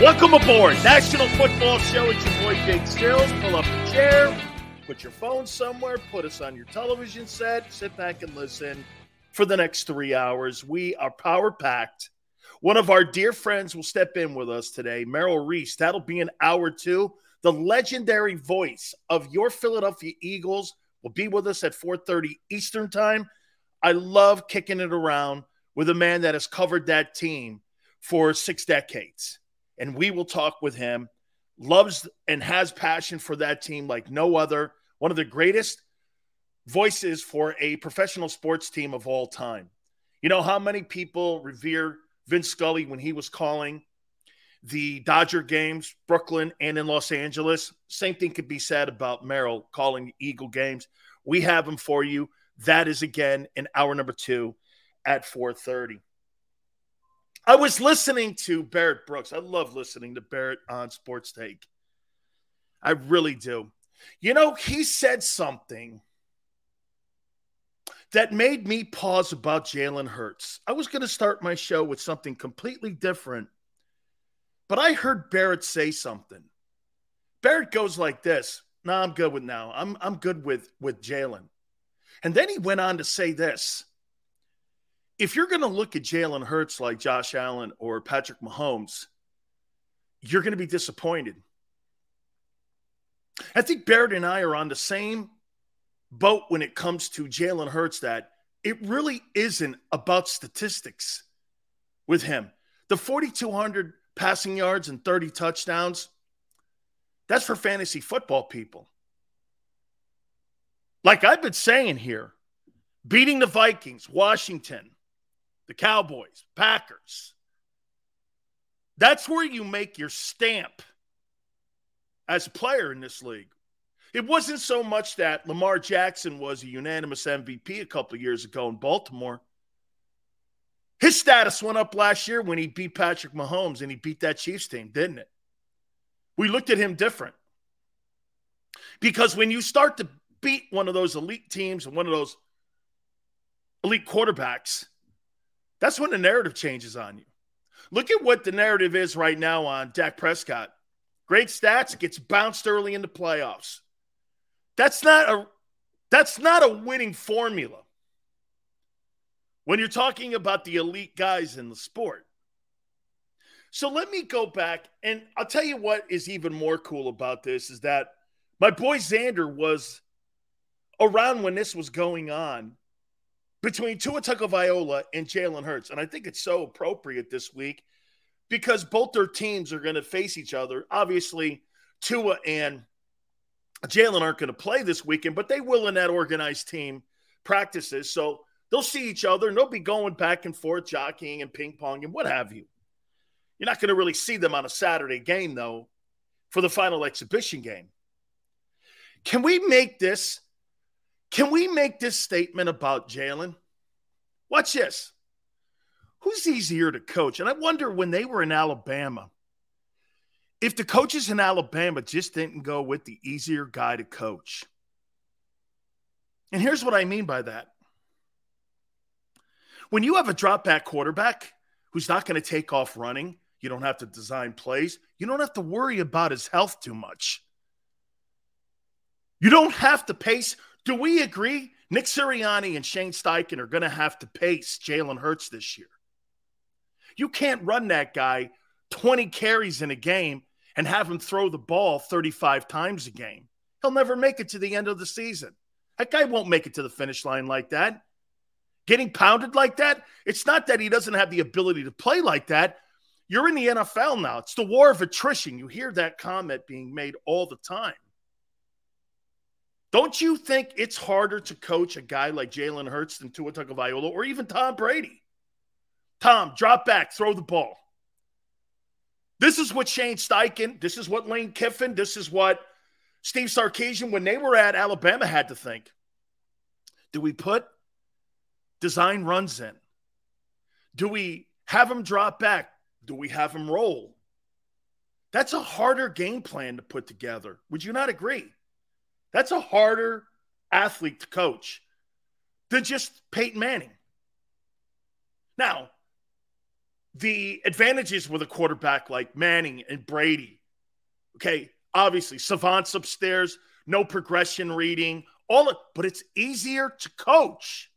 Welcome aboard National Football Show. It's your boy Big Stills. Pull up a chair, put your phone somewhere, put us on your television set, sit back and listen for the next three hours. We are power packed. One of our dear friends will step in with us today, Merrill Reese. That'll be an hour two. The legendary voice of your Philadelphia Eagles will be with us at 4:30 Eastern Time. I love kicking it around with a man that has covered that team for six decades and we will talk with him. Loves and has passion for that team like no other. One of the greatest voices for a professional sports team of all time. You know how many people revere Vince Scully when he was calling the Dodger games, Brooklyn and in Los Angeles? Same thing could be said about Merrill calling Eagle games. We have him for you. That is again in hour number two at 4:30. I was listening to Barrett Brooks. I love listening to Barrett on Sports Take. I really do. You know, he said something that made me pause about Jalen Hurts. I was going to start my show with something completely different, but I heard Barrett say something. Barrett goes like this. No, I'm good with now. I'm I'm good with with Jalen. And then he went on to say this if you're going to look at Jalen Hurts like Josh Allen or Patrick Mahomes, you're going to be disappointed. I think Barrett and I are on the same boat when it comes to Jalen Hurts that it really isn't about statistics with him. The 4,200 passing yards and 30 touchdowns, that's for fantasy football people. Like I've been saying here, beating the Vikings, Washington, the Cowboys, Packers. That's where you make your stamp as a player in this league. It wasn't so much that Lamar Jackson was a unanimous MVP a couple of years ago in Baltimore. His status went up last year when he beat Patrick Mahomes and he beat that Chiefs team, didn't it? We looked at him different. Because when you start to beat one of those elite teams and one of those elite quarterbacks, that's when the narrative changes on you. Look at what the narrative is right now on Dak Prescott. Great stats, gets bounced early in the playoffs. That's not a that's not a winning formula. When you're talking about the elite guys in the sport. So let me go back and I'll tell you what is even more cool about this is that my boy Xander was around when this was going on between Tua Tagovailoa and Jalen Hurts. And I think it's so appropriate this week because both their teams are going to face each other. Obviously, Tua and Jalen aren't going to play this weekend, but they will in that organized team practices. So they'll see each other and they'll be going back and forth, jockeying and ping pong and what have you. You're not going to really see them on a Saturday game, though, for the final exhibition game. Can we make this can we make this statement about Jalen? Watch this. who's easier to coach? And I wonder when they were in Alabama, if the coaches in Alabama just didn't go with the easier guy to coach. And here's what I mean by that. When you have a drop back quarterback who's not going to take off running, you don't have to design plays, you don't have to worry about his health too much. You don't have to pace. Do we agree? Nick Sirianni and Shane Steichen are going to have to pace Jalen Hurts this year. You can't run that guy 20 carries in a game and have him throw the ball 35 times a game. He'll never make it to the end of the season. That guy won't make it to the finish line like that. Getting pounded like that, it's not that he doesn't have the ability to play like that. You're in the NFL now. It's the war of attrition. You hear that comment being made all the time. Don't you think it's harder to coach a guy like Jalen Hurts than Tua Tagovailoa or even Tom Brady? Tom, drop back, throw the ball. This is what Shane Steichen, this is what Lane Kiffin, this is what Steve Sarkisian, when they were at Alabama, had to think. Do we put design runs in? Do we have them drop back? Do we have them roll? That's a harder game plan to put together. Would you not agree? That's a harder athlete to coach than just Peyton Manning. Now, the advantages with a quarterback like Manning and Brady, okay, obviously savants upstairs, no progression reading, all of, but it's easier to coach.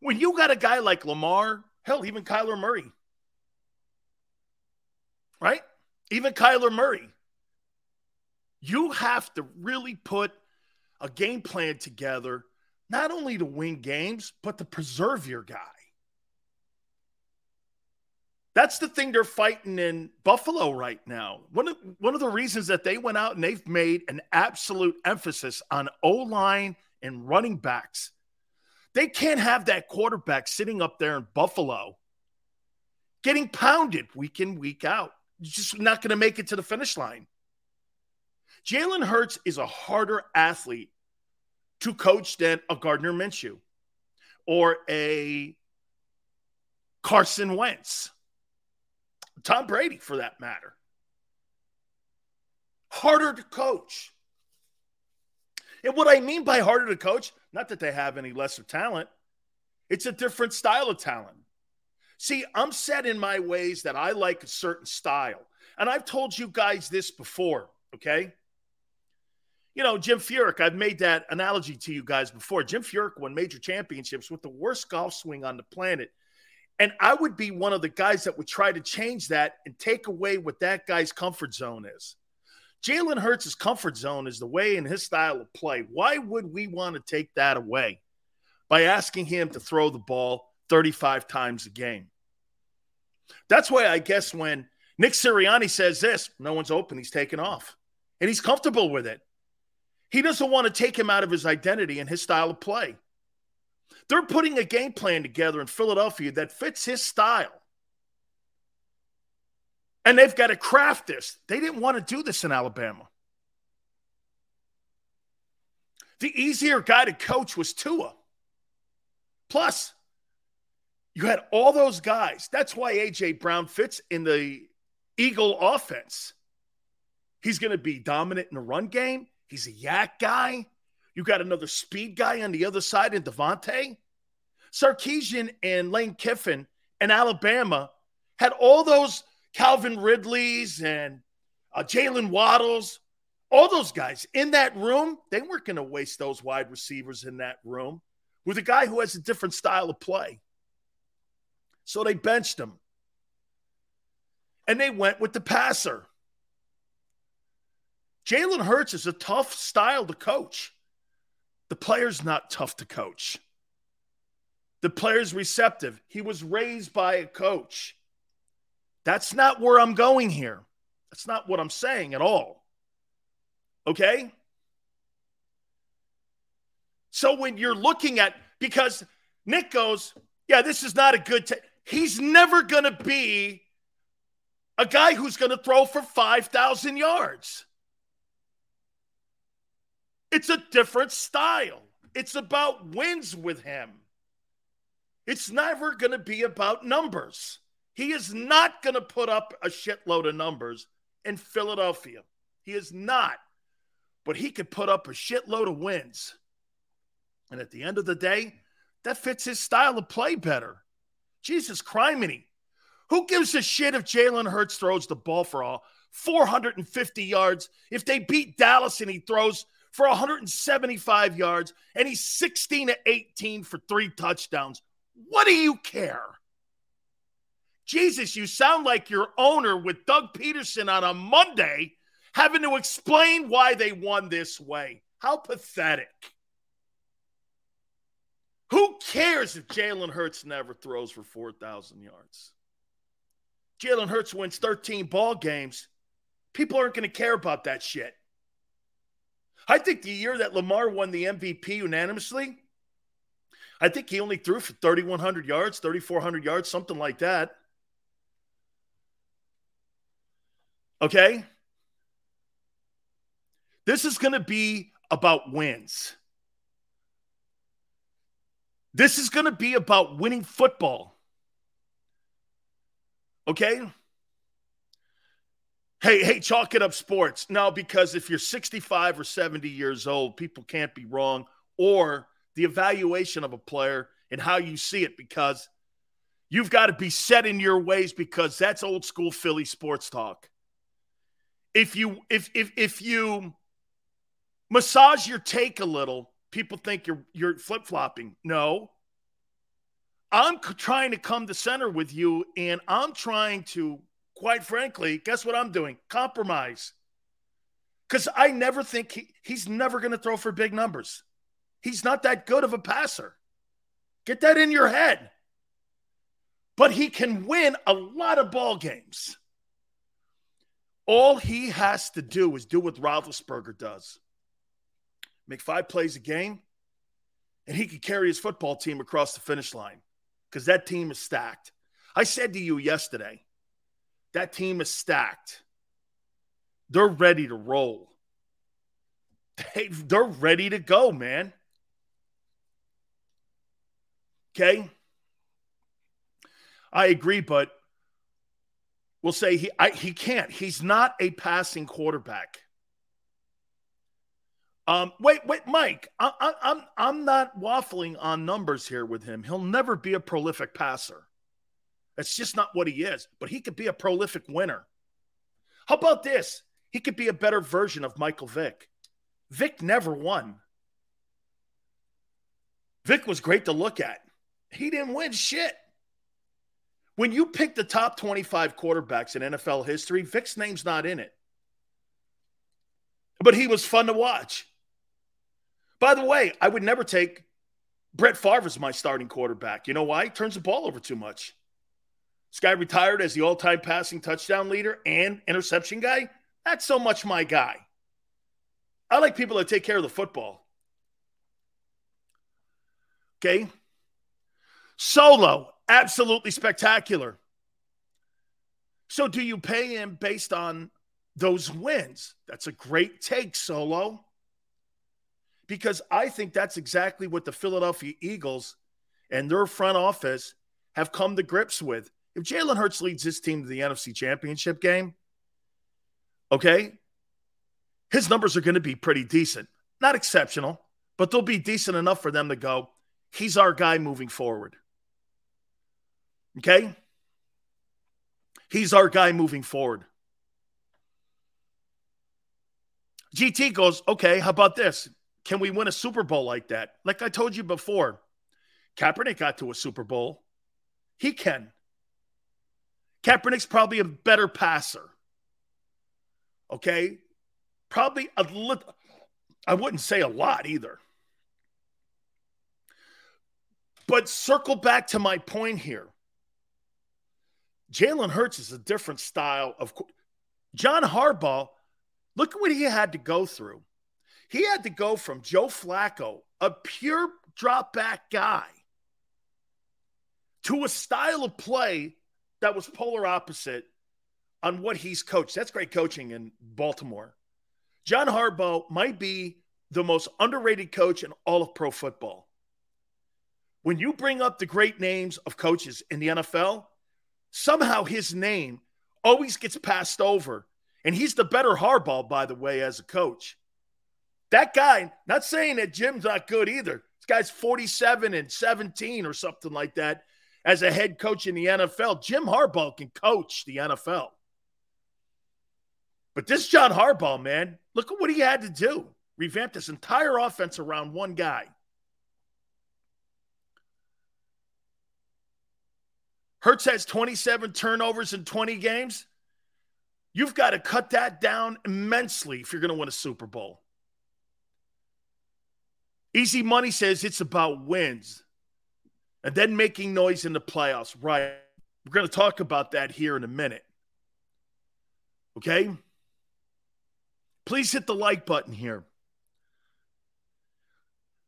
When you got a guy like Lamar, hell, even Kyler Murray, right? Even Kyler Murray, you have to really put a game plan together, not only to win games, but to preserve your guy. That's the thing they're fighting in Buffalo right now. One of, one of the reasons that they went out and they've made an absolute emphasis on O line and running backs. They can't have that quarterback sitting up there in Buffalo getting pounded week in, week out. just not going to make it to the finish line. Jalen Hurts is a harder athlete to coach than a Gardner Minshew or a Carson Wentz, Tom Brady for that matter. Harder to coach. And what I mean by harder to coach, not that they have any lesser talent, it's a different style of talent. See, I'm set in my ways that I like a certain style. And I've told you guys this before, okay? You know, Jim Furyk, I've made that analogy to you guys before. Jim Furyk won major championships with the worst golf swing on the planet. And I would be one of the guys that would try to change that and take away what that guy's comfort zone is. Jalen Hurts' comfort zone is the way in his style of play. Why would we want to take that away by asking him to throw the ball 35 times a game? That's why I guess when Nick Sirianni says this, no one's open, he's taking off. And he's comfortable with it. He doesn't want to take him out of his identity and his style of play. They're putting a game plan together in Philadelphia that fits his style. And they've got to craft this. They didn't want to do this in Alabama. The easier guy to coach was Tua. Plus, you had all those guys. That's why A.J. Brown fits in the Eagle offense. He's going to be dominant in the run game. He's a YAC guy. You got another speed guy on the other side in Davante. Sarkisian and Lane Kiffin and Alabama had all those Calvin Ridleys and uh, Jaylen Waddles, all those guys in that room. They weren't going to waste those wide receivers in that room with a guy who has a different style of play. So they benched him. And they went with the passer. Jalen Hurts is a tough style to coach. The player's not tough to coach. The player's receptive. He was raised by a coach. That's not where I'm going here. That's not what I'm saying at all. Okay? So when you're looking at, because Nick goes, yeah, this is not a good, t-. he's never going to be a guy who's going to throw for 5,000 yards. It's a different style. It's about wins with him. It's never going to be about numbers. He is not going to put up a shitload of numbers in Philadelphia. He is not. But he could put up a shitload of wins. And at the end of the day, that fits his style of play better. Jesus criminy. Who gives a shit if Jalen Hurts throws the ball for all 450 yards? If they beat Dallas and he throws for 175 yards and he's 16 to 18 for three touchdowns, what do you care? Jesus, you sound like your owner with Doug Pederson on a Monday having to explain why they won this way. How pathetic. Who cares if Jalen Hurts never throws for 4,000 yards? Jalen Hurts wins 13 ball games. People aren't going to care about that shit. I think the year that Lamar won the MVP unanimously, I think he only threw for 3,100 yards, 3,400 yards, something like that. Okay? This is going to be about wins. This is going to be about winning football. Okay? Hey, hey, chalk it up sports. No, because if you're 65 or 70 years old, people can't be wrong. Or the evaluation of a player and how you see it, because you've got to be set in your ways because that's old school Philly sports talk. If you if if if you massage your take a little, people think you're you're flip-flopping. No. I'm trying to come to center with you and I'm trying to quite frankly, guess what I'm doing? Compromise. Cuz I never think he, he's never going to throw for big numbers. He's not that good of a passer. Get that in your head. But he can win a lot of ball games. All he has to do is do what Roethlisberger does make five plays a game, and he could carry his football team across the finish line because that team is stacked. I said to you yesterday, that team is stacked. They're ready to roll. They, they're ready to go, man. Okay. I agree, but we'll say he I, he can't. He's not a passing quarterback. Um, wait, wait, Mike. I, I, I'm I'm not waffling on numbers here with him. He'll never be a prolific passer. That's just not what he is. But he could be a prolific winner. How about this? He could be a better version of Michael Vick. Vick never won. Vick was great to look at. He didn't win shit. When you pick the top 25 quarterbacks in NFL history, Vick's name's not in it. But he was fun to watch. By the way, I would never take Brett Favre as my starting quarterback. You know why? He turns the ball over too much. This guy retired as the all time passing touchdown leader and interception guy. That's so much my guy. I like people that take care of the football. Okay. Solo, absolutely spectacular. So, do you pay him based on those wins? That's a great take, Solo because I think that's exactly what the Philadelphia Eagles and their front office have come to grips with. If Jalen Hurts leads his team to the NFC Championship game, okay, his numbers are going to be pretty decent. Not exceptional, but they'll be decent enough for them to go, he's our guy moving forward. Okay? He's our guy moving forward. GT goes, okay, how about this? Can we win a Super Bowl like that? Like I told you before, Kaepernick got to a Super Bowl. He can. Kaepernick's probably a better passer. Okay? Probably a little, I wouldn't say a lot either. But circle back to my point here. Jalen Hurts is a different style of. John Harbaugh, look at what he had to go through. He had to go from Joe Flacco, a pure drop back guy, to a style of play that was polar opposite on what he's coached. That's great coaching in Baltimore. John Harbaugh might be the most underrated coach in all of pro football. when you bring up the great names of coaches in the NFL, somehow his name always gets passed over. And he's the better Harbaugh, by the way, as a coach. That guy, not saying that Jim's not good either. This guy's 47 and 17 or something like that as a head coach in the NFL. Jim Harbaugh can coach the NFL. But this John Harbaugh, man, look at what he had to do. Revamp this entire offense around one guy. Hurts has 27 turnovers in 20 games. You've got to cut that down immensely if you're going to win a Super Bowl. Easy Money says it's about wins and then making noise in the playoffs. Right. We're going to talk about that here in a minute. Okay? Please hit the like button here.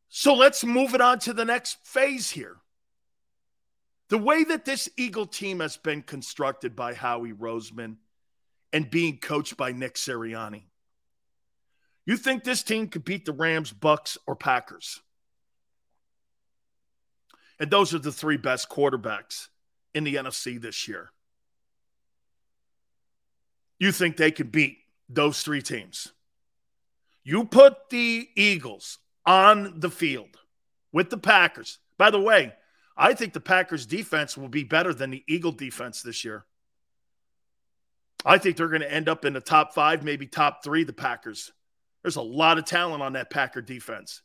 So let's move it on to the next phase here. The way that this Eagle team has been constructed by Howie Roseman and being coached by Nick Sirianni. You think this team could beat the Rams, Bucks, or Packers? And those are the three best quarterbacks in the NFC this year. You think they can beat those three teams? You put the Eagles on the field with the Packers. By the way, I think the Packers defense will be better than the Eagle defense this year. I think they're going to end up in the top five, maybe top three, the Packers. There's a lot of talent on that Packer defense.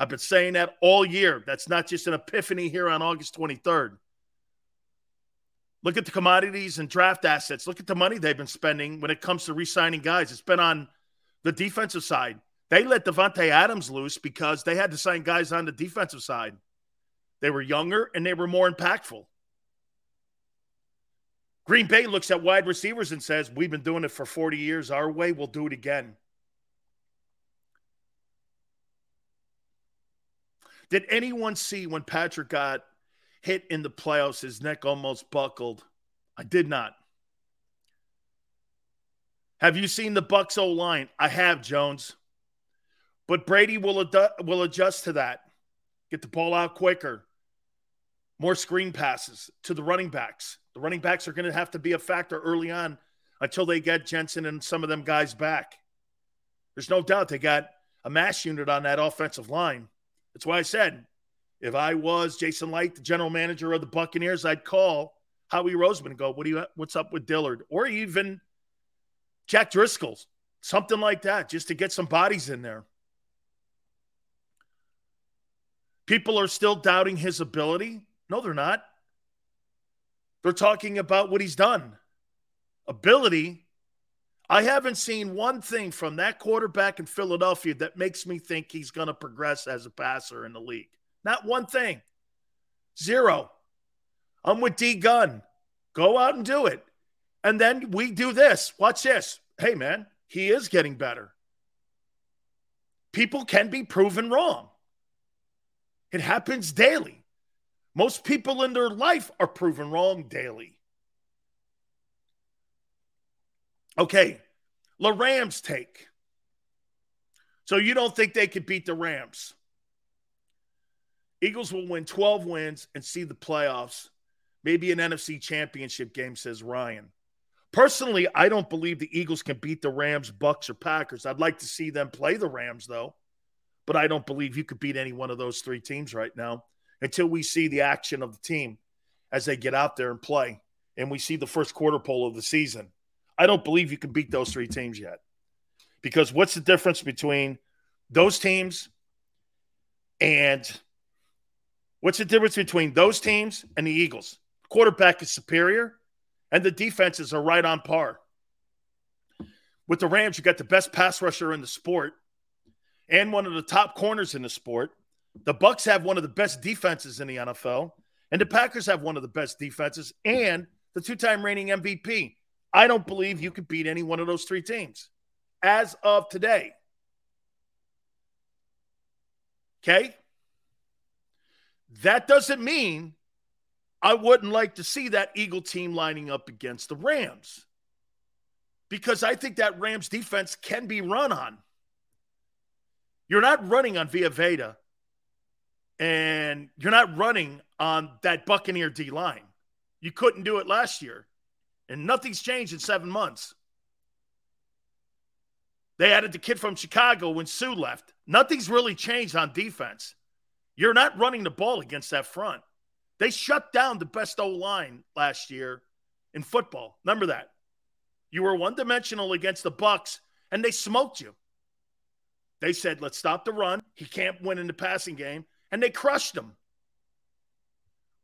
I've been saying that all year. That's not just an epiphany here on August 23rd. Look at the commodities and draft assets. Look at the money they've been spending when it comes to re signing guys. It's been on the defensive side. They let Davante Adams loose because they had to sign guys on the defensive side. They were younger and they were more impactful. Green Bay looks at wide receivers and says, We've been doing it for 40 years our way. We'll do it again. Did anyone see when Patrick got hit in the playoffs, his neck almost buckled? I did not. Have you seen the Bucks O line? I have, Jones. But Brady will, will adjust to that. Get the ball out quicker more screen passes to the running backs. The running backs are going to have to be a factor early on until they get Jensen and some of them guys back. There's no doubt they got a mass unit on that offensive line. That's why I said if I was Jason Licht, the general manager of the Buccaneers, I'd call Howie Roseman and go, "What do you? What's up with Dillard?" Or even Jack Driscoll's, something like that, just to get some bodies in there. People are still doubting his ability. No, they're not. They're talking about what he's done. Ability. I haven't seen one thing from that quarterback in Philadelphia that makes me think he's going to progress as a passer in the league. Not one thing. Zero. I'm with D Gun. Go out and do it. And then we do this. Watch this. Hey, man, he is getting better. People can be proven wrong. It happens daily. Most people in their life are proven wrong daily. Okay, the Rams take. So you don't think they could beat the Rams? Eagles will win 12 wins and see the playoffs. Maybe an NFC championship game, says Ryan. Personally, I don't believe the Eagles can beat the Rams, Bucks, or Packers. I'd like to see them play the Rams, though. But I don't believe you could beat any one of those three teams right now until we see the action of the team as they get out there and play and we see the first quarter pole of the season. I don't believe you can beat those three teams yet. Because what's the difference between those teams and what's the difference between those teams and the Eagles? Quarterback is superior and the defenses are right on par. With the Rams, you got the best pass rusher in the sport and one of the top corners in the sport. The Bucks have one of the best defenses in the NFL, and the Packers have one of the best defenses and the two-time reigning MVP. I don't believe you could beat any one of those three teams as of today. Okay? That doesn't mean I wouldn't like to see that Eagle team lining up against the Rams because I think that Rams defense can be run on. You're not running on Vita Vea And you're not running on that Buccaneer D line. You couldn't do it last year. And nothing's changed in seven months. They added the kid from Chicago when Suh left. Nothing's really changed on defense. You're not running the ball against that front. They shut down the best O line last year in football. Remember that. You were one dimensional against the Bucks, and they smoked you. They said, let's stop the run. He can't win in the passing game. And they crushed him.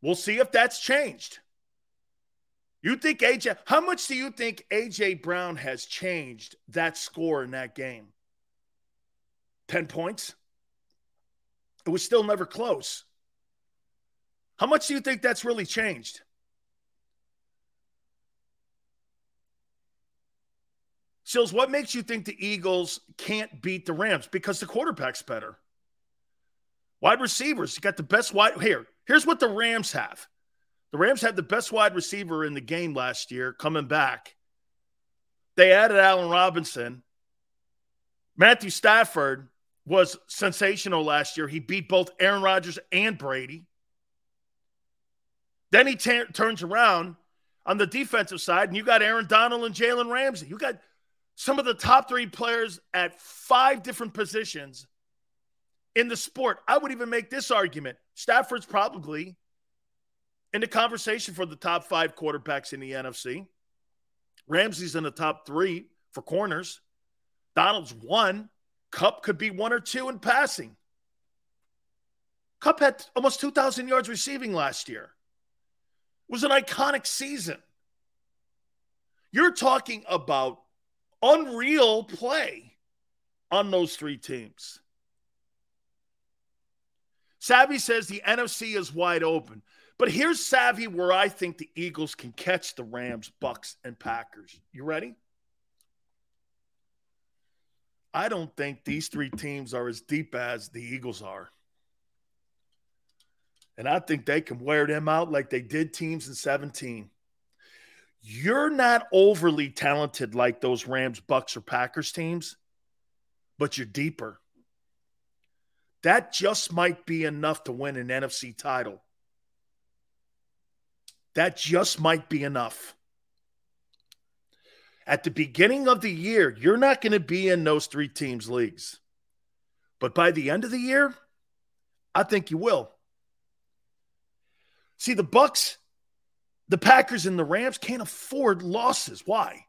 We'll see if that's changed. You think AJ, how much do you think AJ Brown has changed that score in that game? 10 points? It was still never close. How much do you think that's really changed? Sills, what makes you think the Eagles can't beat the Rams? Because the quarterback's better. Wide receivers, you got the best wide. Here, here's what the Rams have. The Rams had the best wide receiver in the game last year coming back. They added Allen Robinson. Matthew Stafford was sensational last year. He beat both Aaron Rodgers and Brady. Then he t- turns around on the defensive side, and you got Aaron Donald and Jalen Ramsey. You got some of the top three players at five different positions in the sport. I would even make this argument Stafford's probably in the conversation for the top five quarterbacks in the NFC. Ramsey's in the top three for corners. Donald's one. Kupp could be one or two in passing. Kupp had almost 2,000 yards receiving last year. It was an iconic season. You're talking about unreal play on those three teams. Savvy says the NFC is wide open. But here's Savvy where I think the Eagles can catch the Rams, Bucks, and Packers. You ready? I don't think these three teams are as deep as the Eagles are. And I think they can wear them out like they did teams in 17 you're not overly talented like those Rams, Bucks, or Packers teams, but you're deeper. That just might be enough to win an NFC title. That just might be enough. At the beginning of the year, you're not going to be in those three teams' leagues. But by the end of the year, I think you will. See, the Bucks the Packers and the Rams can't afford losses. Why?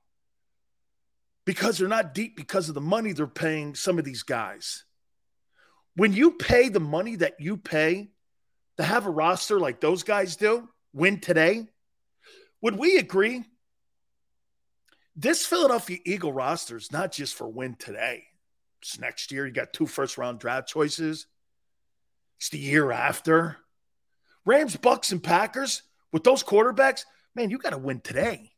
Because they're not deep because of the money they're paying some of these guys. When you pay the money that you pay to have a roster like those guys do, win today, would we agree? This Philadelphia Eagle roster is not just for win today. It's next year. You got two first round draft choices. It's the year after. Rams, Bucks, and Packers with those quarterbacks, man, you got to win today.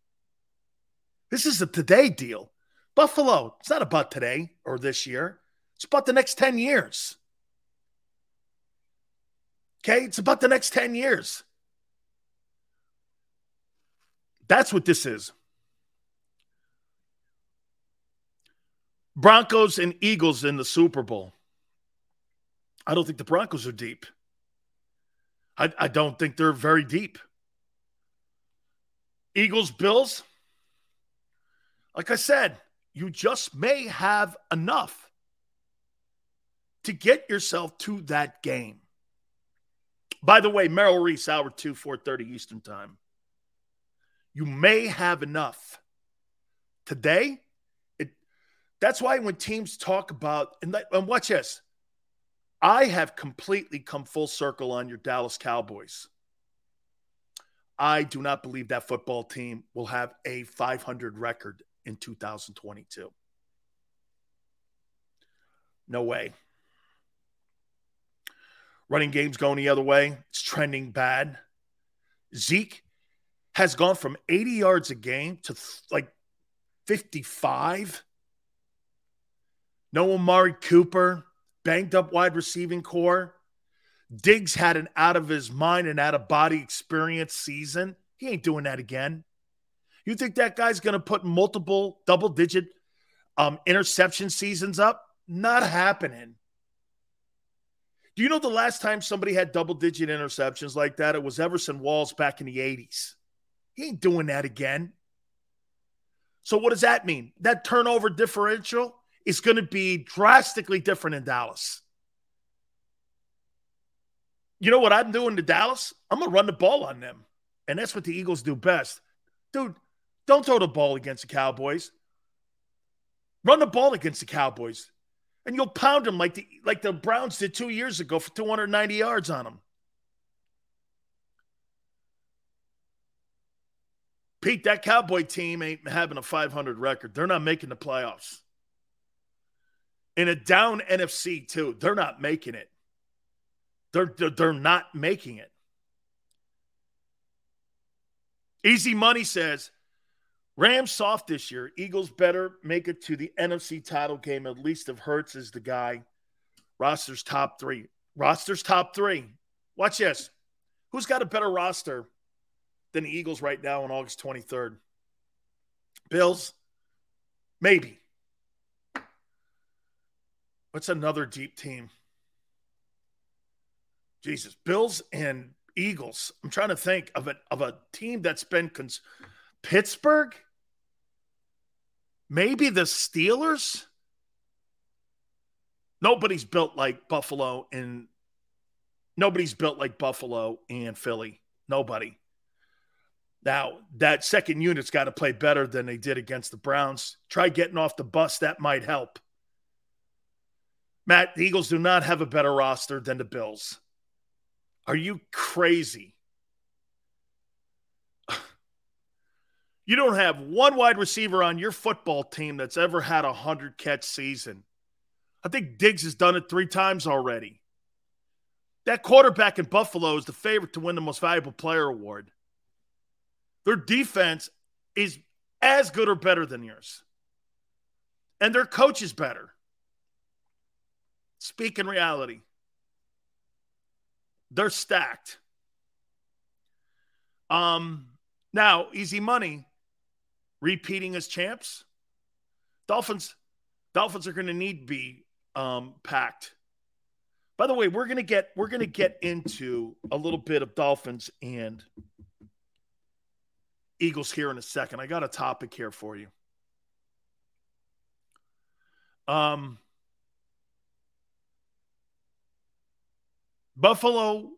This is a today deal. Buffalo, it's not about today or this year. It's about the next 10 years. Okay? It's about the next 10 years. That's what this is. Broncos and Eagles in the Super Bowl. I don't think the Broncos are deep. I, I don't think they're very deep. Eagles, Bills. Like I said, you just may have enough to get yourself to that game. By the way, Merrill Reese, hour 2, 4.30 Eastern Time. You may have enough. Today, it, that's why when teams talk about, and, and watch this, I have completely come full circle on your Dallas Cowboys. I do not believe that football team will have a 500 record in 2022. No way. Running game's going the other way. It's trending bad. Zeke has gone from 80 yards a game to like 55. No Amari Cooper, banged up wide receiving corps. Diggs had an out of his mind and out of body experience season. He ain't doing that again. You think that guy's going to put multiple double digit um, interception seasons up? Not happening. Do you know the last time somebody had double digit interceptions like that? It was Everson Walls back in the 80s. He ain't doing that again. So, what does that mean? That turnover differential is going to be drastically different in Dallas. You know what I'm doing to Dallas? I'm going to run the ball on them. And that's what the Eagles do best. Dude, don't throw the ball against the Cowboys. Run the ball against the Cowboys. And you'll pound them like the like the Browns did 2 years ago for 290 yards on them. Pete, that Cowboy team ain't having a 500 record. They're not making the playoffs. In a down NFC, too, they're not making it. They're, they're, not making it. Easy Money says Rams soft this year. Eagles better make it to the NFC title game. At least if Hurts is the guy. Roster's top three. Roster's top three. Watch this. Who's got a better roster than the Eagles right now on August 23rd? Bills? Maybe. What's another deep team? Jesus. Bills and Eagles. I'm trying to think of a, of a team that's been cons- Pittsburgh? Maybe the Steelers? Nobody's built like Buffalo and nobody's built like Buffalo and Philly. Nobody. Now, that second unit's got to play better than they did against the Browns. Try getting off the bus, that might help. Matt, the Eagles do not have a better roster than the Bills. Are you crazy? You don't have one wide receiver on your football team that's ever had a 100 catch season. I think Diggs has done it three times already. That quarterback in Buffalo is the favorite to win the most valuable player award. Their defense is as good or better than yours. And their coach is better. Speak in reality. They're stacked. Um, now, easy money, repeating as champs. Dolphins, Dolphins are going to need to be um, packed. By the way, we're gonna get we're gonna get into a little bit of Dolphins and Eagles here in a second. I got a topic here for you. Um, Buffalo,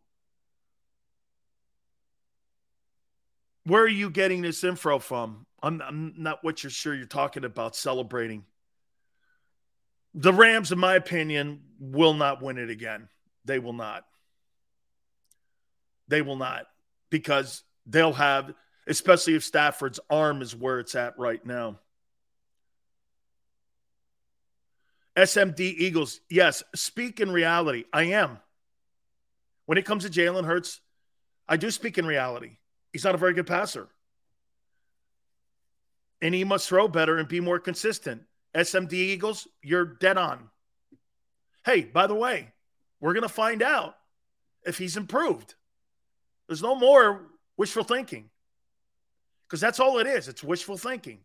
where are you getting this info from? I'm, I'm not what you're sure you're talking about celebrating. The Rams, in my opinion, will not win it again. They will not. They will not because they'll have, especially if Stafford's arm is where it's at right now. SMD Eagles, yes, speak in reality. I am. When it comes to Jalen Hurts, I do speak in reality. He's not a very good passer. And he must throw better and be more consistent. SMD Eagles, you're dead on. Hey, by the way, we're going to find out if he's improved. There's no more wishful thinking because that's all it is. It's wishful thinking.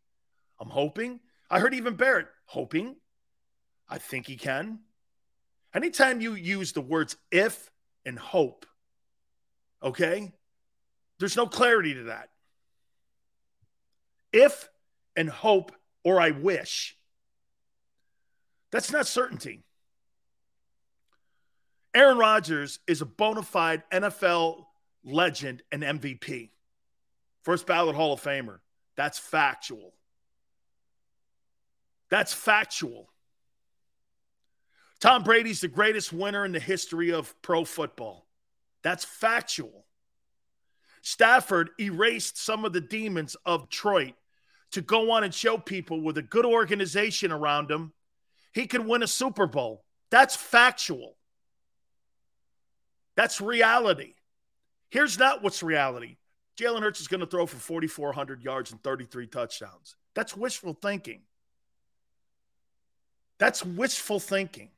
I'm hoping. I heard even Barrett hoping. I think he can. Anytime you use the words if and hope. Okay? There's no clarity to that. If and hope, or I wish. That's not certainty. Aaron Rodgers is a bona fide NFL legend and MVP. First ballot Hall of Famer. That's factual. That's factual. Tom Brady's the greatest winner in the history of pro football. That's factual. Stafford erased some of the demons of Detroit to go on and show people with a good organization around him, he can win a Super Bowl. That's factual. That's reality. Here's not what's reality. Jalen Hurts is going to throw for 4,400 yards and 33 touchdowns. That's wishful thinking. That's wishful thinking.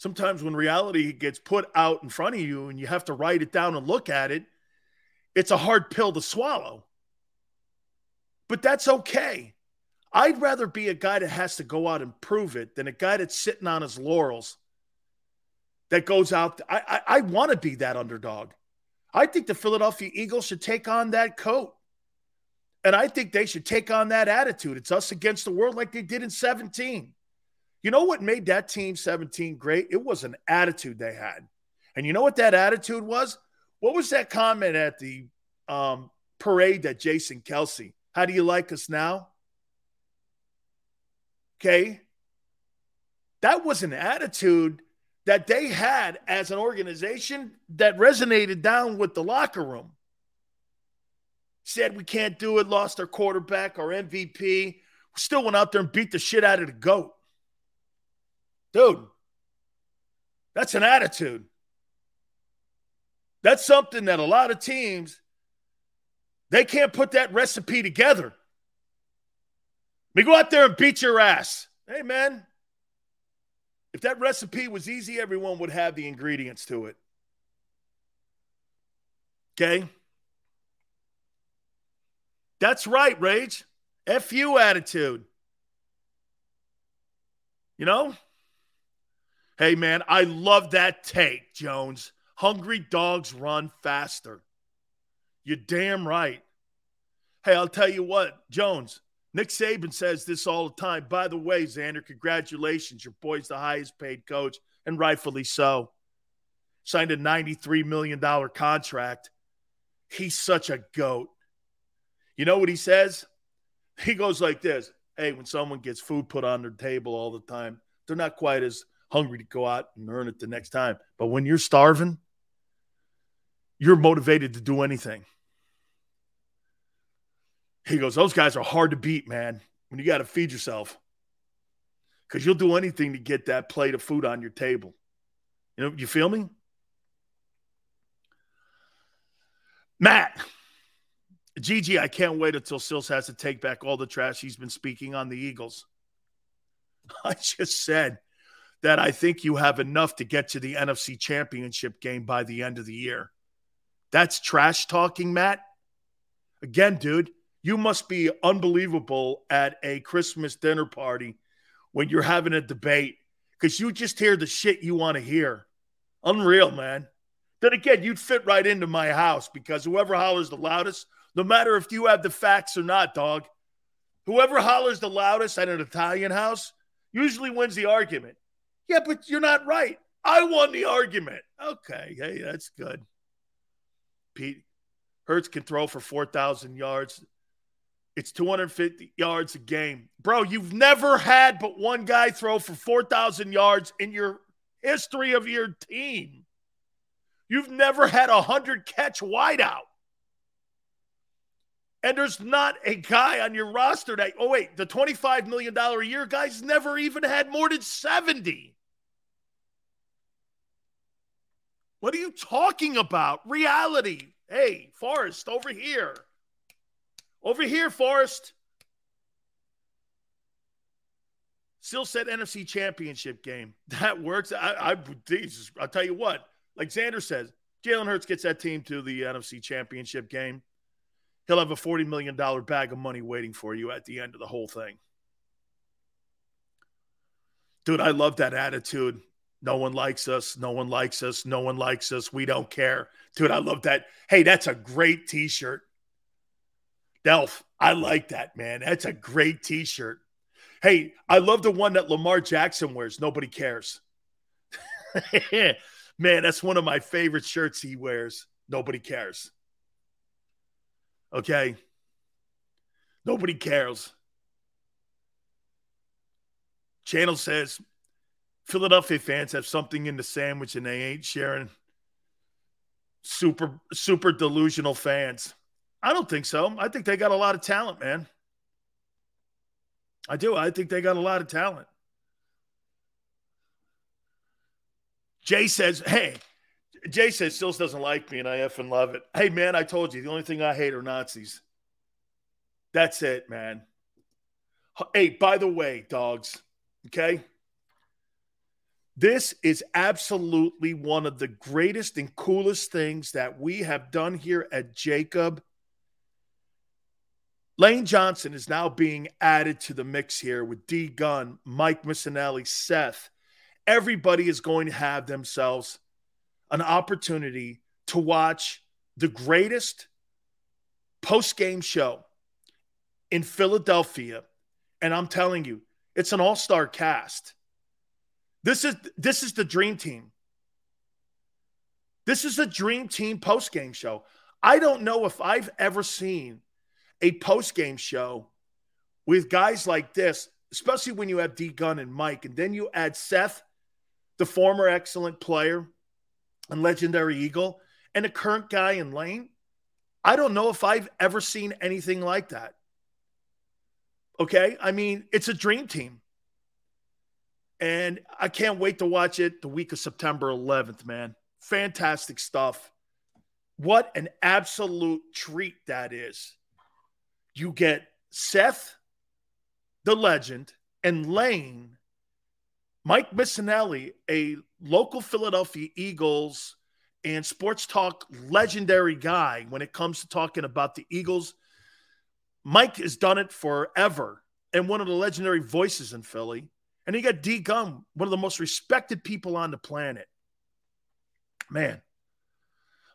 sometimes when reality gets put out in front of you and you have to write it down and look at it, it's a hard pill to swallow. But that's okay. I'd rather be a guy that has to go out and prove it than a guy that's sitting on his laurels that goes out. I, I, I want to be that underdog. I think the Philadelphia Eagles should take on that coat. And I think they should take on that attitude. It's us against the world like they did in 17. You know what made that team 17 great? It was an attitude they had. And you know what that attitude was? What was that comment at the um, parade that Jason Kelce? How do you like us now? Okay. That was an attitude that they had as an organization that resonated down with the locker room. Said we can't do it, lost our quarterback, our MVP, still went out there and beat the shit out of the GOAT. Dude, that's an attitude. That's something that a lot of teams they can't put that recipe together. We go out there and beat your ass. Hey man, if that recipe was easy, everyone would have the ingredients to it. Okay? That's right, Rage. FU attitude. You know? Hey, man, I love that take, Jones. Hungry dogs run faster. You're damn right. Hey, I'll tell you what, Jones, Nick Saban says this all the time. By the way, Xander, congratulations. Your boy's the highest paid coach, and rightfully so. Signed a $93 million contract. He's such a goat. You know what he says? He goes like this Hey, when someone gets food put on their table all the time, they're not quite as hungry to go out and earn it the next time. But when you're starving, you're motivated to do anything. He goes, Those guys are hard to beat, man, when you got to feed yourself. Because you'll do anything to get that plate of food on your table. You know, you feel me? Matt, Gigi, I can't wait until Sills has to take back all the trash he's been speaking on the Eagles. I just said that I think you have enough to get to the NFC championship game by the end of the year. That's trash talking, Matt. Again, dude, you must be unbelievable at a Christmas dinner party when you're having a debate because you just hear the shit you want to hear. Unreal, man. Then again, you'd fit right into my house because whoever hollers the loudest, no matter if you have the facts or not, dog, whoever hollers the loudest at an Italian house usually wins the argument. Yeah, but you're not right. I won the argument. Okay. Hey, that's good. Pete Hurts can throw for 4,000 yards. It's 250 yards a game. Bro, you've never had but one guy throw for 4,000 yards in your history of your team. You've never had a 100 catch wideout. And there's not a guy on your roster that, oh, wait, the $25 million a year guy's never even had more than 70. What are you talking about? Reality. Hey, Forrest, over here. Over here, Forrest. Still said NFC Championship game. That works. I, I Jesus, I'll tell you what. Like Xander says, Jalen Hurts gets that team to the NFC Championship game. He'll have a $40 million bag of money waiting for you at the end of the whole thing. Dude, I love that attitude. No one likes us. No one likes us. No one likes us. We don't care. Dude, I love that. Hey, that's a great t shirt. Delph, I like that, man. That's a great t shirt. Hey, I love the one that Lamar Jackson wears. Nobody cares. man, that's one of my favorite shirts he wears. Nobody cares. Okay. Nobody cares. Channel says Philadelphia fans have something in the sandwich and they ain't sharing. Super, super delusional fans. I don't think so. I think they got a lot of talent, man. I do. I think they got a lot of talent. Jay says, hey, Jay says Sills doesn't like me and I effing love it. Hey, man, I told you the only thing I hate are Nazis. That's it, man. Hey, by the way, dogs, okay? This is absolutely one of the greatest and coolest things that we have done here at JAKIB Lane Johnson is now being added to the mix here with D Gun, Mike Missanelli, Seth. Everybody is going to have themselves an opportunity to watch the greatest post game show in Philadelphia. And I'm telling you, it's an all star cast. This is this is the dream team. This is a dream team post game show. I don't know if I've ever seen a post game show with guys like this, especially when you have D Gun and Mike, and then you add Seth, the former excellent player and legendary Eagle, and a current guy in Lane. I don't know if I've ever seen anything like that. Okay. I mean, it's a dream team. And I can't wait to watch it the week of September 11th, man. Fantastic stuff. What an absolute treat that is. You get Seth, the legend, and Lane, Mike Missanelli, a local Philadelphia Eagles and sports talk legendary guy when it comes to talking about the Eagles. Mike has done it forever and one of the legendary voices in Philly. And you got D Gun, one of the most respected people on the planet. Man,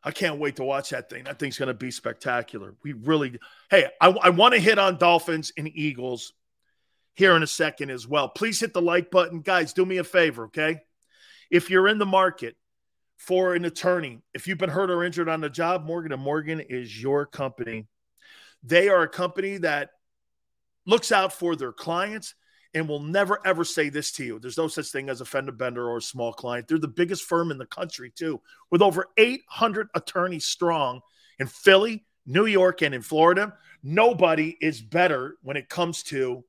I can't wait to watch that thing. That thing's going to be spectacular. We really, hey, I, I want to hit on Dolphins and Eagles here in a second as well. Please hit the like button. Guys, do me a favor, okay? If you're in the market for an attorney, if you've been hurt or injured on the job, Morgan and Morgan is your company. They are a company that looks out for their clients and will never ever say this to you. There's no such thing as a fender bender or a small client. They're the biggest firm in the country, too, with over 800 attorneys strong in Philly, New York, and in Florida. Nobody is better when it comes to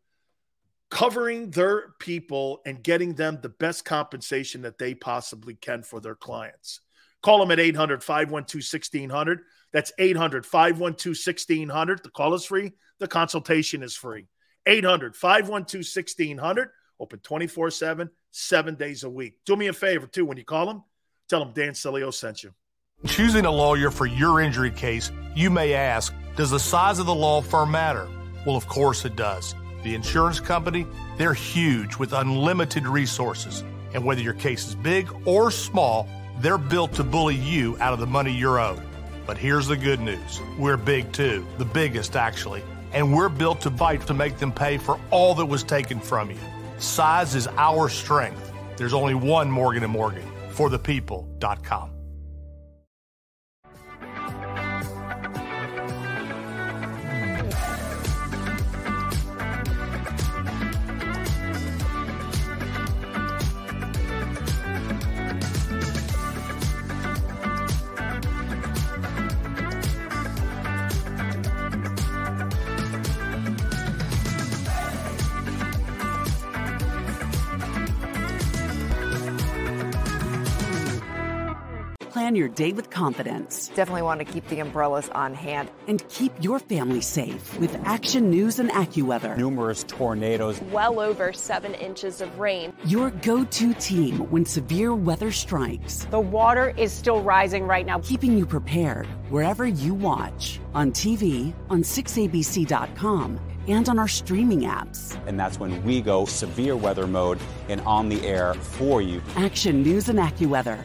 covering their people and getting them the best compensation that they possibly can for their clients. Call them at 800 512 1600. That's 800 512 1600. The call is free, the consultation is free. 800 512 1600. Open 24 7, seven days a week. Do me a favor, too, when you call them, tell them Dan Sileo sent you. Choosing a lawyer for your injury case, you may ask, does the size of the law firm matter? Well, of course it does. The insurance company, they're huge with unlimited resources. And whether your case is big or small, they're built to bully you out of the money you're owed. But here's the good news we're big too, the biggest actually and we're built to fight to make them pay for all that was taken from you. Size is our strength. There's only one Morgan and Morgan for the people.com. your day with confidence. Definitely want to keep the umbrellas on hand. And keep your family safe with Action News and AccuWeather. Numerous tornadoes. Well over seven inches of rain. Your go to team when severe weather strikes. The water is still rising right now. Keeping you prepared wherever you watch on TV, on 6abc.com and on our streaming apps. And that's when we go severe weather mode and on the air for you. Action News and AccuWeather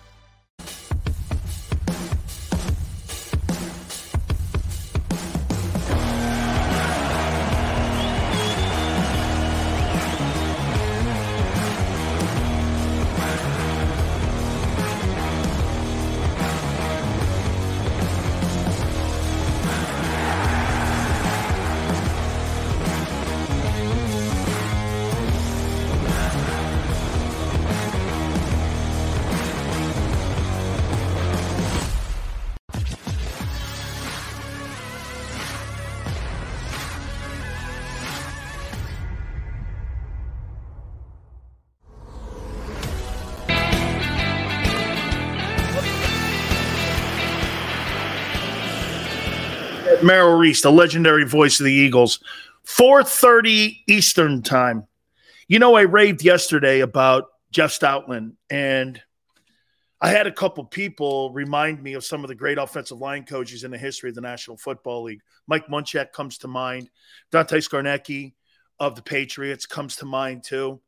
Merrill Reese, the legendary voice of the Eagles. 4:30 Eastern time. You know, I raved yesterday about Jeff Stoutland, and I had a couple people remind me of some of the great offensive line coaches in the history of the National Football League. Mike Munchak comes to mind. Dante Scarnecchia of the Patriots comes to mind too.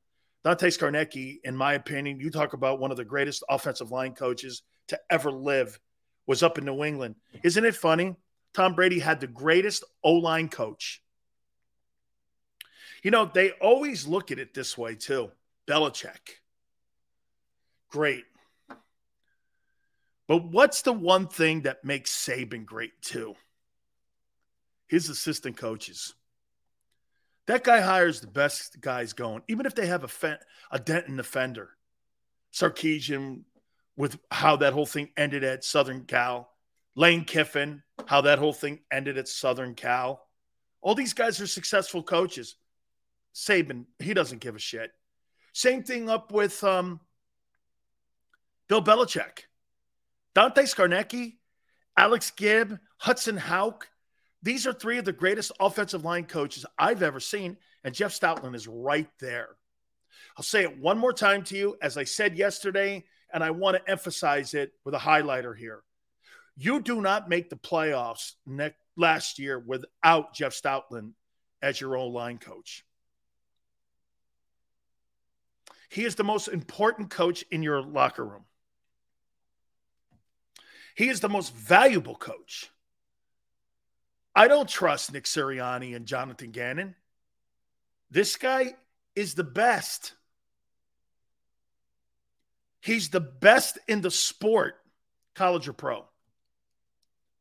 Dante Scarnecchia, in my opinion, you talk about one of the greatest offensive line coaches to ever live, was up in New England. Isn't it funny? Tom Brady had the greatest O line coach. You know, they always look at it this way too. Belichick. Great. But what's the one thing that makes Saban great too? His assistant coaches. That guy hires the best guys going, even if they have a, fe- a dent in the fender. Sarkisian, with how that whole thing ended at Southern Cal. Lane Kiffin, how that whole thing ended at Southern Cal. All these guys are successful coaches. Saban, he doesn't give a shit. Same thing up with um, Bill Belichick. Dante Scarnecchia, Alex Gibb, Hudson Houck. These are three of the greatest offensive line coaches I've ever seen, and Jeff Stoutland is right there. I'll say it one more time to you, as I said yesterday, and I want to emphasize it with a highlighter here. You do not make the playoffs next last year without Jeff Stoutland as your old line coach. He is the most important coach in your locker room. He is the most valuable coach. I don't trust Nick Sirianni and Jonathan Gannon. This guy is the best. He's the best in the sport, college or pro.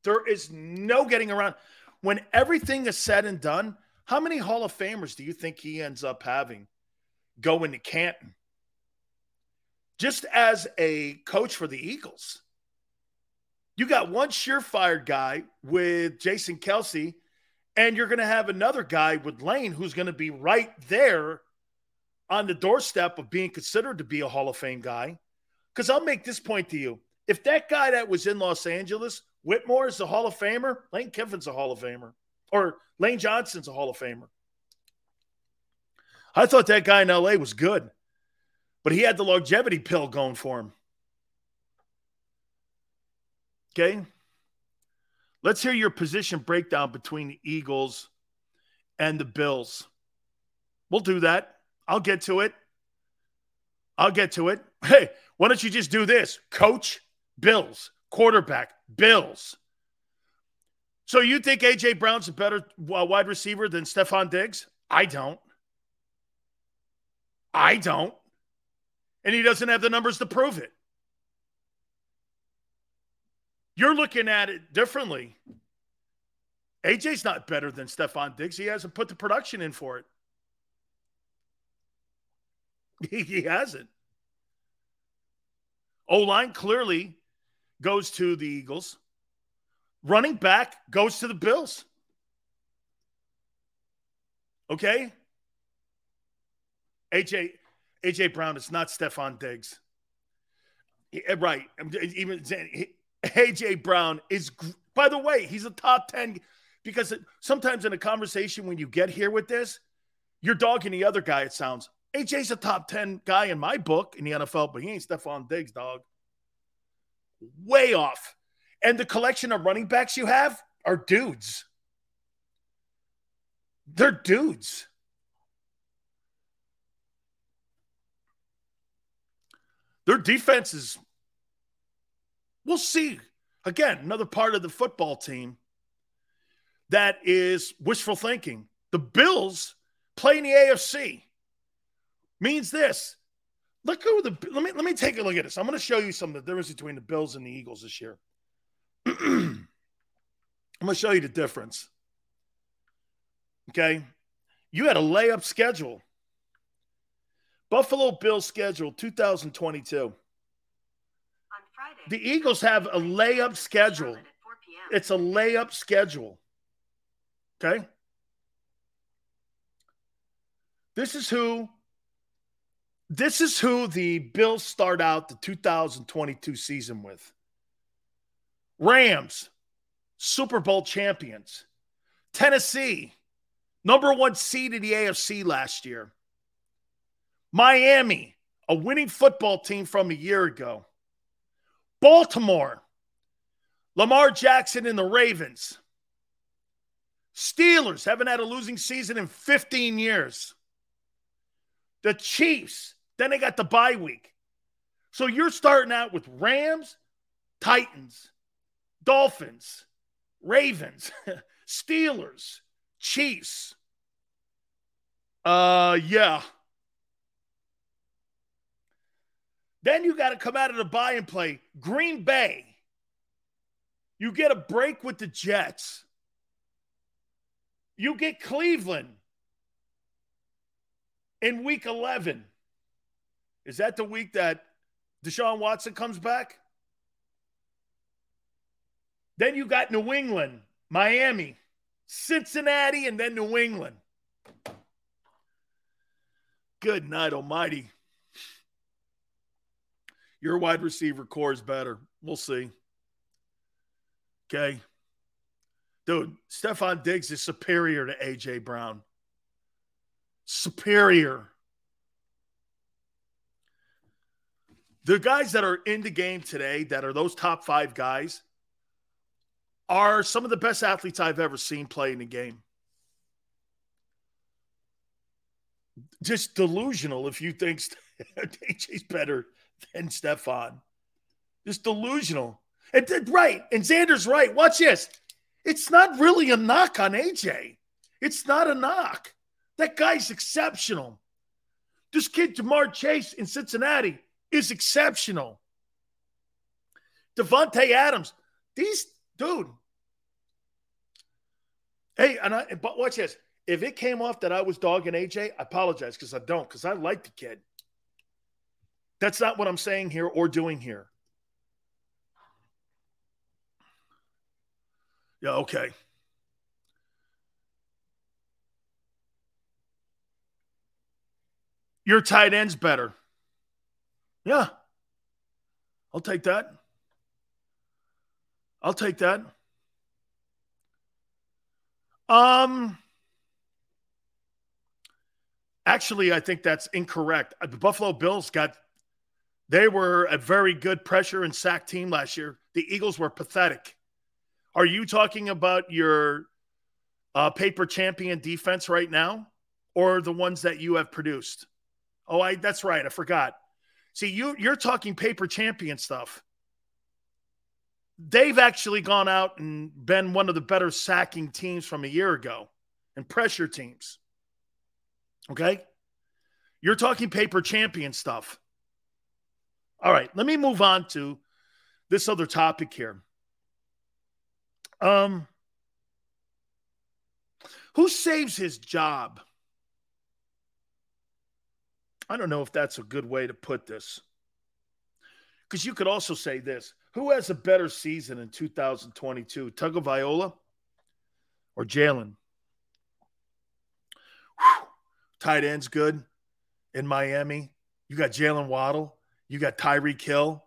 There is no getting around. When everything is said and done, how many Hall of Famers do you think he ends up having going to Canton? Just as a coach for the Eagles, you got one surefire guy with Jason Kelce, and you're going to have another guy with Lane who's going to be right there on the doorstep of being considered to be a Hall of Fame guy. Because I'll make this point to you. If that guy that was in Los Angeles Whitworth is a Hall of Famer. Lane Kiffin's a Hall of Famer. Or Lane Johnson's a Hall of Famer. I thought that guy in LA was good, but he had the longevity pill going for him. Okay. Let's hear your position breakdown between the Eagles and the Bills. We'll do that. I'll get to it. I'll get to it. Hey, why don't you just do this? Coach, Bills, quarterback, Bills. So you think AJ Brown's a better uh, wide receiver than Stefon Diggs? I don't. I don't. And he doesn't have the numbers to prove it. You're looking at it differently. AJ's not better than Stefon Diggs. He hasn't put the production in for it. he hasn't. O line clearly goes to the Eagles. Running back goes to the Bills. Okay? AJ AJ Brown is not Stefon Diggs. Eh, right. Even AJ Brown is by the way, he's a top 10 because sometimes in a conversation when you get here with this, you're dogging the other guy it sounds. AJ's a top 10 guy in my book in the NFL, but he ain't Stefon Diggs, dog way off. And the collection of running backs you have are dudes. They're dudes. Their defense is, we'll see. Again, another part of the football team that is wishful thinking. The Bills play in the AFC means this. Look who the let me let me take a look at this. I'm going to show you some of the difference between the Bills and the Eagles this year. I'm going to show you the difference. Okay. You had a layup schedule. Buffalo Bills schedule 2022. The Eagles have a layup schedule. It's a layup schedule. Okay. This is who this is who the Bills start out the 2022 season with. Rams, Super Bowl champions. Tennessee, number one seed in the AFC last year. Miami, a winning football team from a year ago. Baltimore, Lamar Jackson and the Ravens. Steelers haven't had a losing season in 15 years. The Chiefs, then they got the bye week. So you're starting out with Rams, Titans, Dolphins, Ravens, Steelers, Chiefs. Uh yeah. Then you got to come out of the bye and play Green Bay. You get a break with the Jets. You get Cleveland in week 11. Is that the week that Deshaun Watson comes back? Then you got New England, Miami, Cincinnati, and then New England. Good night, Almighty. Your wide receiver corps is better. We'll see. Okay. Dude, Stefon Diggs is superior to AJ Brown. Superior. The guys that are in the game today, that are those top five guys, are some of the best athletes I've ever seen play in the game. Just delusional if you think AJ's better than Stefon. Just delusional. And, right. And Xander's right. Watch this. It's not really a knock on AJ. It's not a knock. That guy's exceptional. This kid, Ja'Marr Chase in Cincinnati, is exceptional. Davante Adams, these dude. Hey, and I but watch this. If it came off that I was dogging AJ, I apologize because I don't, because I like the kid. That's not what I'm saying here or doing here. Yeah, okay. Your tight end's better. Yeah. I'll take that. I'll take that. Um actually I think that's incorrect. The Buffalo Bills got they were a very good pressure and sack team last year. The Eagles were pathetic. Are you talking about your uh, paper champion defense right now, or the ones that you have produced? Oh, I that's right. I forgot. See, you you're talking paper champion stuff. They've actually gone out and been one of the better sacking teams from a year ago and pressure teams. Okay? You're talking paper champion stuff. All right, let me move on to this other topic here. Um, who saves his job? I don't know if that's a good way to put this. Because you could also say this who has a better season in 2022, Tagovailoa or Jalen? Tight end's good in Miami. You got Jalen Waddle. You got Tyreek Hill.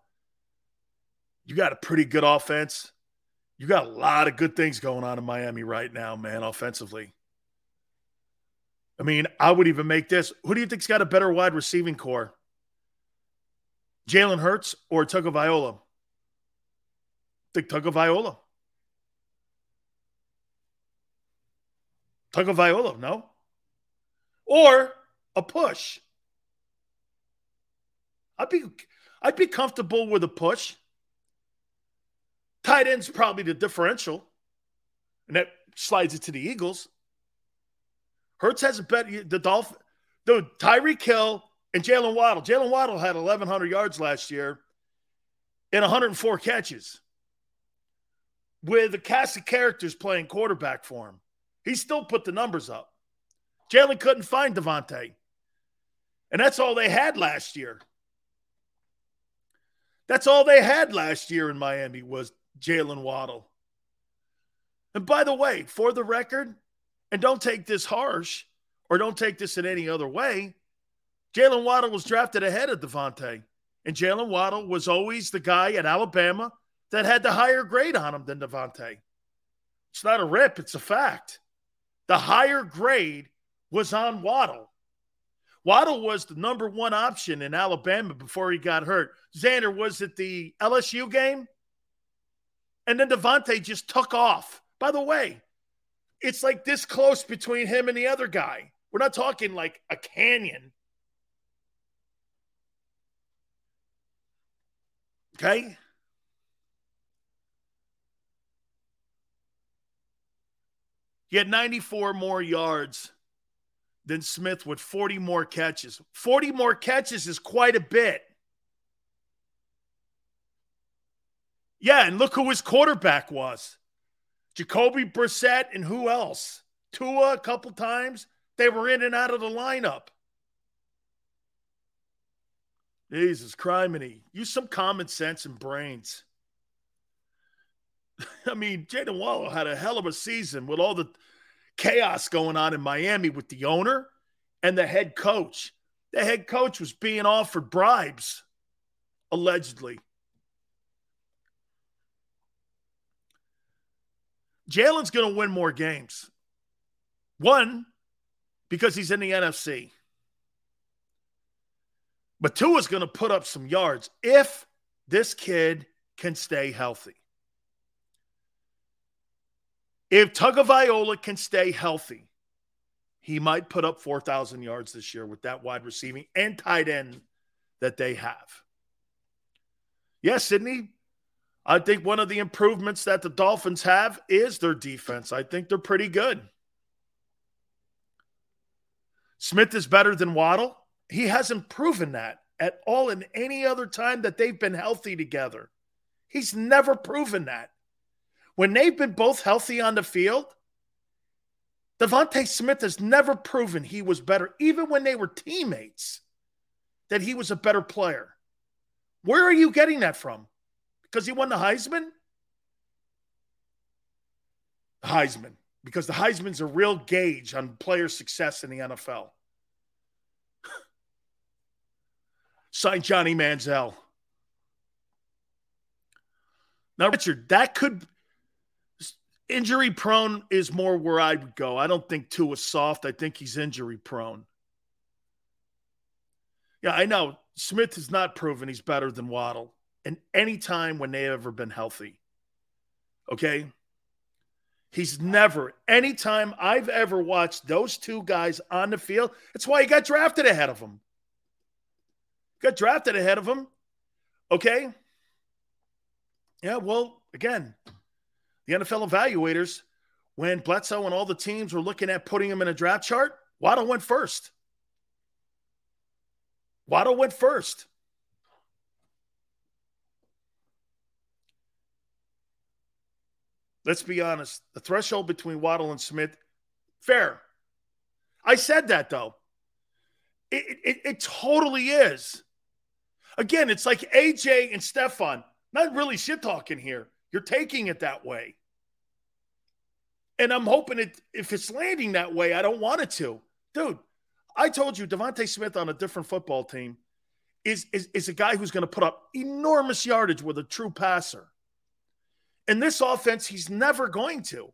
You got a pretty good offense. You got a lot of good things going on in Miami right now, man, offensively. I mean, I would even make this. Who do you think's got a better wide receiving corps? Jalen Hurts or Tagovailoa? Think Tagovailoa. Viola, no? Or a push. I'd be I'd be comfortable with a push. Tight end's probably the differential, and that slides it to the Eagles. Hurts has a bet. The Dolphin, dude, Tyreek Hill and Jalen Waddle. Jalen Waddle had 1,100 yards last year and 104 catches with a cast of characters playing quarterback for him. He still put the numbers up. Jalen couldn't find DeVonta. And that's all they had last year. That's all they had last year in Miami was Jalen Waddle. And by the way, for the record, and don't take this harsh or don't take this in any other way, Jalen Waddle was drafted ahead of DeVonta. And Jalen Waddle was always the guy at Alabama that had the higher grade on him than DeVonta. It's not a rip, it's a fact. The higher grade was on Waddle. Waddle was the number one option in Alabama before he got hurt. Xander was at the LSU game. And then DeVonta just took off. By the way, it's like this close between him and the other guy. We're not talking like a canyon. Okay? He had 94 more yards than Smith with 40 more catches. 40 more catches is quite a bit. Yeah, and look who his quarterback was. Jacoby Brissett and who else? Tua a couple times. They were in and out of the lineup. Jesus, criminy. Use some common sense and brains. I mean, Jalen Waddle had a hell of a season with all the chaos going on in Miami with the owner and the head coach. The head coach was being offered bribes, allegedly. Jalen's going to win more games. One, because he's in the NFC. But two is going to put up some yards if this kid can stay healthy. If Tagovailoa can stay healthy, he might put up 4,000 yards this year with that wide receiving and tight end that they have. Yes, Sydney, I think one of the improvements that the Dolphins have is their defense. I think they're pretty good. Smith is better than Waddle. He hasn't proven that at all in any other time that they've been healthy together. He's never proven that. When they've been both healthy on the field, DeVonta Smith has never proven he was better, even when they were teammates, that he was a better player. Where are you getting that from? Because he won the Heisman? Heisman. Because the Heisman's a real gauge on player success in the NFL. Sign Johnny Manziel. Now, Richard, that could injury prone is more where I would go. I don't think Tua is soft. I think he's injury prone. Yeah, I know. Smith has not proven he's better than Waddle in any time when they've ever been healthy. Okay? He's never, anytime I've ever watched those two guys on the field, that's why he got drafted ahead of him. Got drafted ahead of him. Okay? Yeah, well, again, the NFL evaluators, when Bledsoe and all the teams were looking at putting him in a draft chart, Waddle went first. Waddle went first. Let's be honest. The threshold between Waddle and Smith, fair. I said that though. It, it, it totally is. Again, it's like AJ and Stefon. Not really shit talking here. You're taking it that way. And I'm hoping it if it's landing that way, I don't want it to. Dude, I told you DeVonta Smith on a different football team is, is, is a guy who's going to put up enormous yardage with a true passer. In this offense, he's never going to.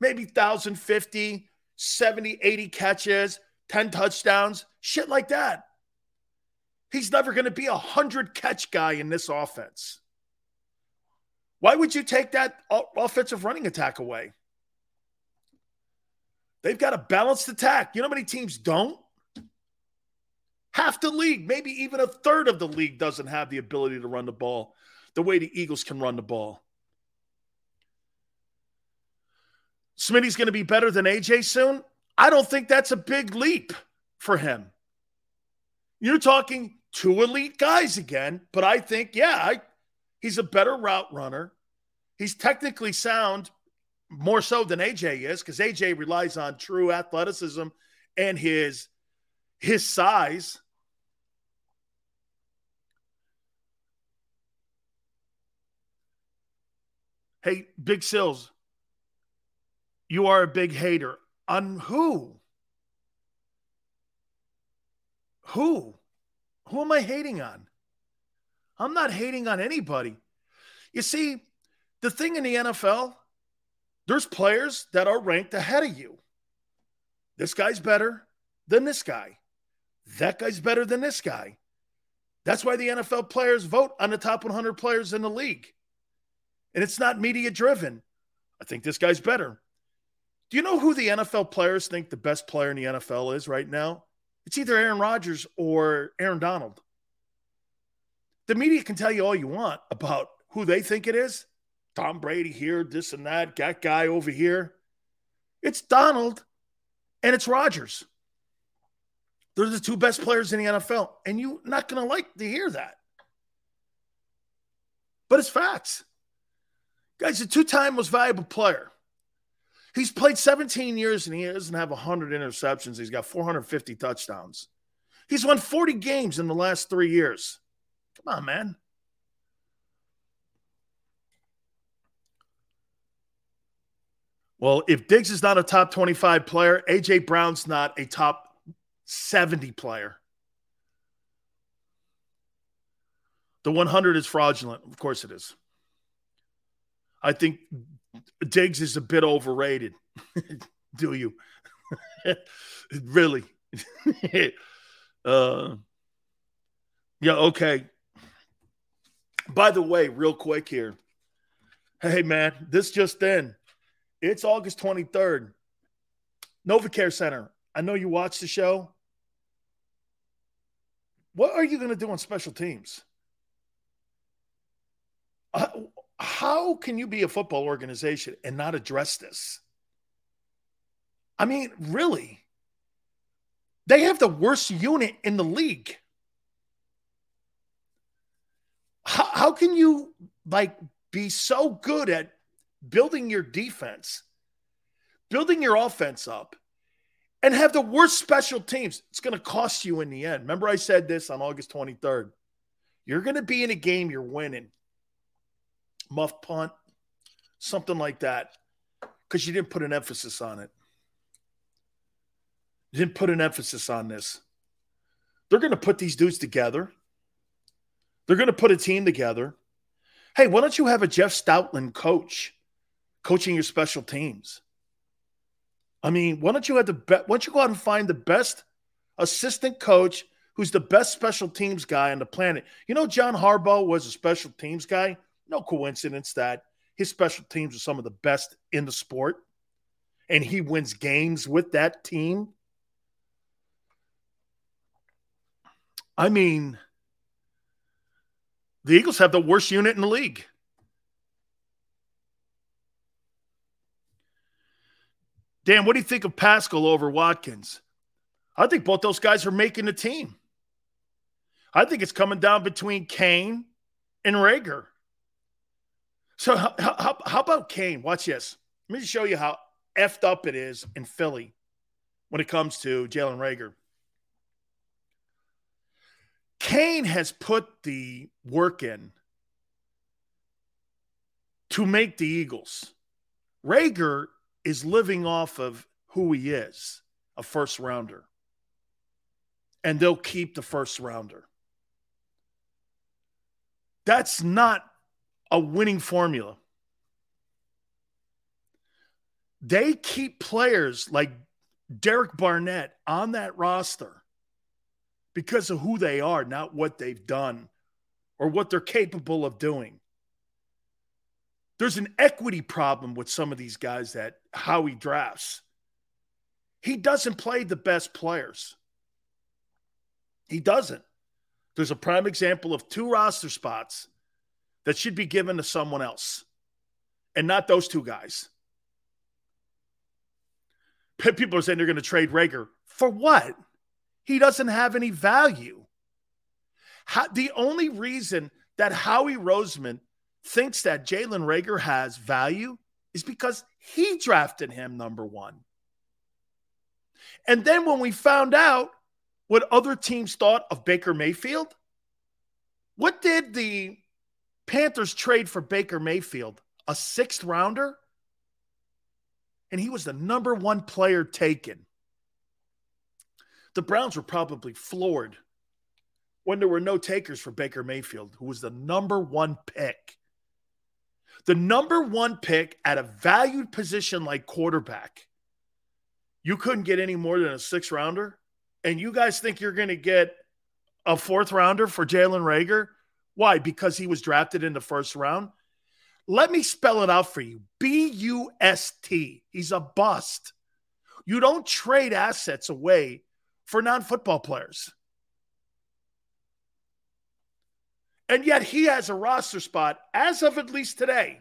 Maybe 1,050, 70, 80 catches, 10 touchdowns, shit like that. He's never going to be a 100 catch guy in this offense. Why would you take that offensive running attack away? They've got a balanced attack. You know how many teams don't? Half the league, maybe even a third of the league doesn't have the ability to run the ball the way the Eagles can run the ball. Smitty's going to be better than AJ soon. I don't think that's a big leap for him. You're talking two elite guys again, but I think, yeah, I, he's a better route runner. He's technically sound more so than AJ is because AJ relies on true athleticism and his his size. Hey, Big Sills, you are a big hater. On who? Who? Who am I hating on? I'm not hating on anybody. You see, the thing in the NFL, there's players that are ranked ahead of you. This guy's better than this guy. That guy's better than this guy. That's why the NFL players vote on the top 100 players in the league and it's not media driven. I think this guy's better. Do you know who the NFL players think the best player in the NFL is right now? It's either Aaron Rodgers or Aaron Donald. The media can tell you all you want about who they think it is. Tom Brady here, this and that, that guy over here. It's Donald and it's Rodgers. They're the two best players in the NFL. And you're not going to like to hear that. But it's facts. Guy's a two time most valuable player. He's played 17 years and he doesn't have 100 interceptions. He's got 450 touchdowns. He's won 40 games in the last three years. Come on, man. Well, if Diggs is not a top 25 player, A.J. Brown's not a top 70 player. The 100 is fraudulent. Of course it is. I think Diggs is a bit overrated. Do you? really? uh, yeah, okay. By the way, real quick here. Hey, man, this just in. It's August 23rd. NovaCare Center. I know you watch the show. What are you going to do on special teams? How can you be a football organization and not address this? I mean, really? They have the worst unit in the league. How, how can you like be so good at building your defense, building your offense up, and have the worst special teams? It's going to cost you in the end. Remember, I said this on August 23rd. You're going to be in a game you're winning muff punt, something like that, because you didn't put an emphasis on it. You didn't put an emphasis on this. They're going to put these dudes together. They're going to put a team together. Hey, why don't you have a Jeff Stoutland coach coaching your special teams? I mean, why don't you have the be- why don't you go out and find the best assistant coach who's the best special teams guy on the planet? You know, John Harbaugh was a special teams guy. No coincidence that his special teams are some of the best in the sport and he wins games with that team. I mean, the Eagles have the worst unit in the league. Dan, what do you think of Pascal over Watkins? I think both those guys are making the team. I think it's coming down between Cain and Reagor. So how, how, how about Cain? Watch this. Let me show you how effed up it is in Philly when it comes to Jalen Reagor. Cain has put the work in to make the Eagles. Reagor is living off of who he is, a first rounder. And they'll keep the first rounder. That's not a winning formula. They keep players like Derek Barnett on that roster because of who they are, not what they've done or what they're capable of doing. There's an equity problem with some of these guys that Howie drafts. he doesn't play the best players. He doesn't. There's a prime example of two roster spots that should be given to someone else and not those two guys. People are saying they're going to trade Reagor. For what? He doesn't have any value. How, the only reason that Howie Roseman thinks that Jalen Reagor has value is because he drafted him number one. And then when we found out what other teams thought of Baker Mayfield, what did the Panthers trade for Baker Mayfield? A sixth rounder? And he was the number one player taken. The Browns were probably floored when there were no takers for Baker Mayfield, who was the number one pick. The number one pick at a valued position like quarterback you couldn't get any more than a six rounder, and you guys think you're going to get a fourth rounder for Jalen Reagor? Why? Because he was drafted in the first round? Let me spell it out for you B U S T. He's a bust. You don't trade assets away for non football players. And yet he has a roster spot as of at least today.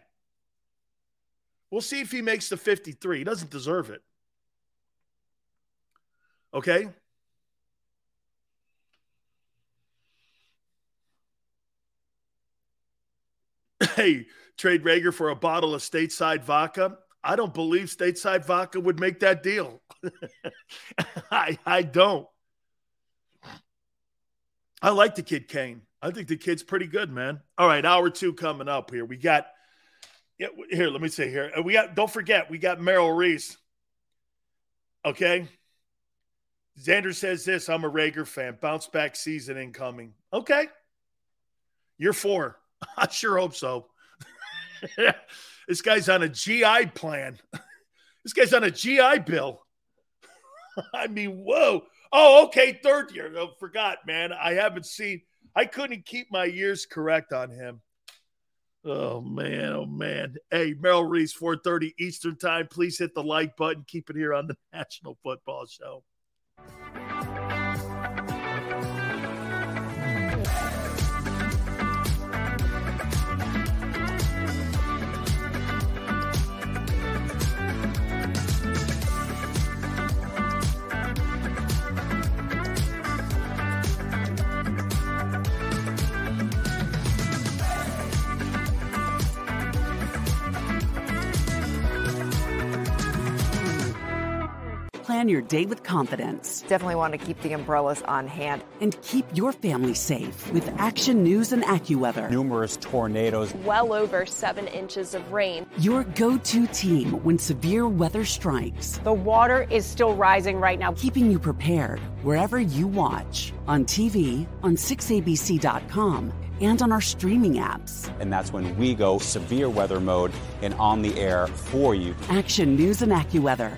We'll see if he makes the 53. He doesn't deserve it. Okay? Hey, trade Reagor for a bottle of stateside vodka. I don't believe stateside vodka would make that deal. I, I don't. I like the kid Cain. I think the kid's pretty good, man. All right, hour two coming up here. We got here, let me say here. Uh, we got don't forget, we got Merrill Reese. Okay. Xander says this I'm a Reagor fan. Bounce back season incoming. Okay. You're four. I sure hope so. this guy's on a GI plan. this guy's on a GI bill. I mean, whoa. Oh, okay. Third year. Oh, forgot, man. I haven't seen, I couldn't keep my years correct on him. Oh man, oh man. Hey, Merrill Reese, 4:30 Eastern time. Please hit the like button. Keep it here on the National Football Show. Plan your day with confidence. Definitely want to keep the umbrellas on hand. And keep your family safe with Action News and AccuWeather. Numerous tornadoes. Well over seven inches of rain. Your go to team when severe weather strikes. The water is still rising right now. Keeping you prepared wherever you watch on TV, on 6abc.com, and on our streaming apps. And that's when we go severe weather mode and on the air for you. Action News and AccuWeather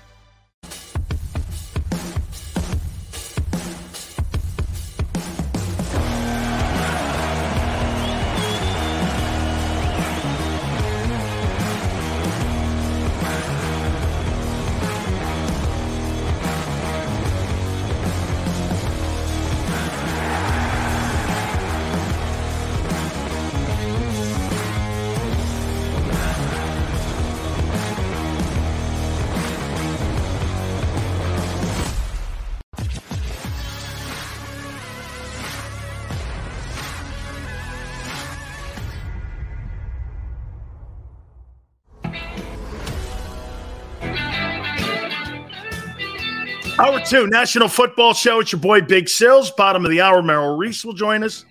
Two, National Football Show. It's your boy Big Sills. Bottom of the hour, Merrill Reese will join us.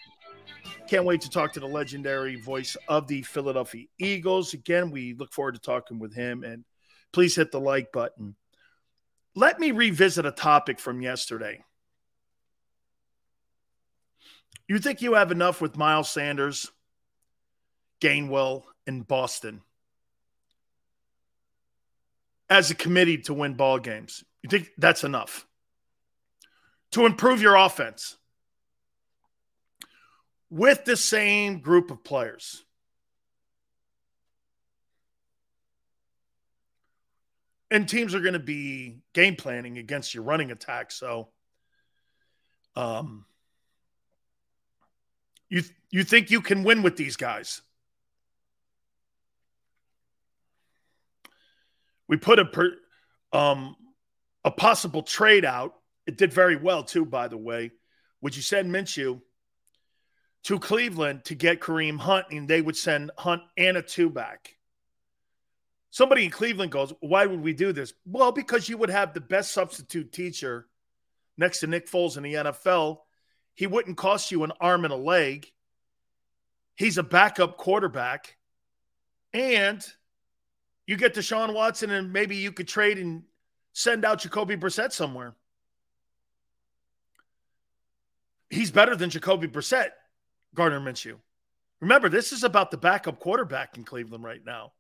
Can't wait to talk to the legendary voice of the Philadelphia Eagles. Again, we look forward to talking with him. And please hit the like button. Let me revisit a topic from yesterday. You think you have enough with Miles Sanders, Gainwell, and Boston as a committee to win ball games? You think that's enough to improve your offense with the same group of players? And teams are going to be game planning against your running attack. So, um, you you think you can win with these guys? We put a per, um, a possible trade out. It did very well too, by the way. Would you send Minshew to Cleveland to get Kareem Hunt, and they would send Hunt and a two back? Somebody in Cleveland goes, Why would we do this? Well, because you would have the best substitute teacher next to Nick Foles in the NFL. He wouldn't cost you an arm and a leg. He's a backup quarterback. And you get Deshaun Watson, and maybe you could trade and send out Jacoby Brissett somewhere. He's better than Jacoby Brissett, Gardner Minshew. Remember, this is about the backup quarterback in Cleveland right now.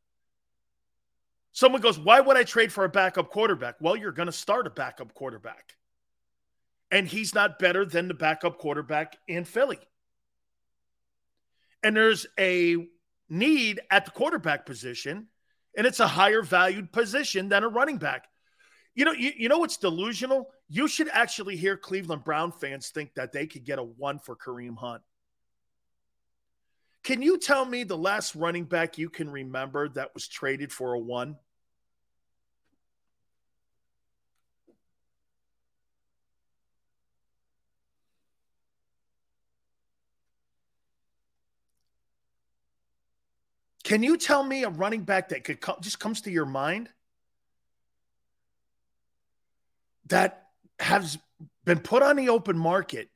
Someone goes, Why would I trade for a backup quarterback? Well, you're going to start a backup quarterback. And he's not better than the backup quarterback in Philly. And there's a need at the quarterback position, and it's a higher valued position than a running back. You know, you, you know what's delusional? You should actually hear Cleveland Brown fans think that they could get a one for Kareem Hunt. Can you tell me the last running back you can remember that was traded for a one? Can you tell me a running back that could come, just comes to your mind that has been put on the open market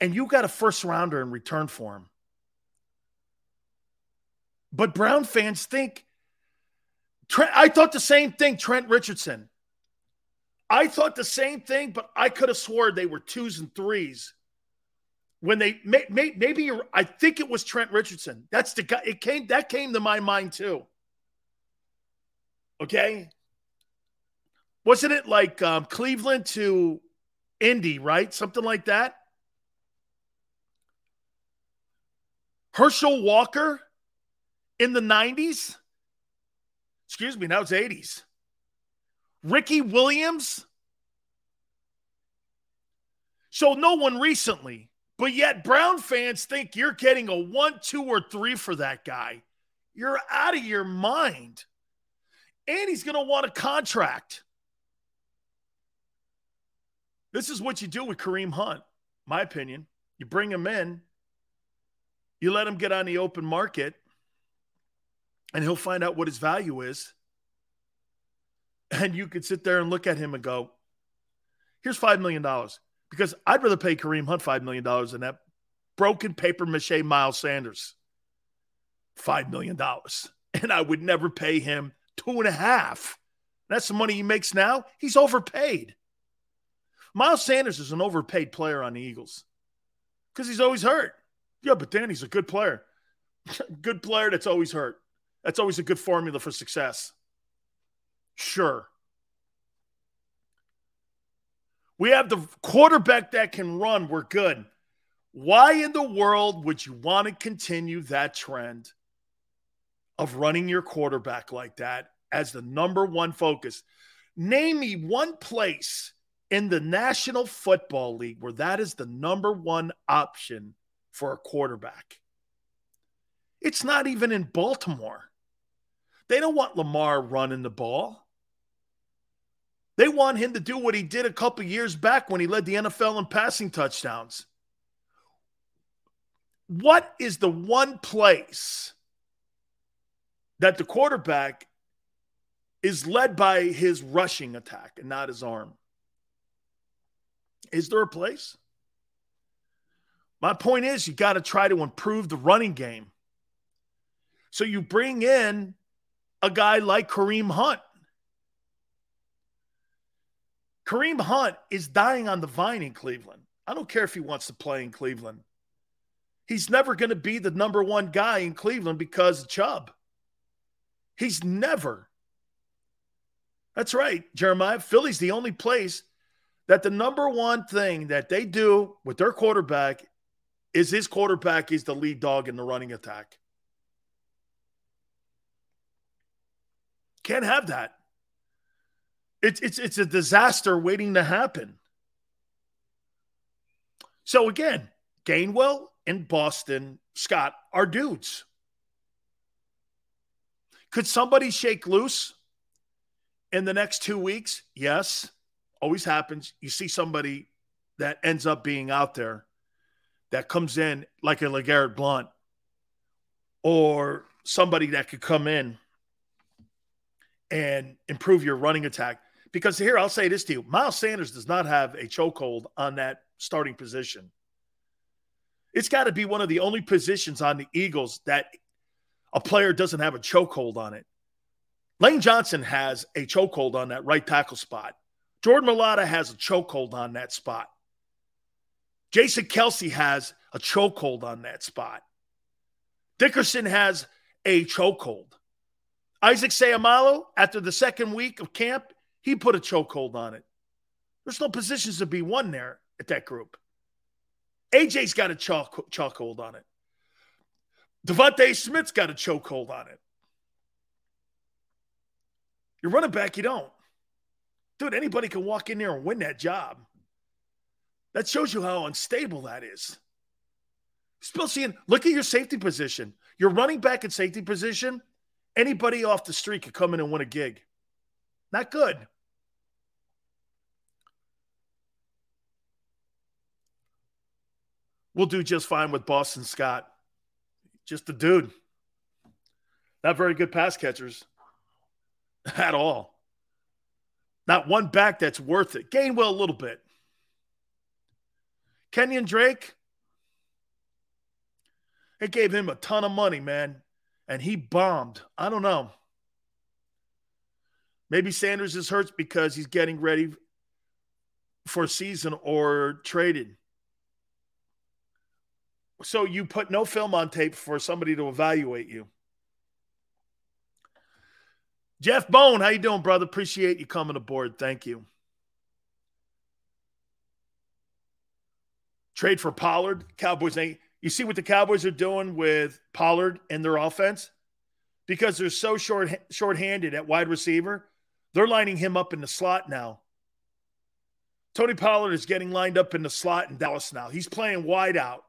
and you got a first rounder in return for him? But Brown fans think Trent, I thought the same thing, Trent Richardson. I thought the same thing, but I could have swore they were twos and threes when they may, may, maybe I think it was Trent Richardson. That's the guy. It came that came to my mind too. Okay, wasn't it like um, Cleveland to Indy, right? Something like that. Herschel Walker in the 90s. Excuse me, now it's 80s. Ricky Williams. So no one recently. But yet, Brown fans think you're getting a one, two, or three for that guy. You're out of your mind. And he's going to want a contract. This is what you do with Kareem Hunt, my opinion. You bring him in, you let him get on the open market, and he'll find out what his value is. And you could sit there and look at him and go, here's $5 million because I'd rather pay Kareem Hunt $5 million than that broken paper mache Miles Sanders $5 million. And I would never pay him two and a half. That's the money he makes now. He's overpaid. Miles Sanders is an overpaid player on the Eagles because he's always hurt. Yeah, but Danny's a good player. good player that's always hurt. That's always a good formula for success. Sure. We have the quarterback that can run. We're good. Why in the world would you want to continue that trend of running your quarterback like that as the number one focus? Name me one place in the National Football League where that is the number one option for a quarterback. It's not even in Baltimore. They don't want Lamar running the ball. They want him to do what he did a couple years back when he led the NFL in passing touchdowns. What is the one place that the quarterback is led by his rushing attack and not his arm? Is there a place? My point is, you got to try to improve the running game. So you bring in a guy like Kareem Hunt. Kareem Hunt is dying on the vine in Cleveland. I don't care if he wants to play in Cleveland. He's never going to be the number one guy in Cleveland because of Chubb. He's never. That's right, Jeremiah. Philly's the only place that the number one thing that they do with their quarterback is his quarterback is the lead dog in the running attack. Can't have that. It's it's it's a disaster waiting to happen. So again, Gainwell and Boston Scott are dudes. Could somebody shake loose in the next two weeks? Yes, always happens. You see somebody that ends up being out there that comes in like a LeGarrette Blunt or somebody that could come in and improve your running attack. Because here, I'll say this to you Miles Sanders does not have a chokehold on that starting position. It's got to be one of the only positions on the Eagles that a player doesn't have a chokehold on it. Lane Johnson has a chokehold on that right tackle spot. Jordan Mailata has a chokehold on that spot. Jason Kelce has a chokehold on that spot. Dickerson has a chokehold. Isaac Seumalo, after the second week of camp, he put a chokehold on it. There's no positions to be won there at that group. AJ's got a choke, chokehold on it. DeVonta Smith's got a chokehold on it. You're running back, you don't. Dude, anybody can walk in there and win that job. That shows you how unstable that is. Especially in look at your safety position. Your running back at safety position, anybody off the street could come in and win a gig. Not good. We'll do just fine with Boston Scott. Just a dude. Not very good pass catchers at all. Not one back that's worth it. Gainwell a little bit. Kenyan Drake, it gave him a ton of money, man, and he bombed. I don't know. Maybe Sanders is hurt because he's getting ready for season or traded. So you put no film on tape for somebody to evaluate you. Jeff Bone, how you doing, brother? Appreciate you coming aboard. Thank you. Trade for Pollard. Cowboys ain't. You see what the Cowboys are doing with Pollard and their offense? Because they're so short short-handed at wide receiver, they're lining him up in the slot now. Tony Pollard is getting lined up in the slot in Dallas now. He's playing wide out.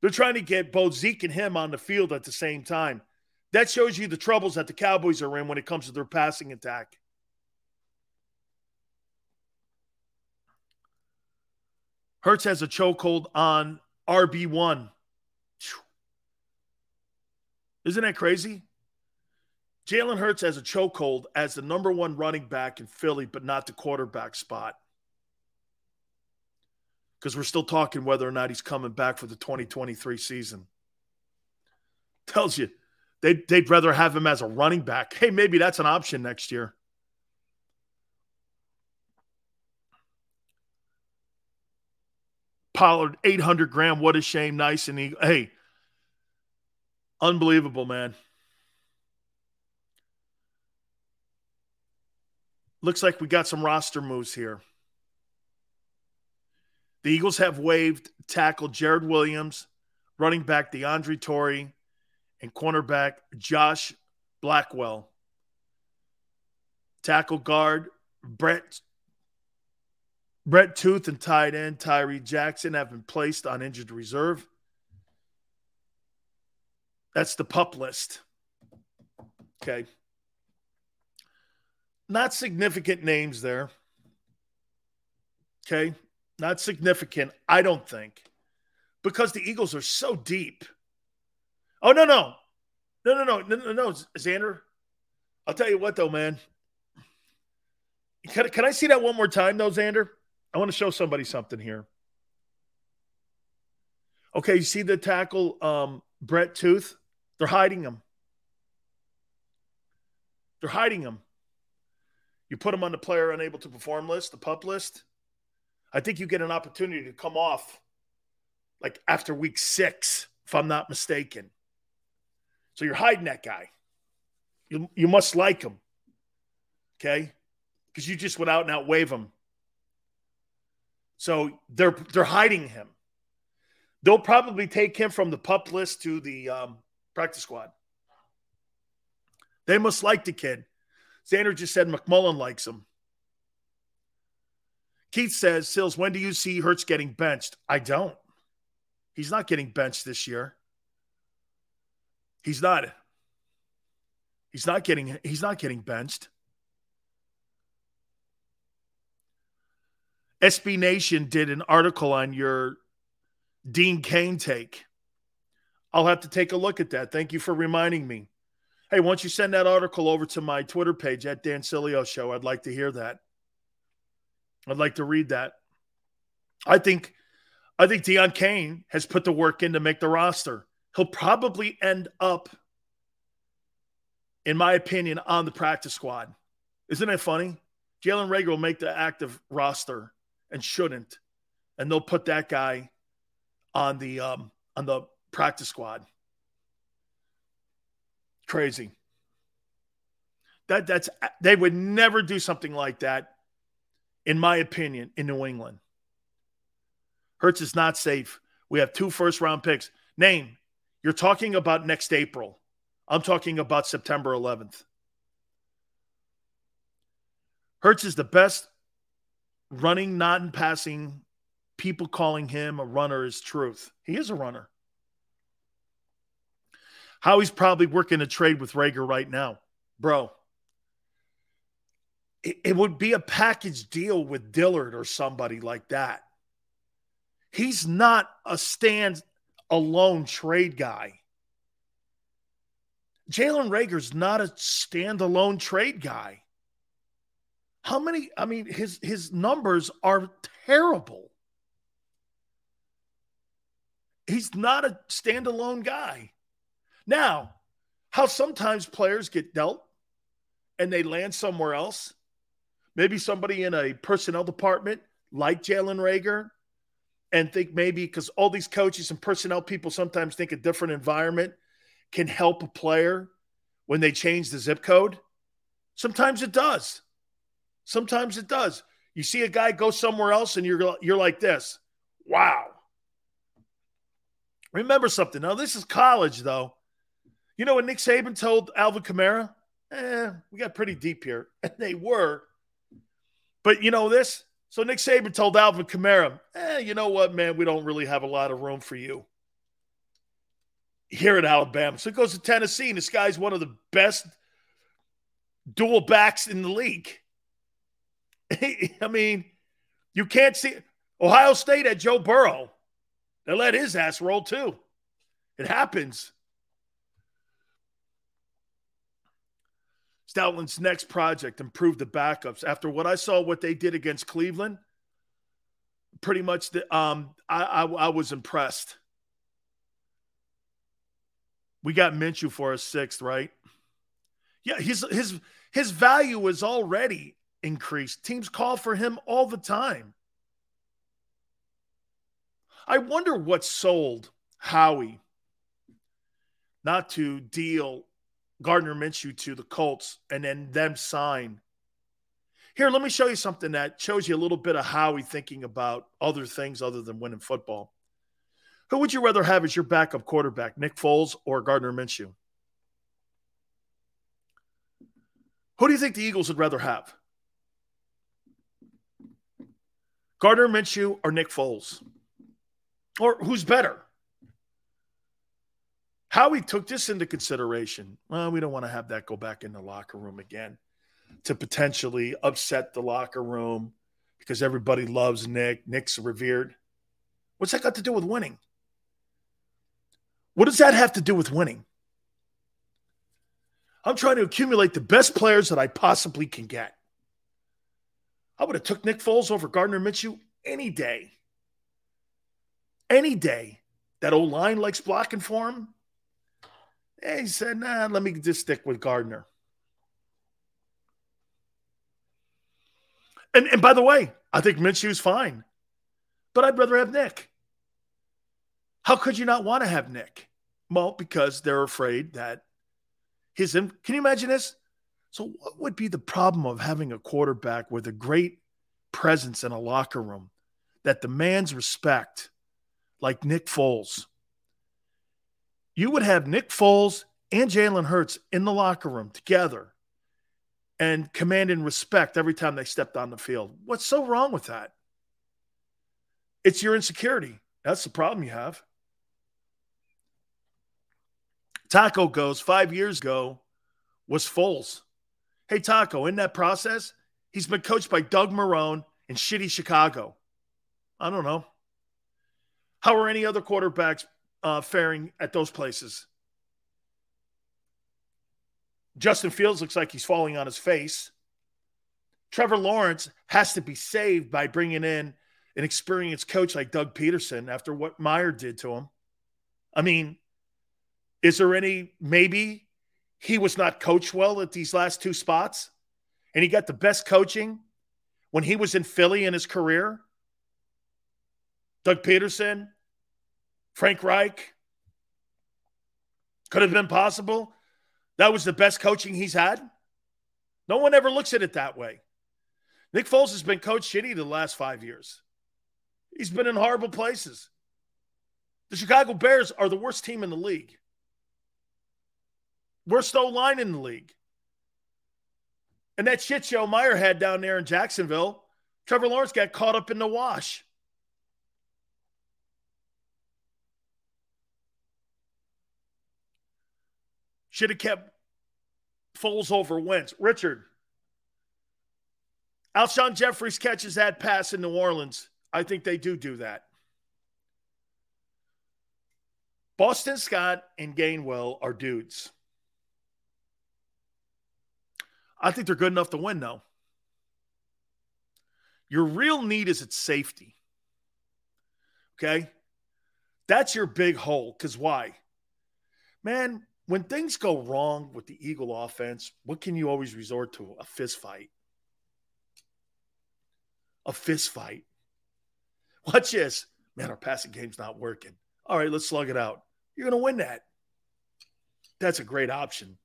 They're trying to get both Zeke and him on the field at the same time. That shows you the troubles that the Cowboys are in when it comes to their passing attack. Hurts has a chokehold on RB1. Isn't that crazy? Jalen Hurts has a chokehold as the number one running back in Philly, but not the quarterback spot. Because we're still talking whether or not he's coming back for the 2023 season. Tells you they'd, they'd rather have him as a running back. Hey, maybe that's an option next year. Pollard, 800 gram. What a shame. Nice and he, hey, unbelievable, man. Looks like we got some roster moves here. The Eagles have waived tackle Jarrid Williams, running back DeAndre Torrey, and cornerback Josh Blackwell. Tackle guard Brett Brett Toth and tight end Tyree Jackson have been placed on injured reserve. That's the pup list. Okay. Not significant names there. Okay. Not significant, I don't think, because the Eagles are so deep. Oh, no, no. No, no, no. No, no, no. Xander, I'll tell you what, though, man. Can, can I see that one more time, though, Xander? I want to show somebody something here. Okay, you see the tackle, um, Brett Toth? They're hiding him. They're hiding him. You put him on the player unable to perform list, the pup list. I think you get an opportunity to come off like after week six, if I'm not mistaken. So you're hiding that guy. You, you must like him. Okay? Because you just went out and out wave him. So they're they're hiding him. They'll probably take him from the pup list to the um, practice squad. They must like the kid. Xander just said McMullen likes him. Keith says, Sills, when do you see Hurts getting benched? I don't. He's not getting benched this year. He's not. He's not getting he's not getting benched. SB Nation did an article on your Deon Cain take. I'll have to take a look at that. Thank you for reminding me. Hey, once you send that article over to my Twitter page at Dan Sileo Show, I'd like to hear that. I'd like to read that. I think I think Deon Cain has put the work in to make the roster. He'll probably end up, in my opinion, on the practice squad. Isn't it funny? Jalen Reagor will make the active roster and shouldn't, and they'll put that guy on the um, on the practice squad. Crazy. That that's they would never do something like that, in my opinion, in New England. Hurts is not safe. We have two first round picks. Name, you're talking about next April. I'm talking about September 11th. Hurts is the best running, not in passing. People calling him a runner is truth. He is a runner. Howie's probably working a trade with Reagor right now. Bro, it, it would be a package deal with Dillard or somebody like that. He's not a stand alone trade guy. Jalen Reagor's not a standalone trade guy. How many? I mean, his his numbers are terrible. He's not a standalone guy. Now, how sometimes players get dealt and they land somewhere else. Maybe somebody in a personnel department like Jalen Reagor and think maybe because all these coaches and personnel people sometimes think a different environment can help a player when they change the zip code. Sometimes it does. Sometimes it does. You see a guy go somewhere else and you're you're like this. Wow. Remember something. Now this is college though. You know what Nick Saban told Alvin Kamara? Eh, we got pretty deep here. And they were. But you know this? So Nick Saban told Alvin Kamara, eh, you know what, man, we don't really have a lot of room for you here at Alabama. So he goes to Tennessee, and this guy's one of the best dual backs in the league. I mean, you can't see Ohio State at Joe Burrow. They let his ass roll too. It happens. Stoutland's next project, improve the backups. After what I saw, what they did against Cleveland, pretty much, the, um, I, I, I was impressed. We got Minshew for a sixth, right? Yeah, his his his value is already increased. Teams call for him all the time. I wonder what sold Howie not to deal Gardner Minshew to the Colts and then them sign. Here, let me show you something that shows you a little bit of Howie thinking about other things other than winning football. Who would you rather have as your backup quarterback, Nick Foles or Gardner Minshew? Who do you think the Eagles would rather have? Gardner Minshew or Nick Foles? Or who's better? Howie took this into consideration. Well, we don't want to have that go back in the locker room again to potentially upset the locker room because everybody loves Nick. Nick's revered. What's that got to do with winning? What does that have to do with winning? I'm trying to accumulate the best players that I possibly can get. I would have took Nick Foles over Gardner Minshew any day. Any day. That old line likes blocking for him. And he said, nah, let me just stick with Gardner. And, and by the way, I think Minshew's fine, but I'd rather have Nick. How could you not want to have Nick? Well, because they're afraid that his. Can you imagine this? So, what would be the problem of having a quarterback with a great presence in a locker room that demands respect, like Nick Foles? You would have Nick Foles and Jalen Hurts in the locker room together and commanding respect every time they stepped on the field. What's so wrong with that? It's your insecurity. That's the problem you have. Taco goes five years ago was Foles. Hey, Taco, in that process, he's been coached by Doug Marrone in shitty Chicago. I don't know. How are any other quarterbacks uh, faring at those places? Justin Fields looks like he's falling on his face. Trevor Lawrence has to be saved by bringing in an experienced coach like Doug Pederson after what Meyer did to him. I mean, is there any maybe he was not coached well at these last two spots and he got the best coaching when he was in Philly in his career? Doug Pederson, Frank Reich. Could have been possible. That was the best coaching he's had. No one ever looks at it that way. Nick Foles has been coached shitty the last five years. He's been in horrible places. The Chicago Bears are the worst team in the league. Worst O line in the league. And that shit show Meyer had down there in Jacksonville, Trevor Lawrence got caught up in the wash. Should have kept Foles over Wentz. Richard, Alshon Jeffries catches that pass in New Orleans. I think they do do that. Boston Scott and Gainwell are dudes. I think they're good enough to win, though. Your real need is its safety. Okay? That's your big hole. Because why? Man, when things go wrong with the Eagle offense, what can you always resort to? A fist fight. A fist fight. Watch this. Man, our passing game's not working. All right, let's slug it out. You're going to win that. That's a great option.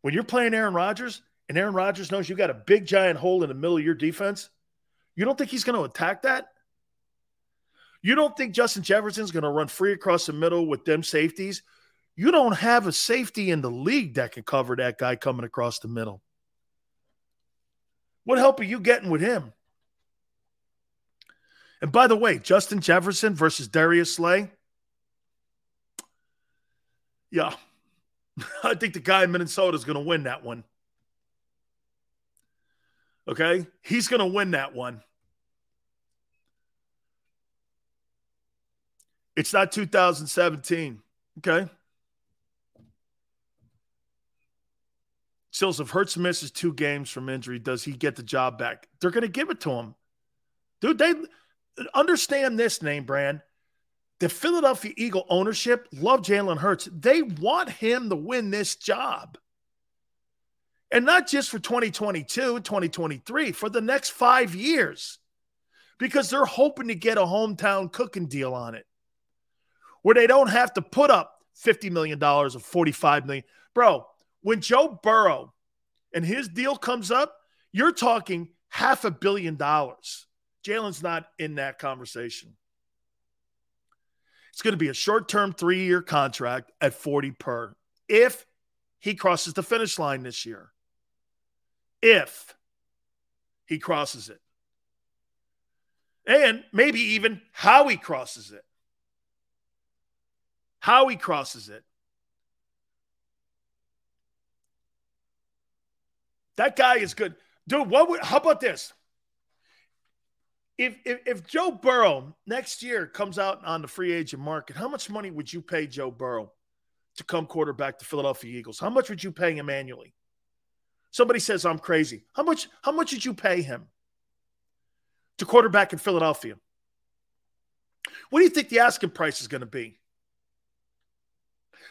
When you're playing Aaron Rodgers and Aaron Rodgers knows you've got a big giant hole in the middle of your defense, you don't think he's going to attack that? You don't think Justin Jefferson's going to run free across the middle with them safeties? You don't have a safety in the league that can cover that guy coming across the middle. What help are you getting with him? And by the way, Justin Jefferson versus Darius Slay. Yeah, I think the guy in Minnesota is going to win that one. Okay, he's going to win that one. It's not 2017. Okay. Sills, if Hurts misses two games from injury, does he get the job back? They're going to give it to him. Dude, they understand this name brand. The Philadelphia Eagle ownership love Jalen Hurts. They want him to win this job. And not just for 2022, 2023, for the next five years. Because they're hoping to get a hometown cooking deal on it. Where they don't have to put up $50 million or 45 million. Bro, when Joe Burrow and his deal comes up, you're talking half a billion dollars. Jalen's not in that conversation. It's going to be a short term three year contract at 40 per if he crosses the finish line this year. If he crosses it. And maybe even how he crosses it. How he crosses it. That guy is good. Dude, what would, how about this? If, if, if Joe Burrow next year comes out on the free agent market, how much money would you pay Joe Burrow to come quarterback to Philadelphia Eagles? How much would you pay him annually? Somebody says I'm crazy. How much how much did you pay him? to quarterback in Philadelphia. What do you think the asking price is going to be?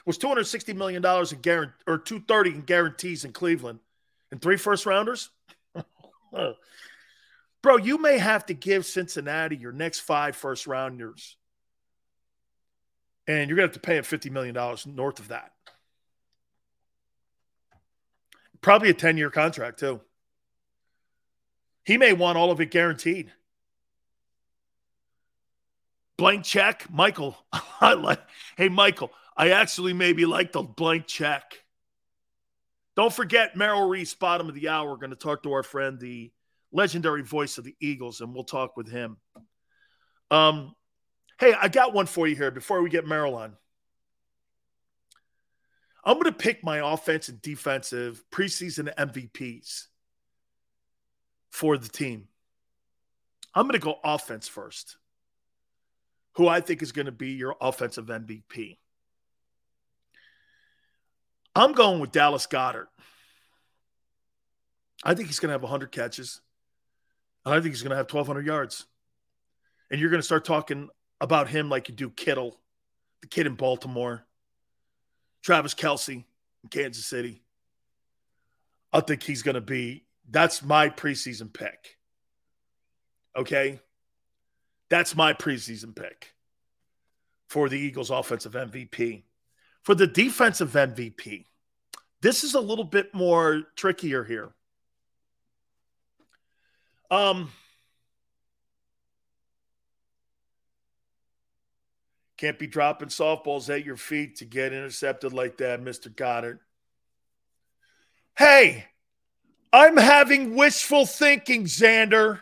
Was $260 million in guarantee or 230 in guarantees in Cleveland and three first rounders? Bro, you may have to give Cincinnati your next five first rounders. And you're going to have to pay him $50 million north of that. Probably a 10 year contract, too. He may want all of it guaranteed. Blank check, Michael. I like. Hey, Michael, I actually maybe like the blank check. Don't forget Merrill Reese, bottom of the hour. We're going to talk to our friend, the legendary voice of the Eagles, and we'll talk with him. Um, hey, I got one for you here before we get Merrill on. I'm going to pick my offense and defensive preseason MVPs for the team. I'm going to go offense first who I think is going to be your offensive MVP. I'm going with Dallas Goedert. I think he's going to have 100 catches. And I think he's going to have 1,200 yards. And you're going to start talking about him like you do Kittle, the kid in Baltimore, Travis Kelce in Kansas City. I think he's going to be, that's my preseason pick. Okay. That's my preseason pick for the Eagles offensive MVP. For the defensive MVP, this is a little bit more trickier here. Um, can't be dropping softballs at your feet to get intercepted like that, Mr. Goedert. Hey, I'm having wishful thinking, Xander.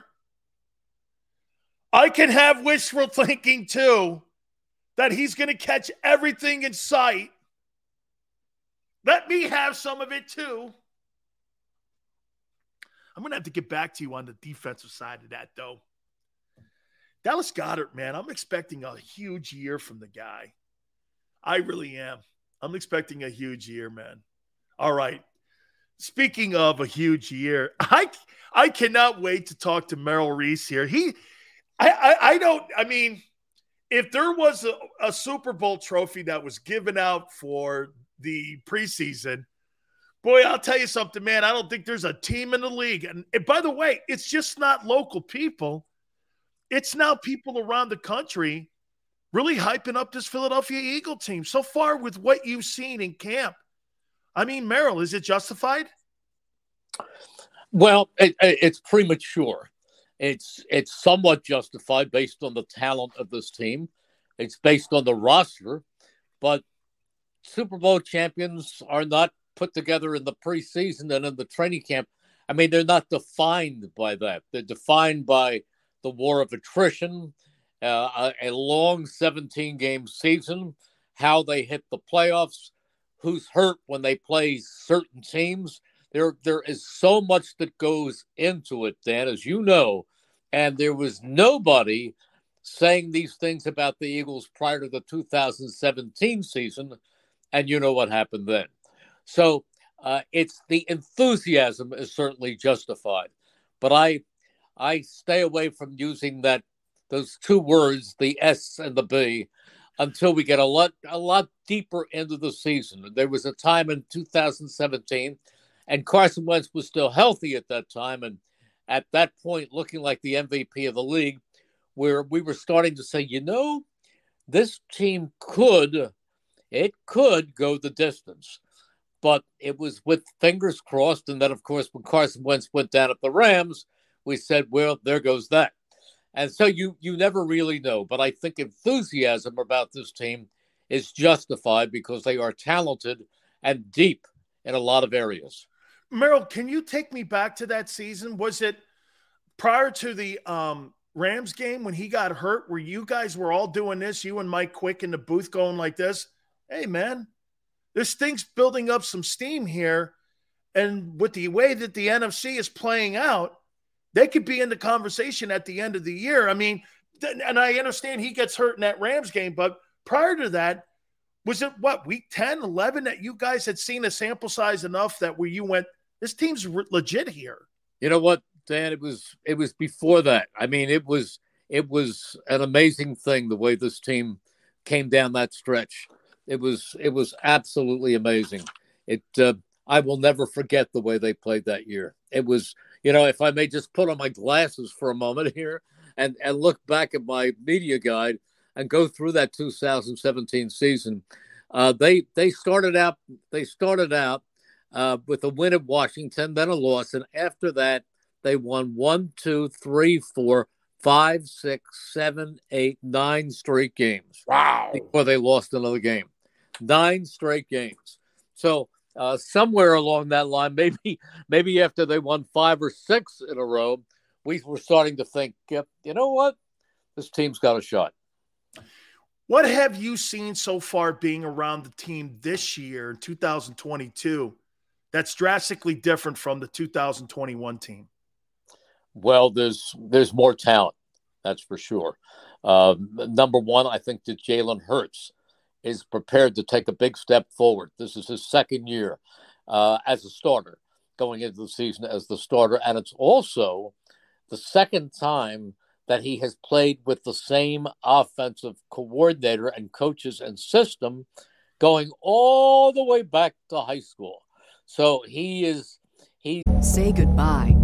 I can have wishful thinking too that he's going to catch everything in sight. Let me have some of it too. I'm going to have to get back to you on the defensive side of that, though. Dallas Goedert, man, I'm expecting a huge year from the guy. I really am. I'm expecting a huge year, man. All right. Speaking of a huge year, I I cannot wait to talk to Merrill Reese here. He I, I, I don't. I mean, if there was a, a Super Bowl trophy that was given out for the preseason, boy, I'll tell you something, man. I don't think there's a team in the league. And, and by the way, it's just not local people. It's now people around the country really hyping up this Philadelphia Eagle team. So far, with what you've seen in camp, I mean, Merrill, is it justified? Well, it, it's premature. It's it's somewhat justified based on the talent of this team. It's based on the roster, but Super Bowl champions are not put together in the preseason and in the training camp. I mean, they're not defined by that. They're defined by the war of attrition, uh, a long 17 game season, how they hit the playoffs, who's hurt when they play certain teams. There, there is so much that goes into it, Dan, as you know, and there was nobody saying these things about the Eagles prior to the 2017 season, and you know what happened then. So uh, it's the enthusiasm is certainly justified, but I, I stay away from using that those two words, the S and the B, until we get a lot a lot deeper into the season. There was a time in 2017 and Carson Wentz was still healthy at that time, and at that point looking like the MVP of the league, where we were starting to say, you know, this team could, it could go the distance. But it was with fingers crossed. And then, of course, when Carson Wentz went down at the Rams, we said, well, there goes that. And so you you never really know. But I think enthusiasm about this team is justified because they are talented and deep in a lot of areas. Merrill, can you take me back to that season? Was it prior to the um, Rams game when he got hurt, where you guys were all doing this, you and Mike Quick in the booth going like this? Hey, man, this thing's building up some steam here. And with the way that the NFC is playing out, they could be in the conversation at the end of the year. I mean, and I understand he gets hurt in that Rams game, but prior to that, was it what week 10, 11 that you guys had seen a sample size enough that where you went, this team's re- legit here. You know what? Dan, it was it was before that. I mean, it was it was an amazing thing the way this team came down that stretch. It was it was absolutely amazing. It uh, I will never forget the way they played that year. It was you know if I may just put on my glasses for a moment here and and look back at my media guide and go through that 2017 season. Uh, they they started out they started out uh, with a win at Washington, then a loss, and after that they won one, two, three, four, five, six, seven, eight, nine straight games. Wow! Before they lost another game, nine straight games. So uh, somewhere along that line, maybe maybe after they won five or six in a row, we were starting to think, you know what, this team's got a shot. What have you seen so far being around the team this year in 2022 that's drastically different from the 2021 team? Well, there's there's more talent, that's for sure. Uh, number one, I think that Jalen Hurts is prepared to take a big step forward. This is his second year uh, as a starter, going into the season as the starter, and it's also the second time that he has played with the same offensive coordinator and coaches and system going all the way back to high school. So he is he Say goodbye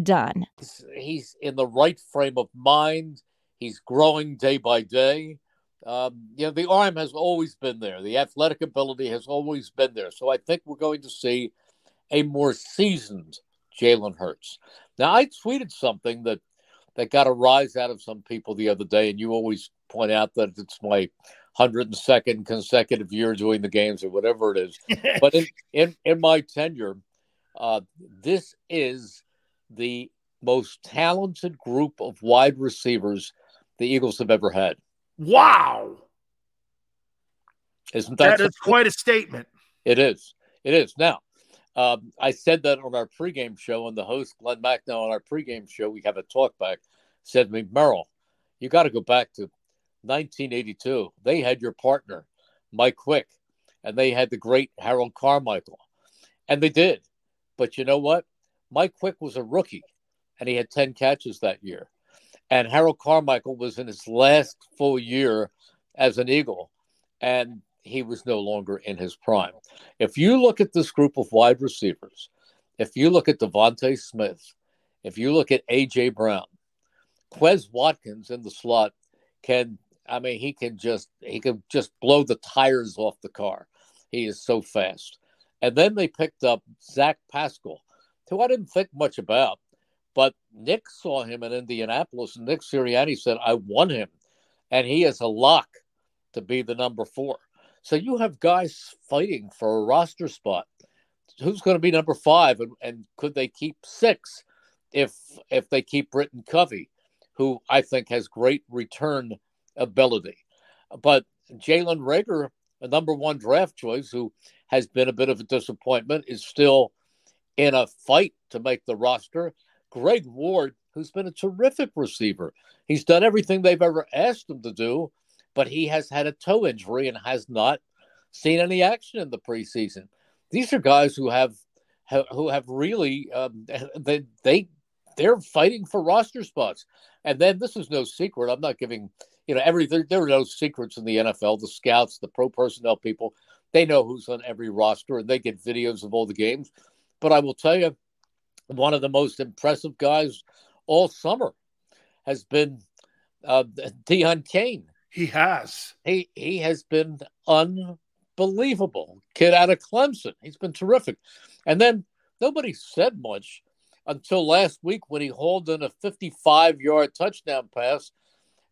done. He's in the right frame of mind. He's growing day by day. Um, you know, the arm has always been there. The athletic ability has always been there. So I think we're going to see a more seasoned Jalen Hurts. Now, I tweeted something that that got a rise out of some people the other day, and you always point out that it's my 102nd consecutive year doing the games or whatever it is. but in, in, in my tenure, uh, this is the most talented group of wide receivers the Eagles have ever had. Wow. Isn't that, that is quite a statement? It is. It is. Now, um, I said that on our pregame show, and the host, Glenn Macnow, on our pregame show, we have a talk back, said to me, Merrill, you got to go back to 1982. They had your partner, Mike Quick, and they had the great Harold Carmichael. And they did. But you know what? Mike Quick was a rookie and he had 10 catches that year. And Harold Carmichael was in his last full year as an Eagle and he was no longer in his prime. If you look at this group of wide receivers, if you look at DeVonta Smith, if you look at AJ Brown, Quez Watkins in the slot can I mean he can just he can just blow the tires off the car. He is so fast. And then they picked up Zach Pascal, who I didn't think much about. But Nick saw him in Indianapolis, and Nick Sirianni said, I want him. And he is a lock to be the number four. So you have guys fighting for a roster spot. Who's going to be number five? And, and could they keep six if if they keep Britton Covey, who I think has great return ability? But Jalen Reagor, a number one draft choice, who has been a bit of a disappointment, is still in a fight to make the roster. Greg Ward, who's been a terrific receiver, he's done everything they've ever asked him to do, but he has had a toe injury and has not seen any action in the preseason. These are guys who have who have really um, they they they're fighting for roster spots. And then this is no secret. I'm not giving you know every there, there are no secrets in the NFL. The scouts, the pro personnel people, they know who's on every roster and they get videos of all the games. But I will tell you, one of the most impressive guys all summer has been uh, Deon Cain. He has. He he has been unbelievable. Kid out of Clemson. He's been terrific. And then nobody said much until last week when he hauled in a 55 yard touchdown pass.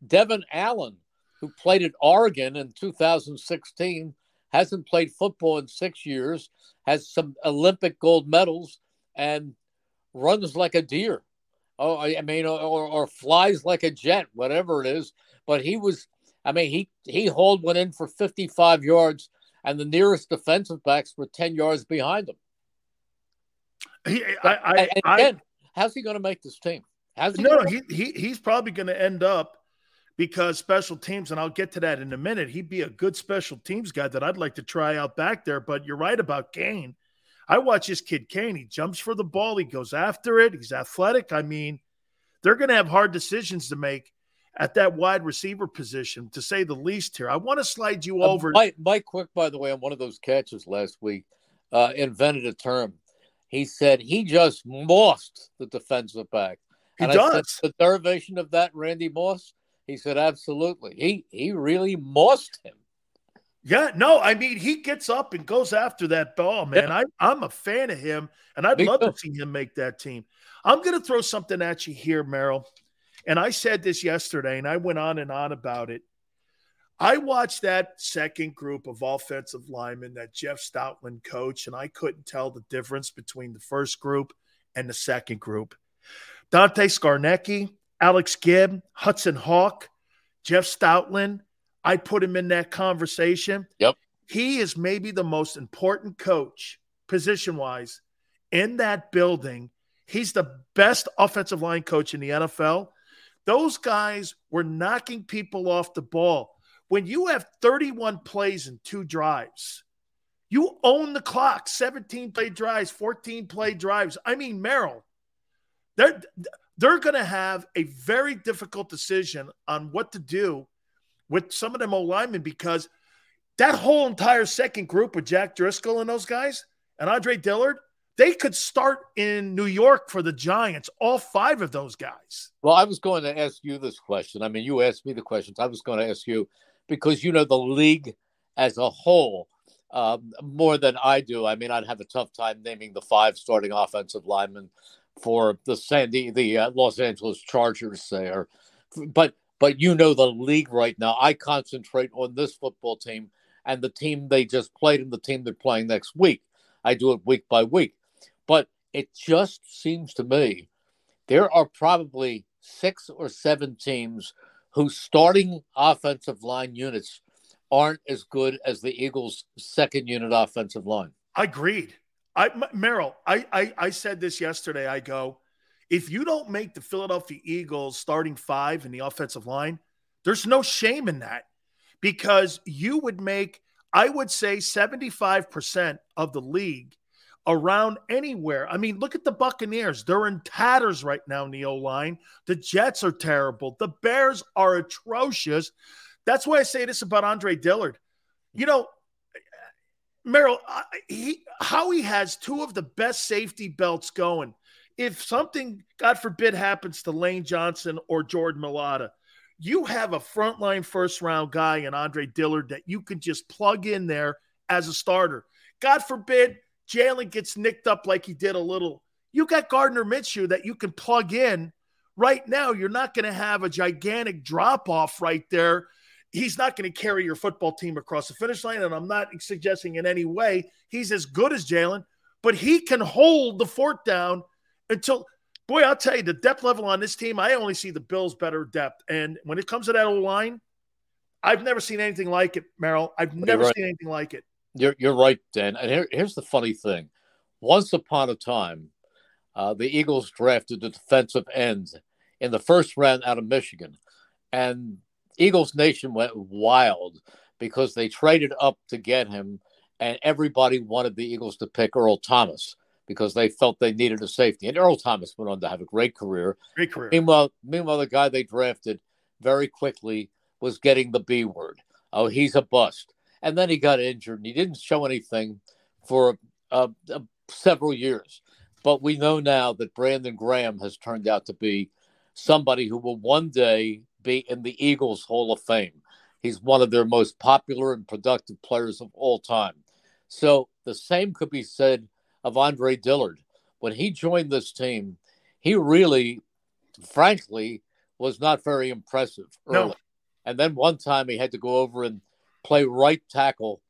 Devin Allen, who played at Oregon in 2016, hasn't played football in six years, has some Olympic gold medals, and runs like a deer. Oh, I mean, or, or flies like a jet, whatever it is. But he was, I mean, he he hauled one in for 55 yards, and the nearest defensive backs were 10 yards behind him. He, I, I, and again, I, how's he going to make this team? How's he no, he, he he's probably going to end up because special teams, and I'll get to that in a minute. He'd be a good special teams guy that I'd like to try out back there. But you're right about Cain. I watch this kid Cain. He jumps for the ball. He goes after it. He's athletic. I mean, they're going to have hard decisions to make at that wide receiver position, to say the least. Here, I want to slide you uh, over. Mike, Mike Quick, by the way, on one of those catches last week, uh, invented a term. He said he just mossed the defensive back. He and does. the derivation of that, Randy Moss. He said, absolutely. He he really mossed him. Yeah, no, I mean he gets up and goes after that ball, man. Yeah. I, I'm a fan of him, and I'd Me love too. to see him make that team. I'm going to throw something at you here, Merrill. And I said this yesterday, and I went on and on about it. I watched that second group of offensive linemen that Jeff Stoutland coached, and I couldn't tell the difference between the first group and the second group. Dante Scarnecchia, Alex Gibb, Hudson Houck, Jeff Stoutland, I put him in that conversation. Yep. He is maybe the most important coach, position wise, in that building. He's the best offensive line coach in the NFL. Those guys were knocking people off the ball. When you have 31 plays and two drives, you own the clock 17 play drives, 14 play drives. I mean, Merrill, they're, they're going to have a very difficult decision on what to do with some of them old linemen because that whole entire second group with Jack Driscoll and those guys and Andre Dillard, they could start in New York for the Giants, all five of those guys. Well, I was going to ask you this question. I mean, you asked me the questions. I was going to ask you because you know the league as a whole um, more than I do. I mean, I'd have a tough time naming the five starting offensive linemen for the Sandy, the uh, Los Angeles Chargers, there, but but you know the league right now. I concentrate on this football team and the team they just played and the team they're playing next week. I do it week by week. But it just seems to me there are probably six or seven teams whose starting offensive line units aren't as good as the Eagles' second unit offensive line. Agreed. I Merrill, I, I I said this yesterday. I go, if you don't make the Philadelphia Eagles starting five in the offensive line, there's no shame in that because you would make, I would say, 75% of the league around anywhere. I mean, look at the Buccaneers. They're in tatters right now in the O line. The Jets are terrible. The Bears are atrocious. That's why I say this about Andre Dillard. You know, Merrill, he, how he has two of the best safety belts going if something, God forbid, happens to Lane Johnson or Jordan Mailata, you have a frontline first round guy in Andre Dillard that you could just plug in there as a starter. God forbid Jalen gets nicked up like he did a little. You got Gardner Minshew that you can plug in right now. You're not going to have a gigantic drop off right there. He's not going to carry your football team across the finish line. And I'm not suggesting in any way he's as good as Jalen, but he can hold the fort down until boy, I'll tell you the depth level on this team. I only see the Bills better depth, and when it comes to that old line, I've never seen anything like it, Merrill. I've never right. seen anything like it. You're you're right, Dan. And here, here's the funny thing: once upon a time, uh, the Eagles drafted a defensive end in the first round out of Michigan, and Eagles Nation went wild because they traded up to get him, and everybody wanted the Eagles to pick Earl Thomas because they felt they needed a safety. And Earl Thomas went on to have a great career. Great career. Meanwhile, meanwhile, the guy they drafted very quickly was getting the B word. Oh, he's a bust. And then he got injured and he didn't show anything for uh, uh, several years. But we know now that Brandon Graham has turned out to be somebody who will one day be in the Eagles Hall of Fame. He's one of their most popular and productive players of all time. So the same could be said of Andre Dillard. When he joined this team, he really, frankly, was not very impressive early. No. And then one time he had to go over and play right tackle,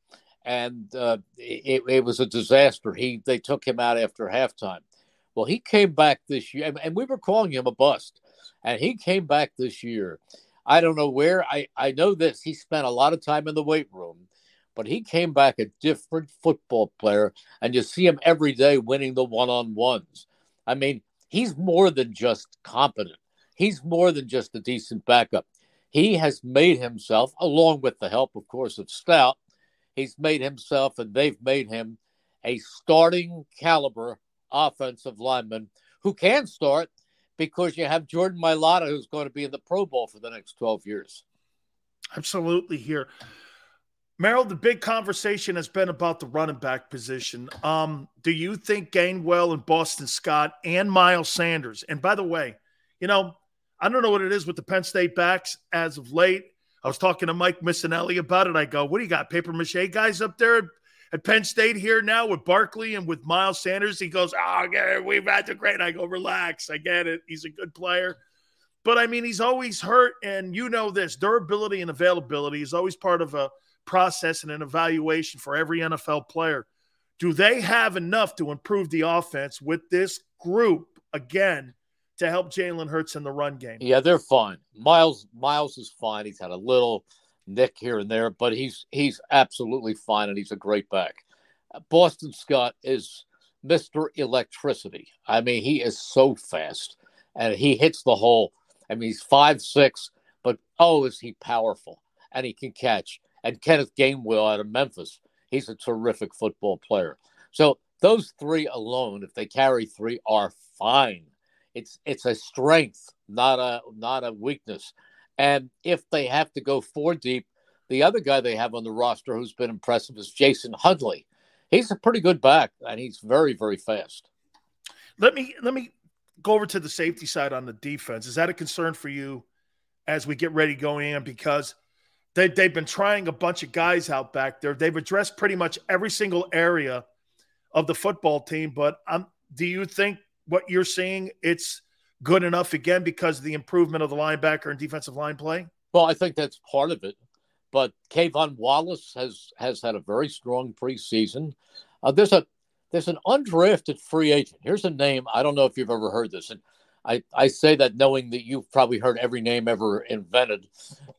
and uh, it, it, was a disaster. He they took him out after halftime. Well, he came back this year, and we were calling him a bust, and he came back this year. I don't know where. I I know this. He spent a lot of time in the weight room, but he came back a different football player, and you see him every day winning the one on ones. I mean, he's more than just competent. He's more than just a decent backup. He has made himself, along with the help, of course, of Stout, he's made himself and they've made him a starting caliber offensive lineman who can start because you have Jordan Mailata who's going to be in the Pro Bowl for the next 12 years. Absolutely here. Merrill, the big conversation has been about the running back position. Um, do you think Gainwell and Boston Scott and Miles Sanders, and by the way, you know, I don't know what it is with the Penn State backs as of late. I was talking to Mike Missanelli about it. I go, what do you got? Paper mache guys up there at Penn State here now with Barkley and with Miles Sanders. He goes, Oh, we've had the great. I go, relax. I get it. He's a good player. But I mean, he's always hurt. And you know this durability and availability is always part of a process and an evaluation for every NFL player. Do they have enough to improve the offense with this group again to help Jalen Hurts in the run game. Yeah, they're fine. Miles Miles is fine. He's had a little nick here and there, but he's he's absolutely fine and he's a great back. Boston Scott is Mr. Electricity. I mean, he is so fast and he hits the hole. I mean, he's five six, but oh, is he powerful and he can catch. And Kenneth Gainwell out of Memphis, he's a terrific football player. So those three alone, if they carry three, are fine it's it's a strength, not a not a weakness. And if they have to go four deep, the other guy they have on the roster who's been impressive is Jason Huntley. He's a pretty good back, and he's very very fast. Let me let me go over to the safety side on the defense. Is that a concern for you as we get ready going in? Because they, they've been trying a bunch of guys out back there. They've addressed pretty much every single area of the football team. But um, do you think what you're seeing, it's good enough again because of the improvement of the linebacker and defensive line play? Well, I think that's part of it. But K'Von Wallace has has had a very strong preseason. Uh, there's a there's an undrafted free agent. Here's a name I don't know if you've ever heard this, and I I say that knowing that you've probably heard every name ever invented.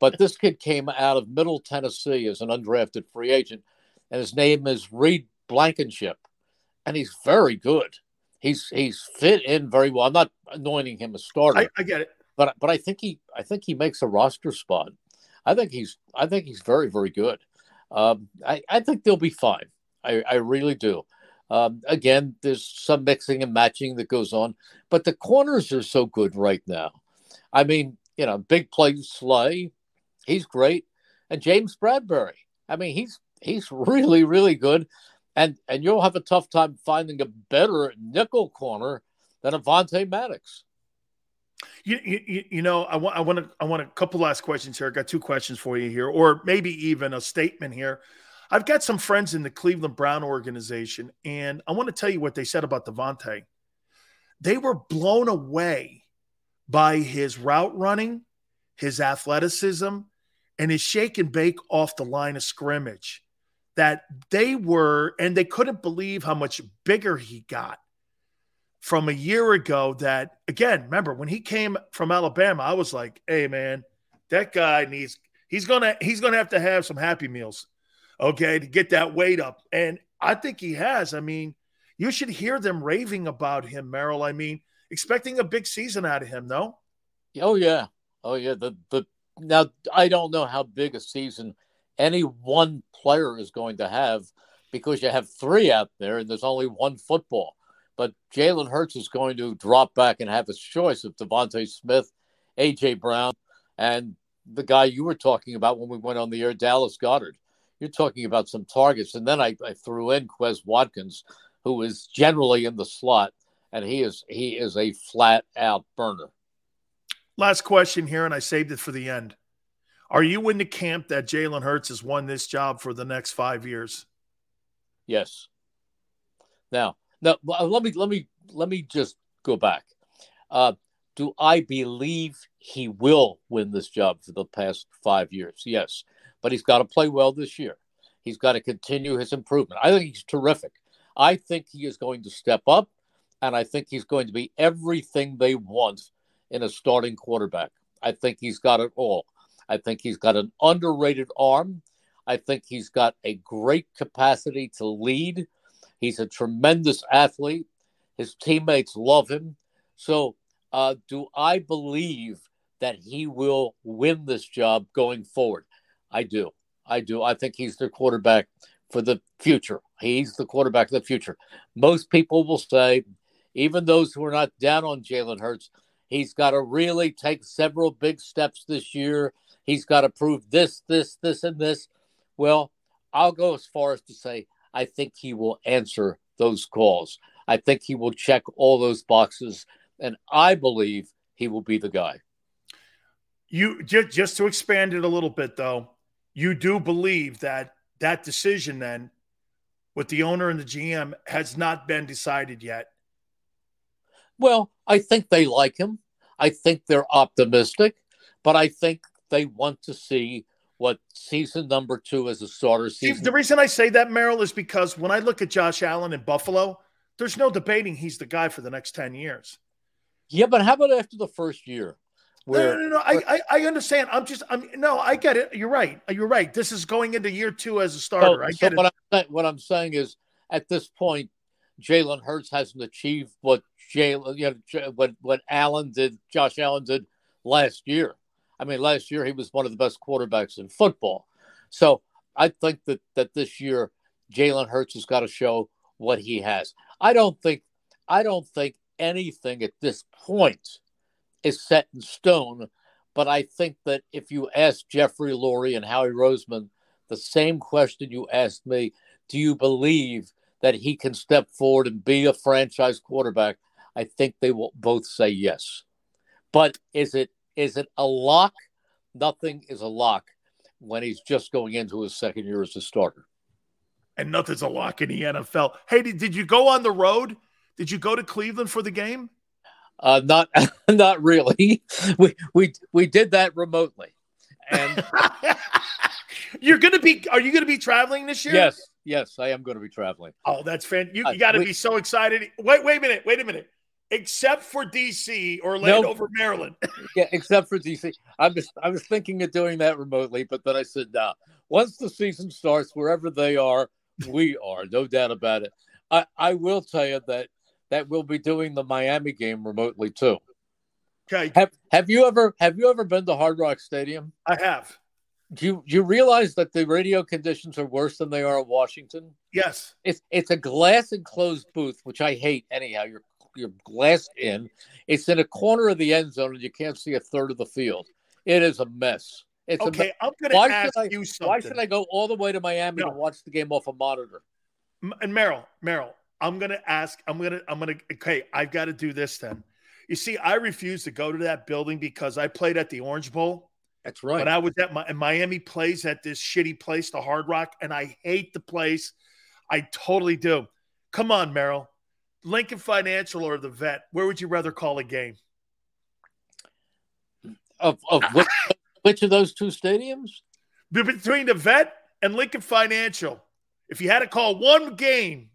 But this kid came out of Middle Tennessee as an undrafted free agent, and his name is Reed Blankenship, and he's very good he's he's fit in very well. I'm not anointing him a starter. I, I, get it, but but I think he I think he makes a roster spot. I think he's I think he's very very good. Um, I I think they'll be fine. I I really do. Um, again, there's some mixing and matching that goes on, but the corners are so good right now. I mean, you know, big play Slay, he's great, and James Bradberry. I mean, he's he's really really good and and you'll have a tough time finding a better nickel corner than Avonte Maddox. You, you, you know, I want I want to I want a couple last questions here. I got two questions for you here, or maybe even a statement here. I've got some friends in the Cleveland Brown organization, and I want to tell you what they said about DeVonta. They were blown away by his route running, his athleticism, and his shake and bake off the line of scrimmage that they were, and they couldn't believe how much bigger he got from a year ago. That, again, remember when he came from Alabama, I was like, hey, man, that guy needs, he's going to, he's going to have to have some happy meals, okay, to get that weight up. And I think he has. I mean, you should hear them raving about him, Merrill. I mean, expecting a big season out of him, no? Oh, yeah. Oh, yeah. The, the, now, I don't know how big a season any one player is going to have because you have three out there and there's only one football. But Jalen Hurts is going to drop back and have his choice of DeVonta Smith, A.J. Brown, and the guy you were talking about when we went on the air, Dallas Goedert. You're talking about some targets. And then I, I threw in Quez Watkins, who is generally in the slot, and he is he is a flat out burner. Last question here, and I saved it for the end. Are you in the camp that Jalen Hurts has won this job for the next five years? Yes. Now, now let me let me let me just go back. Uh, do I believe he will win this job for the past five years? Yes, but he's got to play well this year. He's got to continue his improvement. I think he's terrific. I think he is going to step up, and I think he's going to be everything they want in a starting quarterback. I think he's got it all. I think he's got an underrated arm. I think he's got a great capacity to lead. He's a tremendous athlete. His teammates love him. So, uh, do I believe that he will win this job going forward? I do. I do. I think he's the quarterback for the future. He's the quarterback of the future. Most people will say, even those who are not down on Jalen Hurts, he's got to really take several big steps this year. He's got to prove this, this, this, and this. Well, I'll go as far as to say I think he will answer those calls. I think he will check all those boxes, and I believe he will be the guy. You just just to expand it a little bit, though, you do believe that that decision then with the owner and the GM has not been decided yet. Well, I think they like him. I think they're optimistic, but I think they want to see what season number two as a starter season. The reason I say that, Merrill, is because when I look at Josh Allen in Buffalo, there's no debating he's the guy for the next 10 years. Yeah, but how about after the first year? Where, no, no, no, no. I, I, I, understand. I'm just, I'm no, I get it. You're right. You're right. This is going into year two as a starter. Oh, I get so what, I'm, what I'm saying is, at this point, Jalen Hurts hasn't achieved what Jalen, you know, what what Allen did, Josh Allen did last year. I mean, last year he was one of the best quarterbacks in football. So I think that that this year Jalen Hurts has got to show what he has. I don't think I don't think anything at this point is set in stone. But I think that if you ask Jeffrey Lurie and Howie Roseman the same question you asked me, do you believe that he can step forward and be a franchise quarterback? I think they will both say yes. But is it is it a lock? Nothing is a lock when he's just going into his second year as a starter. And nothing's a lock in the NFL. Hey, did, did you go on the road? Did you go to Cleveland for the game? Uh, not not really. We we we did that remotely. And you're going to be are you going to be traveling this year? Yes. Yes, I am going to be traveling. Oh, that's fantastic. You, you got to be so excited. Wait, wait a minute. Wait a minute except for DC or Landover, nope. Maryland. yeah, except for DC. I was I was thinking of doing that remotely, but then I said, "No." Once the season starts, wherever they are, we are, no doubt about it. I I will tell you that that we'll be doing the Miami game remotely too. Okay. Have Have you ever Have you ever been to Hard Rock Stadium? I have. Do you, do you realize that the radio conditions are worse than they are in Washington? Yes. It's it's a glass enclosed booth, which I hate anyhow. You're you're glassed in. It's in a corner of the end zone, and you can't see a third of the field. It is a mess. It's okay. i am going to ask I, you something. Why should I go all the way to Miami no. to watch the game off a monitor? And Merrill, Merrill, I'm going to ask. I'm going to. I'm going to. Okay, I've got to do this then. You see, I refuse to go to that building because I played at the Orange Bowl. That's right. But I was at my Miami plays at this shitty place, the Hard Rock, and I hate the place. I totally do. Come on, Merrill. Lincoln Financial or the Vet, where would you rather call a game? Of, of which, which of those two stadiums? Between the Vet and Lincoln Financial. If you had to call one game,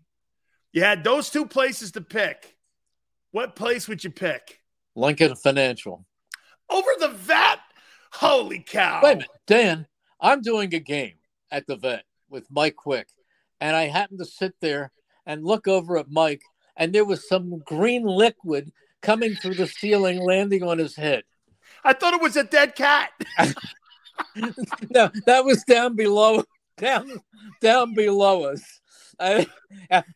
you had those two places to pick. What place would you pick? Lincoln Financial. Over the Vet? Holy cow. Wait a minute, Dan. I'm doing a game at the Vet with Mike Quick, and I happen to sit there and look over at Mike, and there was some green liquid coming through the ceiling, landing on his head. I thought it was a dead cat. no, that was down below, down down below us. I,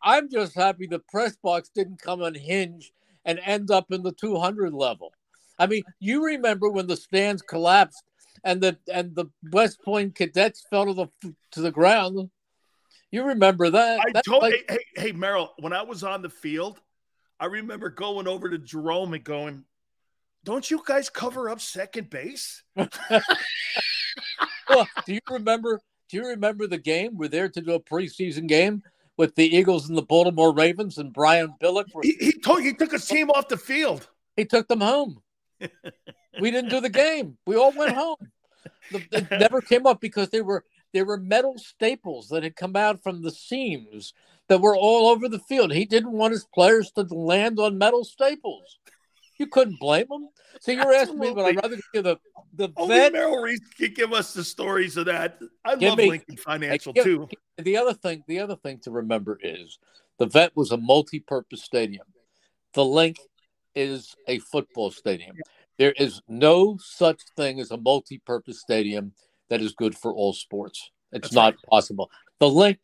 I'm just happy the press box didn't come unhinged and end up in the 200 level. I mean, you remember when the stands collapsed and the and the West Point cadets fell to the to the ground. You remember that? I told like, hey, hey, hey, Merrill, when I was on the field, I remember going over to Jerome and going, don't you guys cover up second base? well, do you remember? Do you remember the game? We're there to do a preseason game with the Eagles and the Baltimore Ravens, and Brian Billick. Were, he, he told he took his team off the field. He took them home. we didn't do the game. We all went home. It never came up because they were there were metal staples that had come out from the seams that were all over the field. He didn't want his players to land on metal staples. You couldn't blame him. So you're asking me, but I'd rather give the the Only vet. Merrill Reese can give us the stories of that. I love me, Lincoln Financial give, too. The other thing, the other thing to remember is the vet was a multi-purpose stadium. The link is a football stadium. There is no such thing as a multi-purpose stadium that is good for all sports. It's That's not right. possible. The link,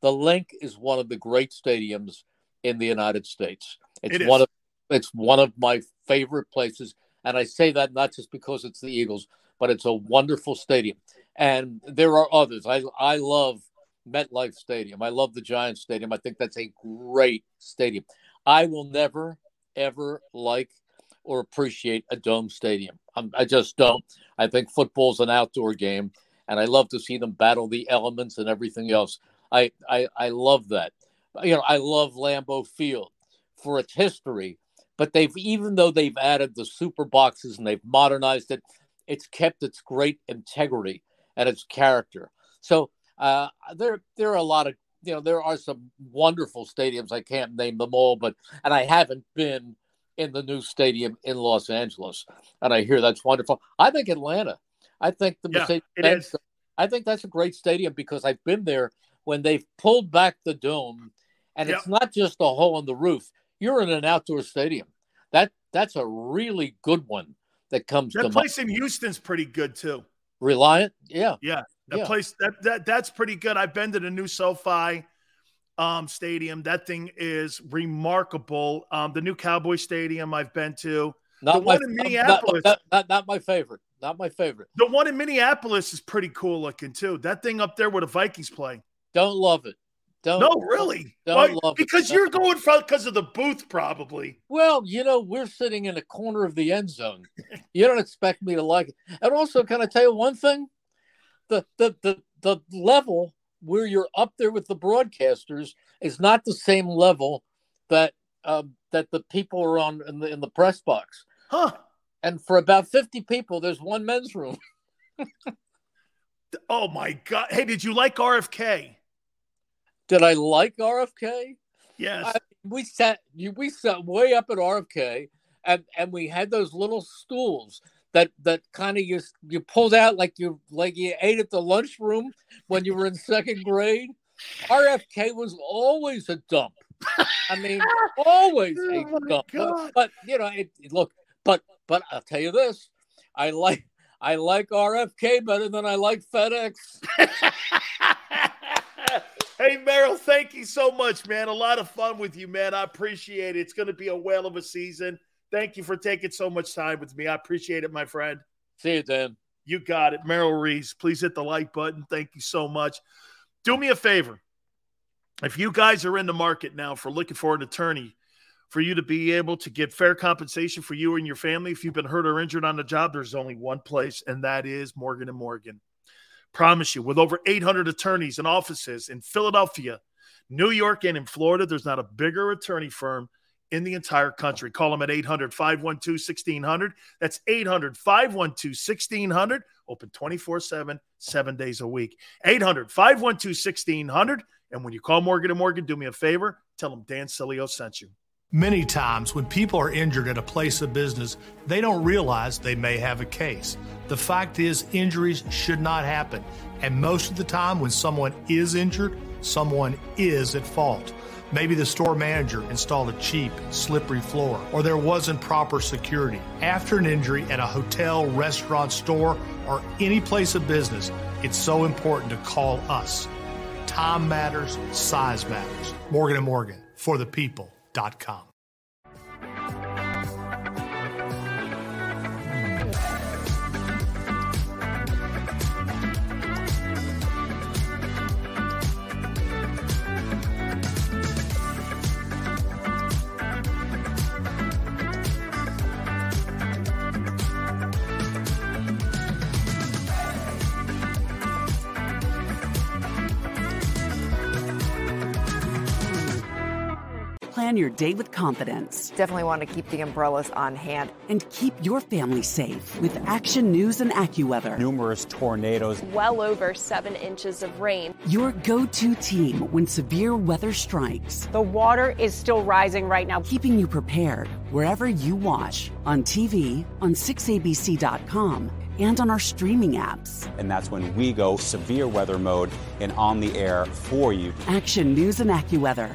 the link is one of the great stadiums in the United States. It's it one of it's one of my favorite places, and I say that not just because it's the Eagles, but it's a wonderful stadium. And there are others. I I love MetLife Stadium. I love the Giants Stadium. I think that's a great stadium. I will never ever like or appreciate a dome stadium. I'm, i just don't. I think football's an outdoor game, and I love to see them battle the elements and everything else. I, I, I love that. You know, I love Lambeau Field for its history, but they've even though they've added the super boxes and they've modernized it, it's kept its great integrity and its character. So uh, there there are a lot of you know there are some wonderful stadiums. I can't name them all, but and I haven't been in the new stadium in Los Angeles, and I hear that's wonderful. I think Atlanta. I think the yeah, Mercedes. I think that's a great stadium because I've been there when they've pulled back the dome, and yep. it's not just a hole in the roof. You're in an outdoor stadium. That that's a really good one that comes. That place mind. in Houston's pretty good too. Reliant, yeah, yeah. That yeah. place that, that that's pretty good. I've been to the new SoFi um, stadium. That thing is remarkable. Um, the new Cowboy Stadium I've been to. Not the my, one in Minneapolis. Not, not, not, my favorite. Not my favorite. The one in Minneapolis is pretty cool looking too. That thing up there where the Vikings play. Don't love it. Don't. No, really. Don't Why? love because it. you're going for because of the booth, probably. Well, you know, we're sitting in a corner of the end zone. you don't expect me to like it. And also, can I tell you one thing? The the the the level where you're up there with the broadcasters is not the same level that um, that the people are on in the in the press box. Huh. And for about 50 people, there's one men's room. oh my god. Hey, did you like RFK? Did I like RFK? Yes. I, we sat we sat way up at RFK and and we had those little stools that that kind of you you pulled out like you like you ate at the lunchroom when you were in second grade. RFK was always a dump. I mean, always oh a dump. But, but, you know, it, look, but but I'll tell you this: I like I like RFK better than I like FedEx. hey, Merrill, thank you so much, man. A lot of fun with you, man. I appreciate it. It's going to be a whale of a season. Thank you for taking so much time with me. I appreciate it, my friend. See you, Dan. You got it. Merrill Reese, please hit the like button. Thank you so much. Do me a favor. If you guys are in the market now for looking for an attorney, for you to be able to get fair compensation for you and your family, if you've been hurt or injured on the job, there's only one place, and that is Morgan and Morgan. Promise you, with over 800 attorneys and offices in Philadelphia, New York, and in Florida, there's not a bigger attorney firm in the entire country. Call them at 800 512 1600. That's 800 512 1600. Open 24 7, seven days a week. 800 512 1600. And when you call Morgan and Morgan, do me a favor, tell them Dan Sileo sent you. Many times when people are injured at a place of business, they don't realize they may have a case. The fact is, injuries should not happen. And most of the time, when someone is injured, someone is at fault. Maybe the store manager installed a cheap, slippery floor, or there wasn't proper security. After an injury at a hotel, restaurant, store, or any place of business, it's so important to call us. Time matters, size matters. Morgan and Morgan for the people.com. Plan your day with confidence. Definitely want to keep the umbrellas on hand. And keep your family safe with Action News and AccuWeather. Numerous tornadoes. Well over seven inches of rain. Your go to team when severe weather strikes. The water is still rising right now. Keeping you prepared wherever you watch on TV, on 6abc.com, and on our streaming apps. And that's when we go severe weather mode and on the air for you. Action News and AccuWeather,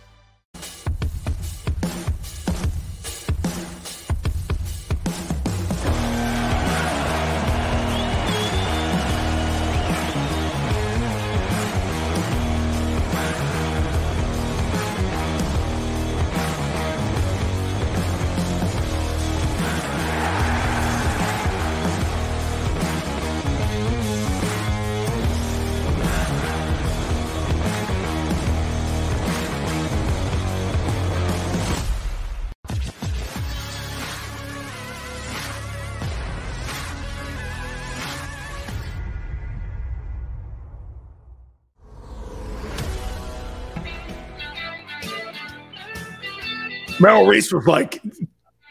Merrill Reese was like,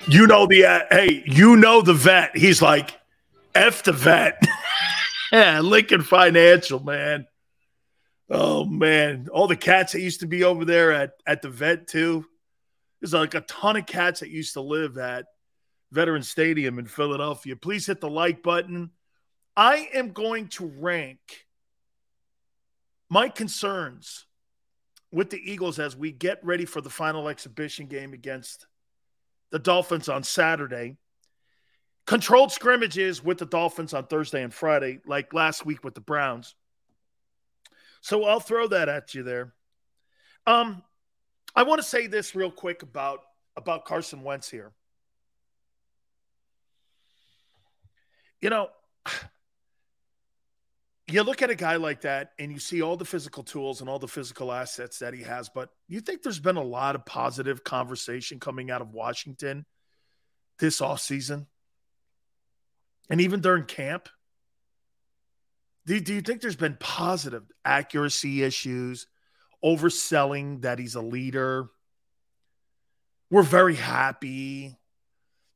you know the uh, hey, you know the vet. He's like, F the vet. yeah, Lincoln Financial, man. Oh man, all the cats that used to be over there at at the vet too. There's like a ton of cats that used to live at Veteran Stadium in Philadelphia. Please hit the like button. I am going to rank my concerns with the Eagles as we get ready for the final exhibition game against the Dolphins on Saturday. Controlled scrimmages with the Dolphins on Thursday and Friday, like last week with the Browns. So I'll throw that at you there. Um, I want to say this real quick about about Carson Wentz here. You know, you look at a guy like that and you see all the physical tools and all the physical assets that he has, but you think there's been a lot of positive conversation coming out of Washington this offseason and even during camp? Do, do you think there's been positive accuracy issues, overselling that he's a leader? We're very happy.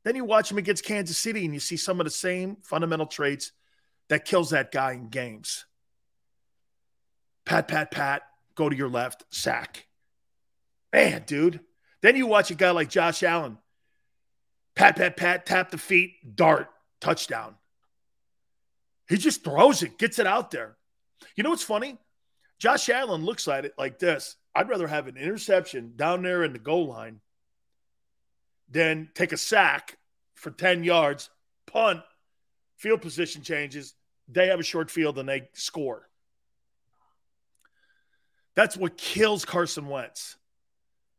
Then you watch him against Kansas City and you see some of the same fundamental traits that kills that guy in games. Pat, pat, pat, go to your left, sack. Man, dude. Then you watch a guy like Josh Allen. Pat, pat, pat, tap the feet, dart, touchdown. He just throws it, gets it out there. You know what's funny? Josh Allen looks at it like this. I'd rather have an interception down there in the goal line than take a sack for 10 yards, punt, field position changes. They have a short field and they score. That's what kills Carson Wentz.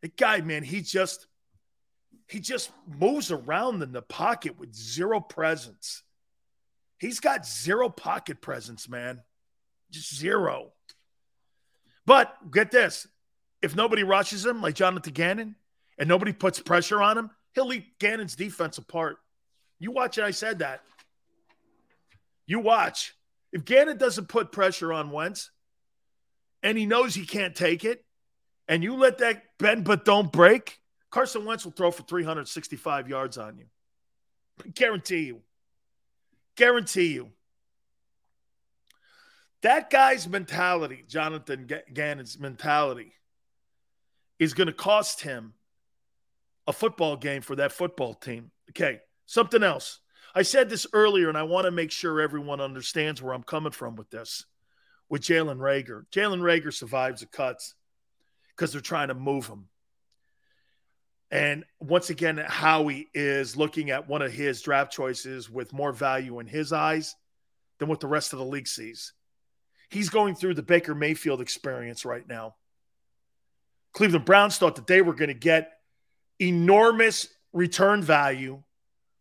The guy, man, he just he just moves around in the pocket with zero presence. He's got zero pocket presence, man. Just zero. But get this if nobody rushes him like Jonathan Gannon and nobody puts pressure on him, he'll eat Gannon's defense apart. You watch it, I said that. You watch. If Gannon doesn't put pressure on Wentz and he knows he can't take it, and you let that bend but don't break, Carson Wentz will throw for 365 yards on you. Guarantee you. Guarantee you. That guy's mentality, Jonathan Gannon's mentality, is going to cost him a football game for that football team. Okay, something else. I said this earlier, and I want to make sure everyone understands where I'm coming from with this. With Jalen Reagor. Jalen Reagor survives the cuts because they're trying to move him. And once again, Howie is looking at one of his draft choices with more value in his eyes than what the rest of the league sees. He's going through the Baker Mayfield experience right now. Cleveland Browns thought that they were going to get enormous return value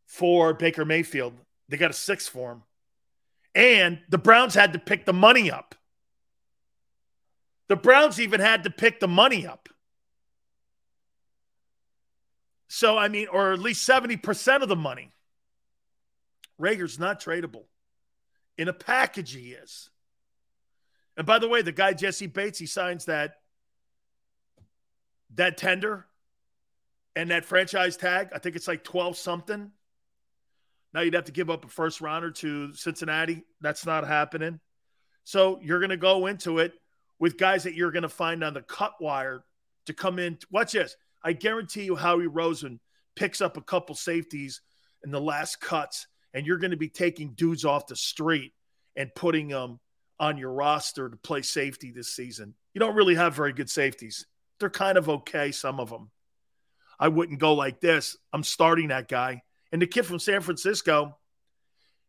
for Baker Mayfield. They got a six for him. And the Browns had to pick the money up. The Browns even had to pick the money up. So, I mean, or at least 70% of the money. Reagor's not tradable. In a package, he is. And by the way, the guy Jessie Bates, he signs that that tender and that franchise tag. I think it's like 12 something. Now you'd have to give up a first rounder to Cincinnati. That's not happening. So you're going to go into it with guys that you're going to find on the cut wire to come in. Watch this. I guarantee you, Howie Roseman picks up a couple safeties in the last cuts, and you're going to be taking dudes off the street and putting them on your roster to play safety this season. You don't really have very good safeties. They're kind of okay, some of them. I wouldn't go like this. I'm starting that guy. And the kid from San Francisco,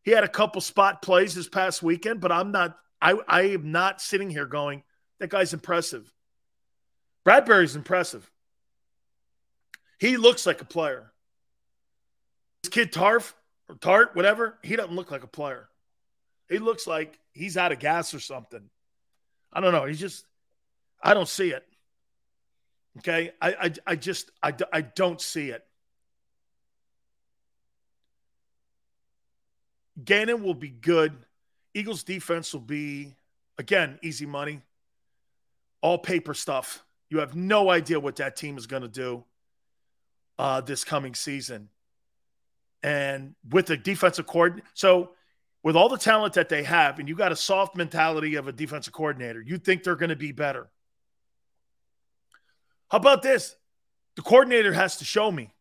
he had a couple spot plays this past weekend, but I'm not, I, I am not sitting here going, that guy's impressive. Bradberry's impressive. He looks like a player. This kid Tarf or Tartt, whatever, he doesn't look like a player. He looks like he's out of gas or something. I don't know. He's just, I don't see it. Okay. I, I, I just, I, I don't see it. Gannon will be good. Eagles defense will be, again, easy money, all paper stuff. You have no idea what that team is going to do uh, this coming season. And with the defensive coordinator, so with all the talent that they have, and you got a soft mentality of a defensive coordinator, you think they're going to be better. How about this? The coordinator has to show me.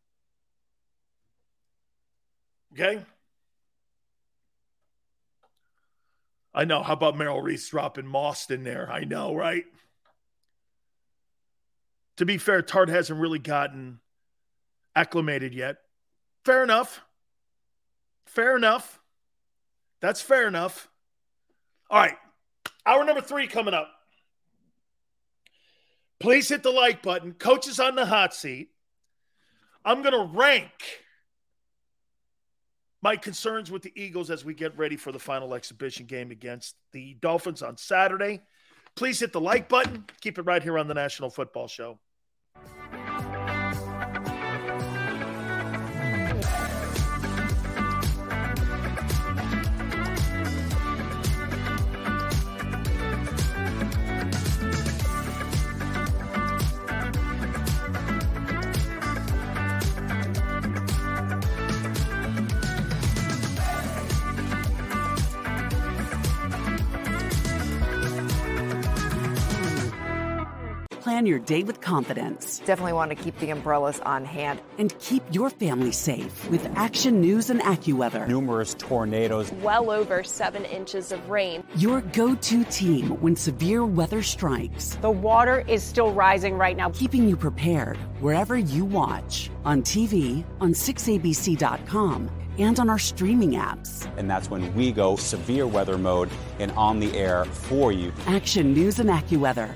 Okay? I know. How about Merrill Reese dropping Moss in there? I know, right? To be fair, Tartt hasn't really gotten acclimated yet. Fair enough. Fair enough. That's fair enough. All right. Hour number three coming up. Please hit the like button. Coach is on the hot seat. I'm going to rank my concerns with the Eagles as we get ready for the final exhibition game against the Dolphins on Saturday. Please hit the like button. Keep it right here on the National Football Show. Plan your day with confidence. Definitely want to keep the umbrellas on hand. And keep your family safe with Action News and AccuWeather. Numerous tornadoes. Well over seven inches of rain. Your go to team when severe weather strikes. The water is still rising right now. Keeping you prepared wherever you watch on TV, on 6abc.com and on our streaming apps. And that's when we go severe weather mode and on the air for you. Action News and AccuWeather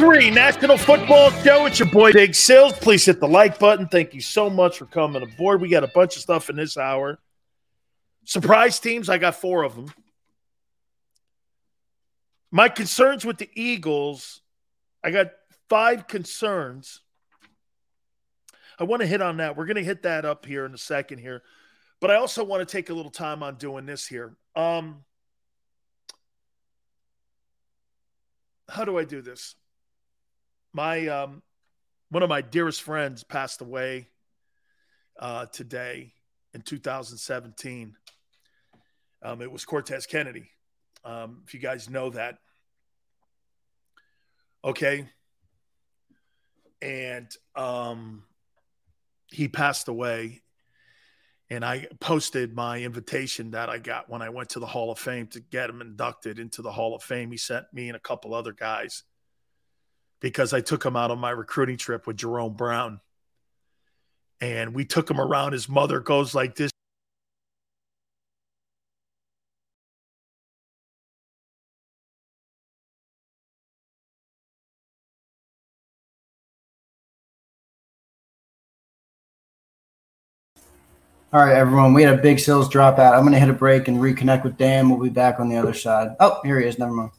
Three, National Football Show. It's your boy Big Sills. Please hit the like button. Thank you so much for coming aboard. We got a bunch of stuff in this hour. Surprise teams, I got four of them. My concerns with the Eagles, I got five concerns. I want to hit on that. We're going to hit that up here in a second here. But I also want to take a little time on doing this here. Um, how do I do this? My um, one of my dearest friends passed away uh, today in 2017. Um, it was Cortez Kennedy. Um, if you guys know that, okay. And um, he passed away, and I posted my invitation that I got when I went to the Hall of Fame to get him inducted into the Hall of Fame. He sent me and a couple other guys because I took him out on my recruiting trip with Jerome Brown. And we took him around. His mother goes like this. All right, everyone. We had a big sales dropout. I'm going to hit a break and reconnect with Dan. We'll be back on the other side. Oh, here he is. Never mind.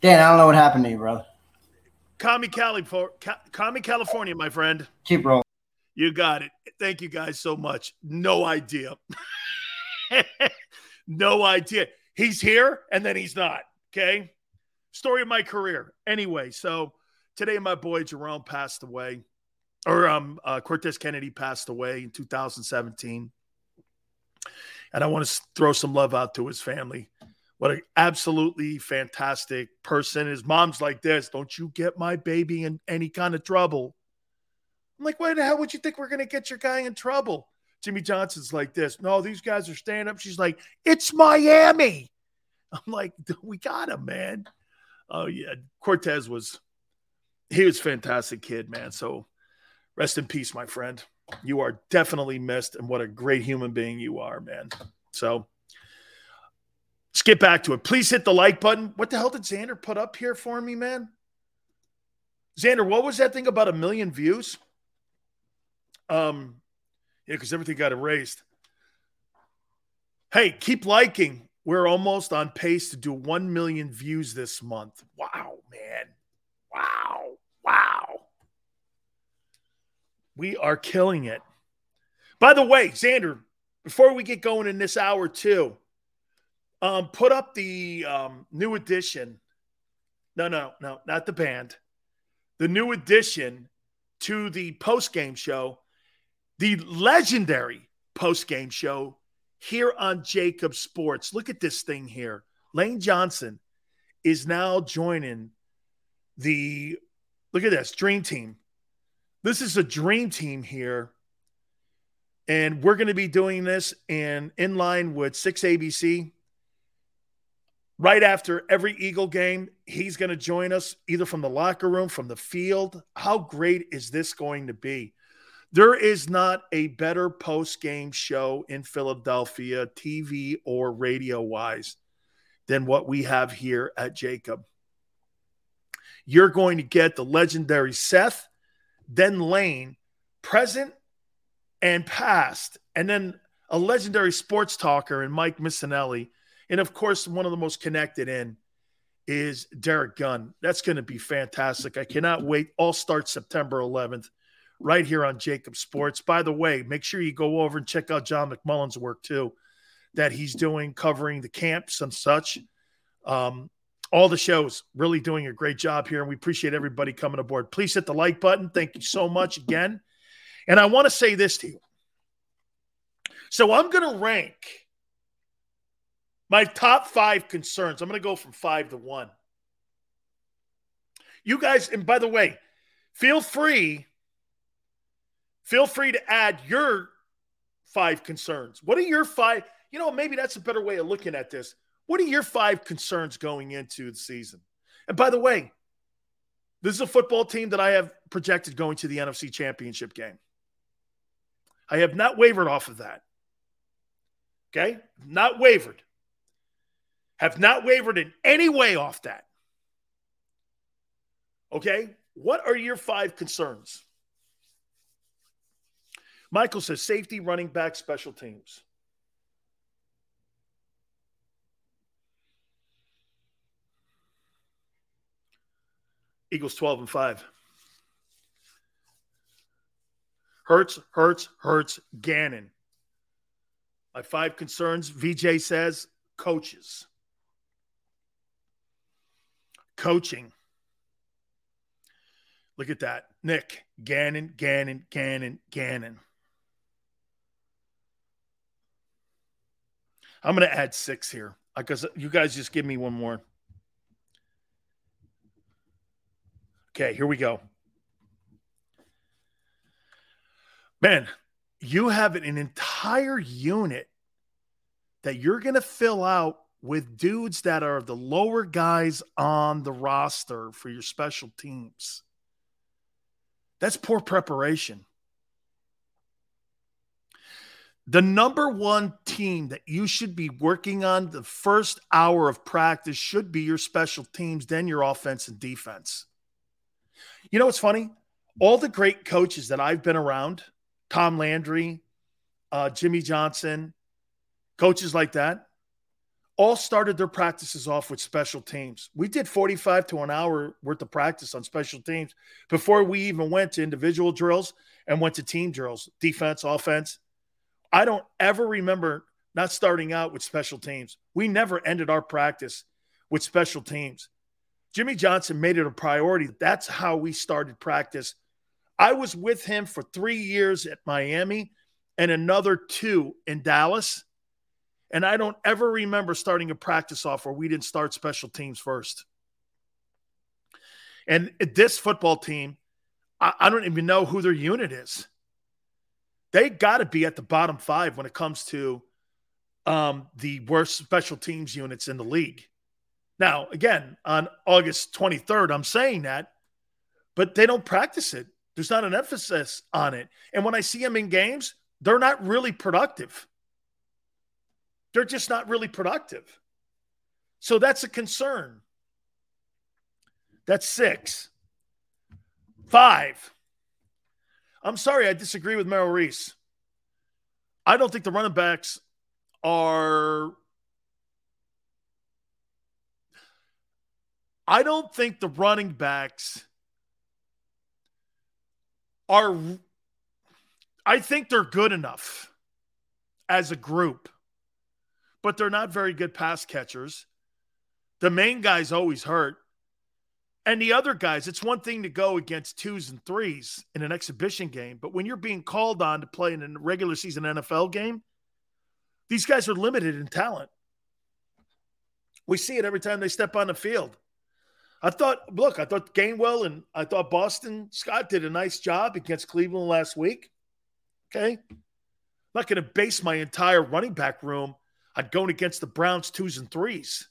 Dan, I don't know what happened to you, brother. Kami, Cali- Kami, California, my friend. Keep rolling. You got it. Thank you guys so much. No idea. no idea. He's here and then he's not. Okay. Story of my career. Anyway, so today my boy Jerome passed away, or um, uh, Cortez Kennedy passed away in 2017. And I want to throw some love out to his family. What an absolutely fantastic person. His mom's like this Don't you get my baby in any kind of trouble. I'm like, why the hell would you think we're going to get your guy in trouble? Jimmy Johnson's like this. No, these guys are staying up. She's like, it's Miami. I'm like, we got him, man. Oh, yeah. Cortez was, he was fantastic kid, man. So rest in peace, my friend. You are definitely missed. And what a great human being you are, man. So let's get back to it. Please hit the like button. What the hell did Xander put up here for me, man? Xander, what was that thing about a million views? Um, yeah, because everything got erased. Hey, keep liking. We're almost on pace to do 1 million views this month. Wow, man. Wow. Wow. We are killing it. By the way, Xander, before we get going in this hour too, um, put up the um, new edition. No, no, no, not the band. The new addition to the post game show, the legendary post game show here on JAKIB Sports. Look at this thing here. Lane Johnson is now joining the look at this dream team. This is a dream team here. And we're going to be doing this in in line with 6ABC. Right after every Eagle game, he's going to join us either from the locker room, from the field. How great is this going to be? There is not a better post game show in Philadelphia, TV or radio wise, than what we have here at JAKIB. You're going to get the legendary Seth, then Lane, present and past, and then a legendary sports talker and Mike Missanelli and of course, one of the most connected in is Derrick Gunn. That's going to be fantastic. I cannot wait. All starts September 11th right here on JAKIB Sports. By the way, make sure you go over and check out John McMullen's work too, that he's doing covering the camps and such. Um, all the shows really doing a great job here, and we appreciate everybody coming aboard. Please hit the like button. Thank you so much again. And I want to say this to you. So I'm going to rank my top five concerns. I'm going to go from five to one. You guys, and by the way, feel free, feel free to add your five concerns. What are your five? You know, maybe that's a better way of looking at this. What are your five concerns going into the season? And by the way, this is a football team that I have projected going to the NFC Championship game. I have not wavered off of that. Okay? Not wavered have not wavered in any way off that. Okay? What are your five concerns? Michael says safety, running back, special teams. Eagles 12 and 5. Hurts, Hurts, Hurts, Gannon. My five concerns, VJ says coaches coaching. Look at that. Nick, Gannon, Gannon, Gannon, Gannon. I'm going to add six here because you guys just give me one more. Okay, here we go. Man, you have an entire unit that you're going to fill out with dudes that are the lower guys on the roster for your special teams. That's poor preparation. The number one team that you should be working on the first hour of practice should be your special teams, then your offense and defense. You know what's funny? All the great coaches that I've been around, Tom Landry, uh, Jimmy Johnson, coaches like that, all started their practices off with special teams. We did 45 to an hour worth of practice on special teams before we even went to individual drills and went to team drills, defense, offense. I don't ever remember not starting out with special teams. We never ended our practice with special teams. Jimmy Johnson made it a priority. That's how we started practice. I was with him for three years at Miami and another two in Dallas. And I don't ever remember starting a practice off where we didn't start special teams first. And this football team, I, I don't even know who their unit is. They got to be at the bottom five when it comes to um, the worst special teams units in the league. Now, again, on August 23rd, I'm saying that, but they don't practice it. There's not an emphasis on it. And when I see them in games, they're not really productive. They're just not really productive. So that's a concern. That's six. Five. I'm sorry, I disagree with Merrill Reese. I don't think the running backs are. I don't think the running backs are. I think they're good enough as a group but they're not very good pass catchers. The main guy's always hurt. And the other guys, it's one thing to go against twos and threes in an exhibition game, but when you're being called on to play in a regular season NFL game, these guys are limited in talent. We see it every time they step on the field. I thought, look, I thought Gainwell and I thought Boston Scott did a nice job against Cleveland last week. Okay. I'm not going to base my entire running back room on going against the Browns twos and threes.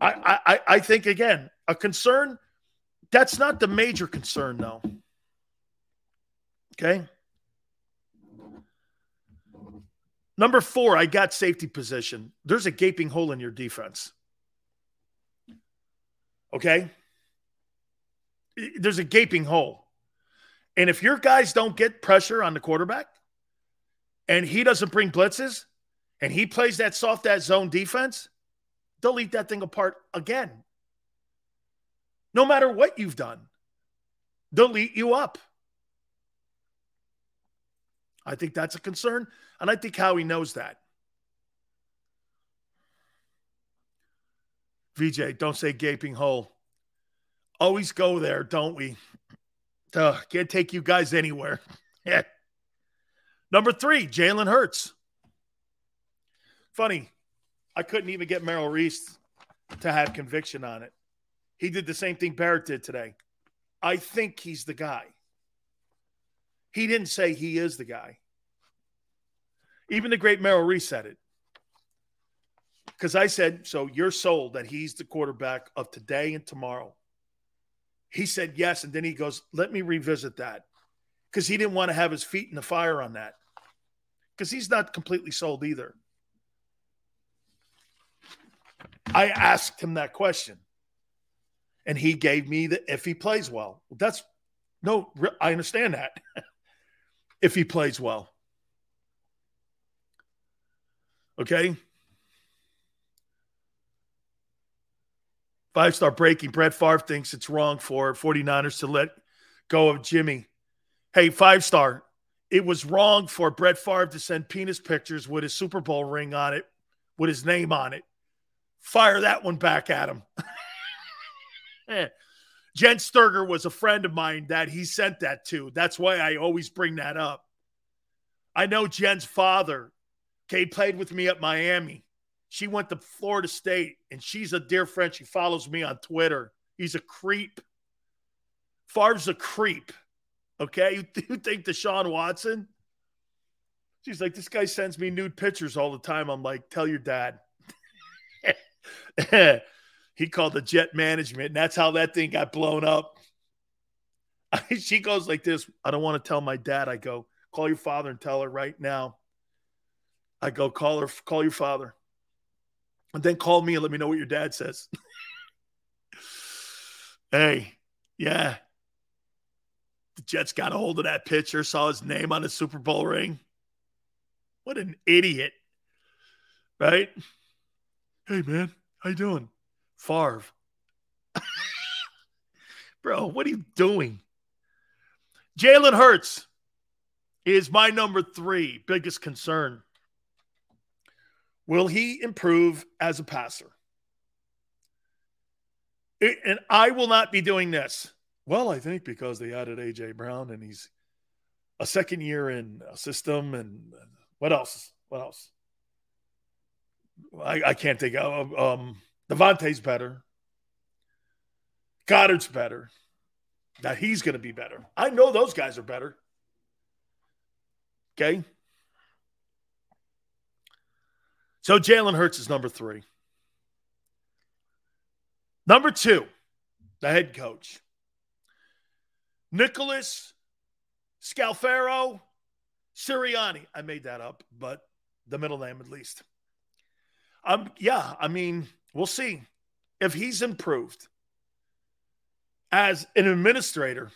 I, I, I think again, a concern. That's not the major concern, though. Okay. Number four, I got safety position. There's a gaping hole in your defense. Okay. There's a gaping hole. And if your guys don't get pressure on the quarterback and he doesn't bring blitzes and he plays that soft that zone defense, they'll eat that thing apart again. No matter what you've done, they'll eat you up. I think that's a concern, and I think Howie knows that. VJ, don't say gaping hole. Always go there, don't we? Can't take you guys anywhere. Number three, Jalen Hurts. Funny, I couldn't even get Merrill Reese to have conviction on it. He did the same thing Barrett did today. I think he's the guy. He didn't say he is the guy. Even the great Merrill Reese said it. Because I said, so you're sold that he's the quarterback of today and tomorrow. He said yes. And then he goes, let me revisit that. Because he didn't want to have his feet in the fire on that. Because he's not completely sold either. I asked him that question. And he gave me the if he plays well. That's no, I understand that. if he plays well. Okay. Five star breaking. Brett Favre thinks it's wrong for 49ers to let go of Jimmy. Hey, five star. It was wrong for Brett Favre to send penis pictures with his Super Bowl ring on it, with his name on it. Fire that one back at him. Jen Sterger was a friend of mine that he sent that to. That's why I always bring that up. I know Jen's father. Kate played with me at Miami. She went to Florida State, and she's a dear friend. She follows me on Twitter. He's a creep. Favre's a creep. Okay, you, you think Deshaun Watson? She's like, this guy sends me nude pictures all the time. I'm like, tell your dad. he called the jet management, and that's how that thing got blown up. she goes like this I don't want to tell my dad. I go, call your father and tell her right now. I go, call her, call your father. And then call me and let me know what your dad says. hey, yeah. The Jets got a hold of that pitcher, saw his name on the Super Bowl ring. What an idiot. Right? Hey man, how you doing? Favre. Bro, what are you doing? Jalen Hurts is my number three biggest concern. Will he improve as a passer? It, and I will not be doing this. Well, I think because they added AJ Brown and he's a second year in a system and what else? What else? I, I can't think of. Um, DeVonta's better. Goedert's better. Now he's going to be better. I know those guys are better. Okay. So Jalen Hurts is number three. Number two, the head coach. Nicholas Scalfaro Sirianni. I made that up, but the middle name at least. Um, yeah, I mean, we'll see if he's improved as an administrator.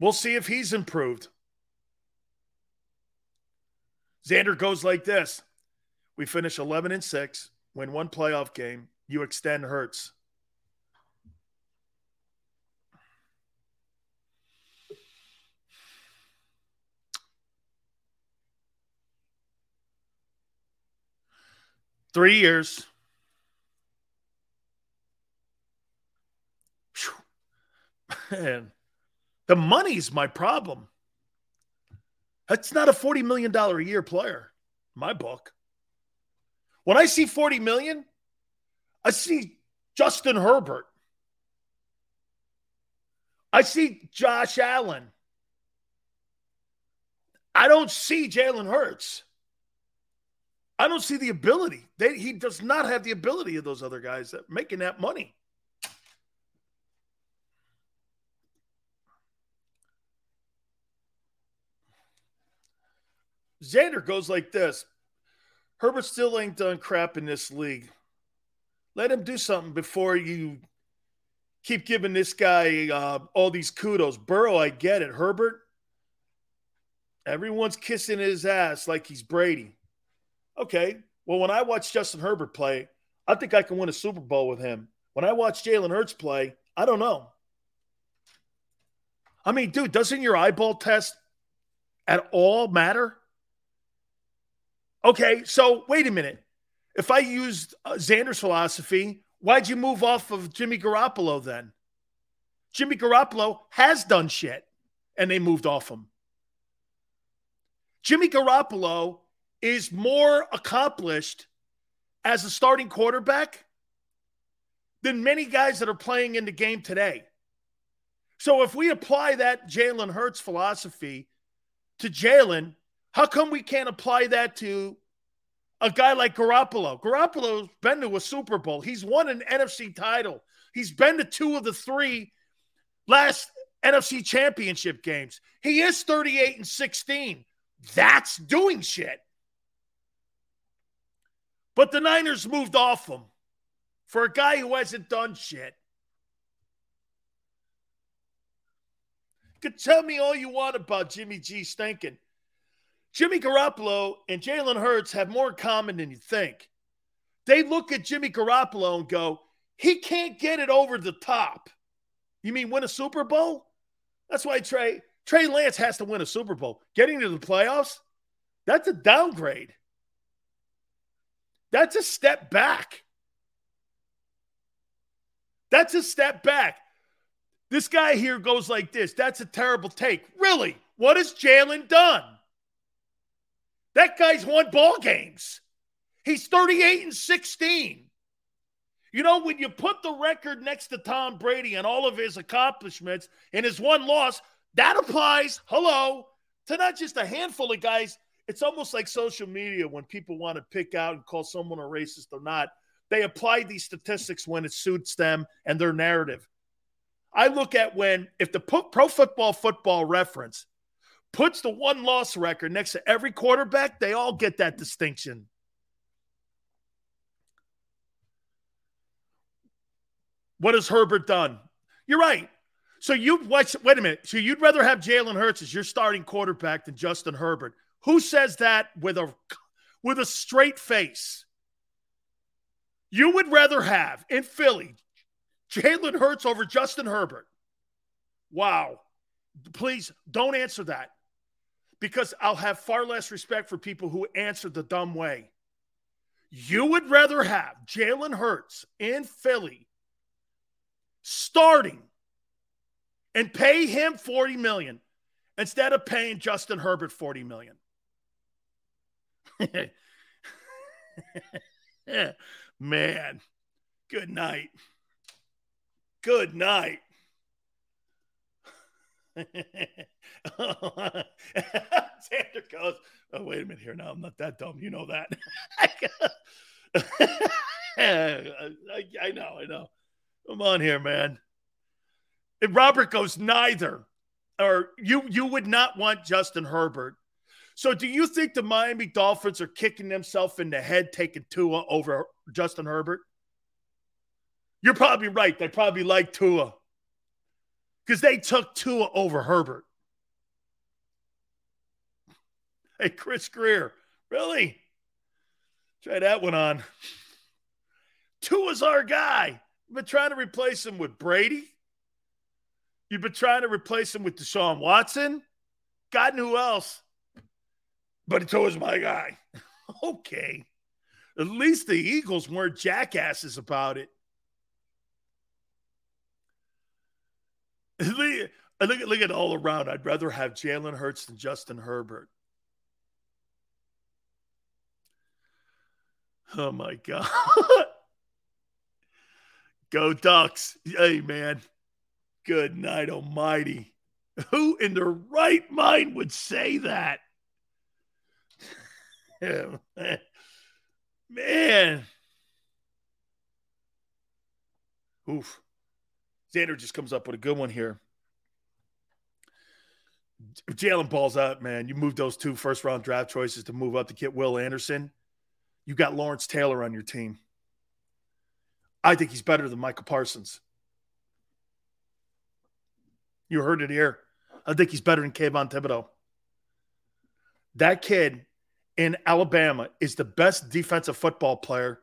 We'll see if he's improved. Xander goes like this. We finish 11 and 6, win one playoff game, you extend Hurts. Three years. Man, the money's my problem. That's not a $40 million a year player, my book. When I see 40 million, I see Justin Herbert. I see Josh Allen. I don't see Jalen Hurts. I don't see the ability. They, he does not have the ability of those other guys that making that money. Xander goes like this Herbert still ain't done crap in this league. Let him do something before you keep giving this guy uh, all these kudos. Burrow, I get it. Herbert, everyone's kissing his ass like he's Brady. Okay. Well, when I watch Justin Herbert play, I think I can win a Super Bowl with him. When I watch Jalen Hurts play, I don't know. I mean, dude, doesn't your eyeball test at all matter? Okay, so wait a minute. If I used uh, Xander's philosophy, why'd you move off of Jimmy Garoppolo then? Jimmy Garoppolo has done shit, and they moved off him. Jimmy Garoppolo is more accomplished as a starting quarterback than many guys that are playing in the game today. So if we apply that Jalen Hurts philosophy to Jalen, how come we can't apply that to a guy like Garoppolo? Garoppolo's been to a Super Bowl. He's won an NFC title. He's been to two of the three last NFC championship games. He is 38 and 16. That's doing shit. But the Niners moved off him for a guy who hasn't done shit. You could tell me all you want about Jimmy G stinking. Jimmy Garoppolo and Jalen Hurts have more in common than you think. They look at Jimmy Garoppolo and go, he can't get it over the top. You mean win a Super Bowl? That's why Trey Trey Lance has to win a Super Bowl. Getting to the playoffs, that's a downgrade. That's a step back. That's a step back. This guy here goes like this. That's a terrible take. Really? What has Jalen done? That guy's won ball games. He's 38 and 16. You know, when you put the record next to Tom Brady and all of his accomplishments and his one loss, that applies, hello, to not just a handful of guys. It's almost like social media when people want to pick out and call someone a racist or not. They apply these statistics when it suits them and their narrative. I look at when, if the Pro Football Football reference puts the one loss record next to every quarterback, they all get that distinction. What has Herbert done? You're right. So you wait, wait a minute. So you'd rather have Jalen Hurts as your starting quarterback than Justin Herbert? Who says that with a with a straight face? You would rather have in Philly Jalen Hurts over Justin Herbert. Wow. Please don't answer that because I'll have far less respect for people who answer the dumb way. You would rather have Jalen Hurts in Philly starting and pay him 40 million instead of paying Justin Herbert 40 million. Man, good night. Good night. Xander goes, oh, wait a minute here. Now I'm not that dumb. You know that. I, I know, I know. Come on here, man. If Robert goes neither, or you you would not want Justin Herbert. So do you think the Miami Dolphins are kicking themselves in the head taking Tua over Justin Herbert? You're probably right. They probably like Tua because they took Tua over Herbert. Hey, Chris Grier, really? Try that one on. Tua's our guy. You've been trying to replace him with Brady. You've been trying to replace him with Deshaun Watson. God knew who else. But Tua's my guy. okay. At least the Eagles weren't jackasses about it. look, look at all around. I'd rather have Jalen Hurts than Justin Herbert. Oh my God. Go Ducks. Hey, man. Good night, Almighty. Who in their right mind would say that? Man. Oof. Xander just comes up with a good one here. Jalen balls up, man, you move those two first round draft choices to move up to get Will Anderson. You got Lawrence Taylor on your team. I think he's better than Michael Parsons. You heard it here. I think he's better than Kayvon Thibodeaux. That kid in Alabama is the best defensive football player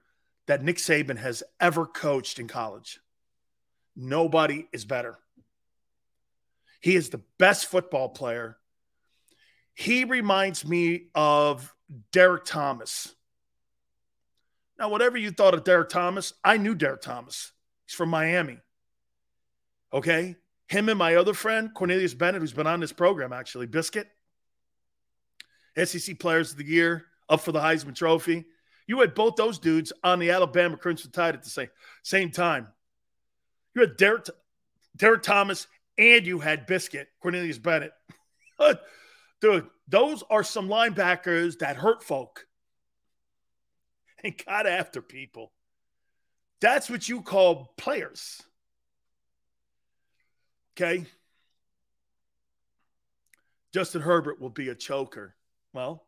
that Nick Saban has ever coached in college. Nobody is better. He is the best football player. He reminds me of Derrick Thomas. Now, whatever you thought of Derrick Thomas, I knew Derrick Thomas. He's from Miami. Okay? Him and my other friend, Cornelius Bennett, who's been on this program actually, Biscuit, SEC Players of the Year, up for the Heisman Trophy. You had both those dudes on the Alabama Crimson Tide at the same, same time. You had Derek, Derrick Thomas and you had Biscuit, Cornelius Bennett. Dude, those are some linebackers that hurt folk and got after people. That's what you call players. Okay. Justin Herbert will be a choker. Well,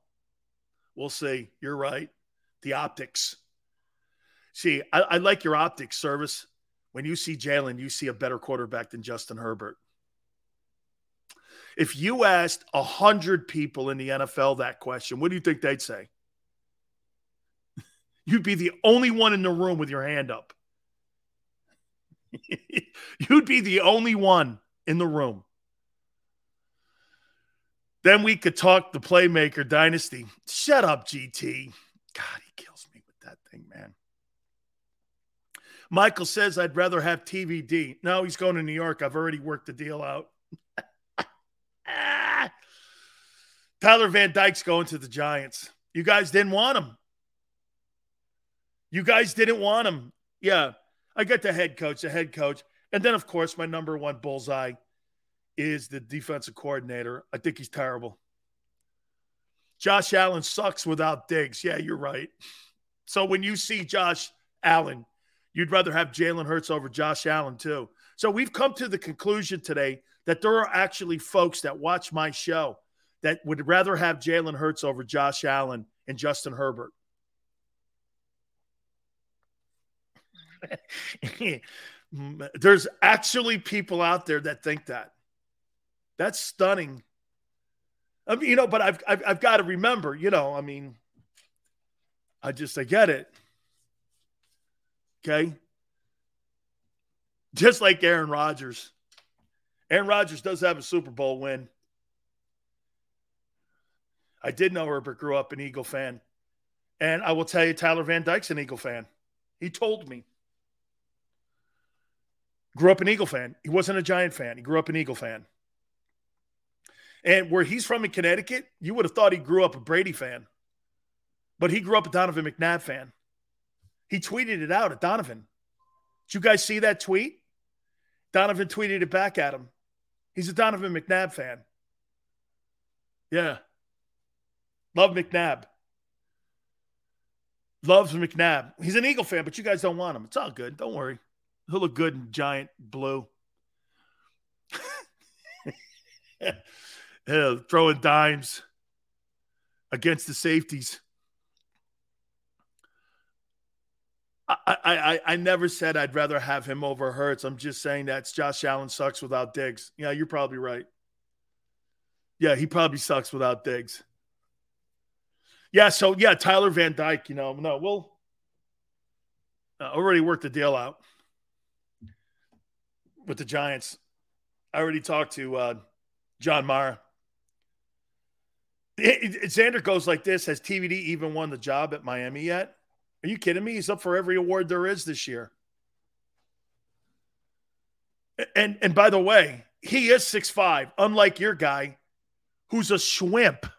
we'll see. You're right. The optics. See, I, I like your optics service. When you see Jalen, you see a better quarterback than Justin Herbert. If you asked 100 people in the NFL that question, what do you think they'd say? You'd be the only one in the room with your hand up. You'd be the only one in the room. Then we could talk the playmaker dynasty. Shut up, GT. God, he kills me with that thing, man. Michael says I'd rather have TVD. No, he's going to New York. I've already worked the deal out. Tyler Van Dyke's going to the Giants. You guys didn't want him. You guys didn't want him. Yeah. I got the head coach, the head coach. And then, of course, my number one bullseye is the defensive coordinator. I think he's terrible. Josh Allen sucks without Diggs. Yeah, you're right. So when you see Josh Allen, you'd rather have Jalen Hurts over Josh Allen, too. So we've come to the conclusion today that there are actually folks that watch my show that would rather have Jalen Hurts over Josh Allen and Justin Herbert. There's actually people out there that think that. That's stunning. I mean, you know, but I've, I've, I've got to remember, you know, I mean, I just, I get it. Okay. Just like Aaron Rodgers. Aaron Rodgers does have a Super Bowl win. I did know Herbert grew up an Eagle fan. And I will tell you, Tyler Van Dyke's an Eagle fan. He told me. Grew up an Eagle fan. He wasn't a Giant fan. He grew up an Eagle fan. And where he's from in Connecticut, you would have thought he grew up a Brady fan. But he grew up a Donovan McNabb fan. He tweeted it out at Donovan. Did you guys see that tweet? Donovan tweeted it back at him. He's a Donovan McNabb fan. Yeah. Love McNabb. Loves McNabb. He's an Eagle fan, but you guys don't want him. It's all good. Don't worry. He'll look good in giant blue. yeah, throwing dimes against the safeties. I, I, I never said I'd rather have him over Hurts. I'm just saying that Josh Allen sucks without Diggs. Yeah, you're probably right. Yeah, he probably sucks without Diggs. Yeah, so yeah, Tyler Van Dyke, you know, no, we'll uh, already worked the deal out with the Giants. I already talked to uh, John Mara. Xander goes like this Has TVD even won the job at Miami yet? Are you kidding me? He's up for every award there is this year. And and by the way, he is six five, unlike your guy, who's a schwimp.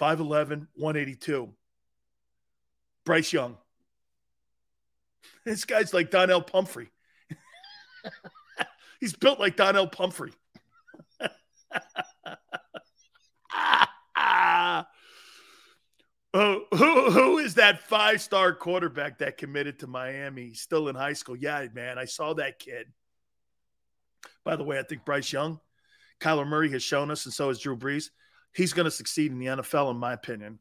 5'11, 182. Bryce Young. This guy's like Donnel Pumphrey. He's built like Donnel Pumphrey. Uh, who, who, that five star quarterback that committed to Miami, still in high school. Yeah, man, I saw that kid. By the way, I think Bryce Young, Kyler Murray has shown us, and so has Drew Brees. He's going to succeed in the NFL, in my opinion.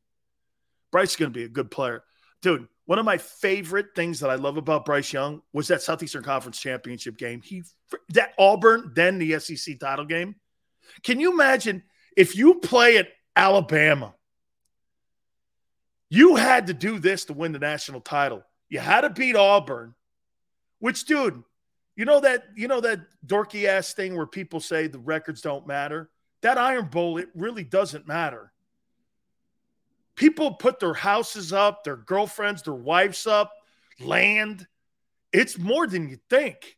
Bryce is going to be a good player. Dude, one of my favorite things that I love about Bryce Young was that Southeastern Conference championship game. He that Auburn, then the SEC title game. Can you imagine if you play at Alabama? You had to do this to win the national title. You had to beat Auburn, which, dude, you know that you know that dorky ass thing where people say the records don't matter. That Iron Bowl, it really doesn't matter. People put their houses up, their girlfriends, their wives up, land. It's more than you think.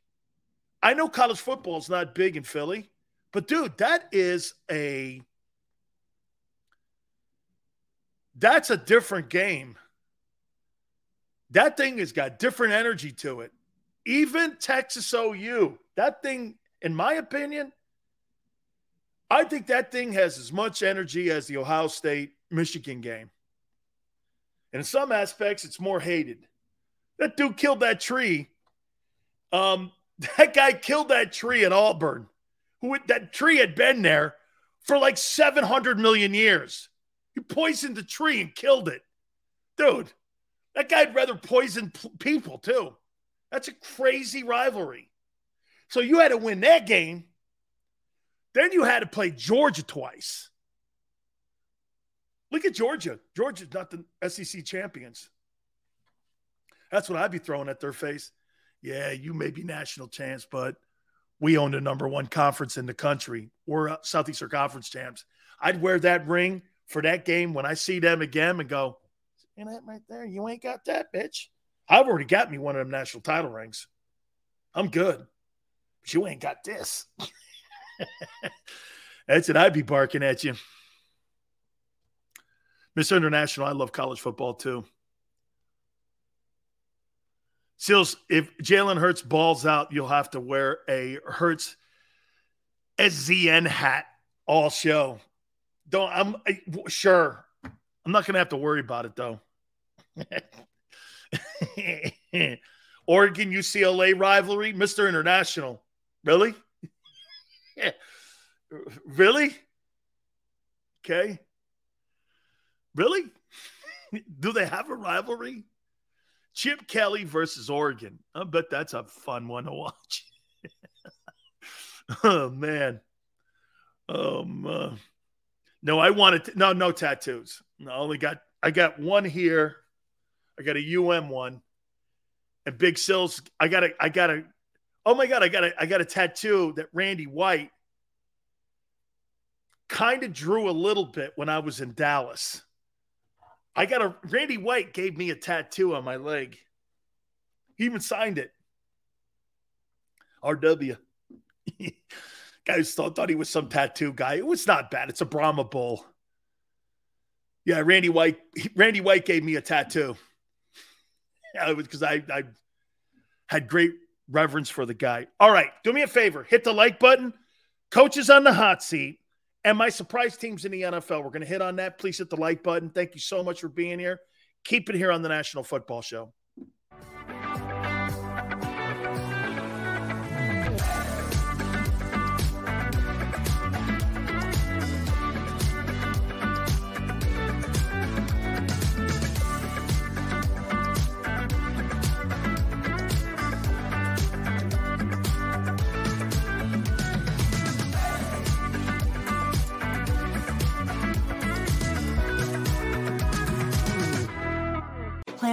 I know college football is not big in Philly, but dude, that is a that's a different game. That thing has got different energy to it. Even Texas OU, that thing, in my opinion, I think that thing has as much energy as the Ohio State Michigan game. And in some aspects, it's more hated. That dude killed that tree. Um, that guy killed that tree in Auburn. Who that tree had been there for like 700 million years. He poisoned the tree and killed it. Dude, that guy'd rather poison p- people too. That's a crazy rivalry. So you had to win that game. Then you had to play Georgia twice. Look at Georgia. Georgia's not the SEC champions. That's what I'd be throwing at their face. Yeah, you may be national champs, but we own the number one conference in the country. We're uh, Southeastern Conference champs. I'd wear that ring for that game when I see them again and go, and that right there, you ain't got that, bitch. I've already got me one of them national title rings. I'm good. But you ain't got this. That's it. I'd be barking at you. Mr. International, I love college football too. Seals, if Jalen Hurts balls out, you'll have to wear a Hurts SZN hat all show. Don't I'm sure. I'm not gonna have to worry about it though. Oregon UCLA rivalry, Mr. International. Really? really? Okay. Really? Do they have a rivalry? Chip Kelly versus Oregon. I bet that's a fun one to watch. oh man. Um uh, no, I wanted to, no no tattoos. No, I only got I got one here. I got a UM one. And Big Sills, I got a I got a oh my god, I got a I got a tattoo that Randy White kind of drew a little bit when I was in Dallas. I got a Randy White gave me a tattoo on my leg. He even signed it. RW. Guys thought, thought he was some tattoo guy. It was not bad. It's a Brahma bull. Yeah, Randy White. Randy White gave me a tattoo. Yeah, it was because I, I had great reverence for the guy. All right, do me a favor. Hit the like button. Coaches on the hot seat. And my surprise teams in the NFL, we're going to hit on that. Please hit the like button. Thank you so much for being here. Keep it here on the National Football Show.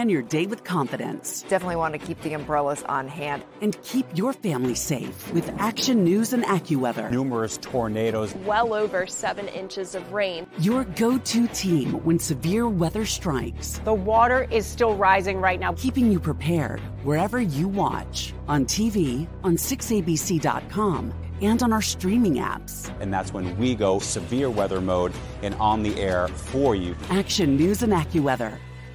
Plan your day with confidence. Definitely want to keep the umbrellas on hand. And keep your family safe with Action News and AccuWeather. Numerous tornadoes. Well over seven inches of rain. Your go to team when severe weather strikes. The water is still rising right now. Keeping you prepared wherever you watch on TV, on 6abc.com, and on our streaming apps. And that's when we go severe weather mode and on the air for you. Action News and AccuWeather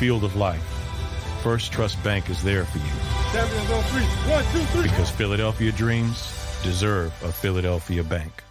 field of life, First Trust Bank is there for you Champions on oh, three. One, two, three. because Philadelphia dreams deserve a Philadelphia bank.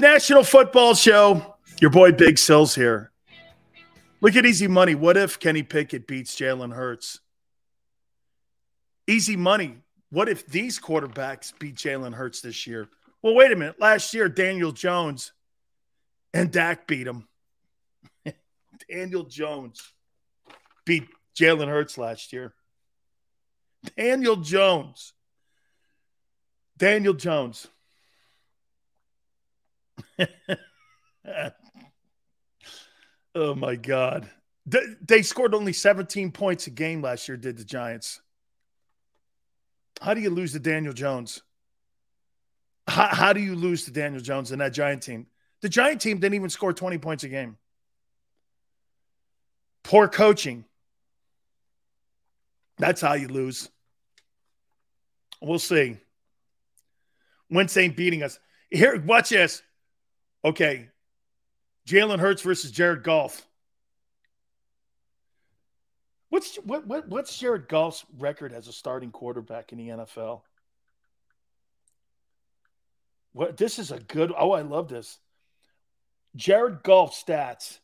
National Football Show. Your boy Big Sills here. Look at easy money. What if Kenny Pickett beats Jalen Hurts? Easy money. What if these quarterbacks beat Jalen Hurts this year? Well, wait a minute. Last year, Daniel Jones and Dak beat him. Daniel Jones beat Jalen Hurts last year. Daniel Jones. Daniel Jones. oh my God. They, scored only 17 points a game last year, did the Giants. How do you lose to Daniel Jones? How, how do you lose to Daniel Jones and that Giant team? The Giant team didn't even score 20 points a game. Poor coaching. That's how you lose. We'll see. Wentz ain't beating us. Here, watch this. Okay. Jalen Hurts versus Jared Goff. What's what, what what's Jared Goff's record as a starting quarterback in the NFL? What this is a good oh, I love this. Jared Goff stats.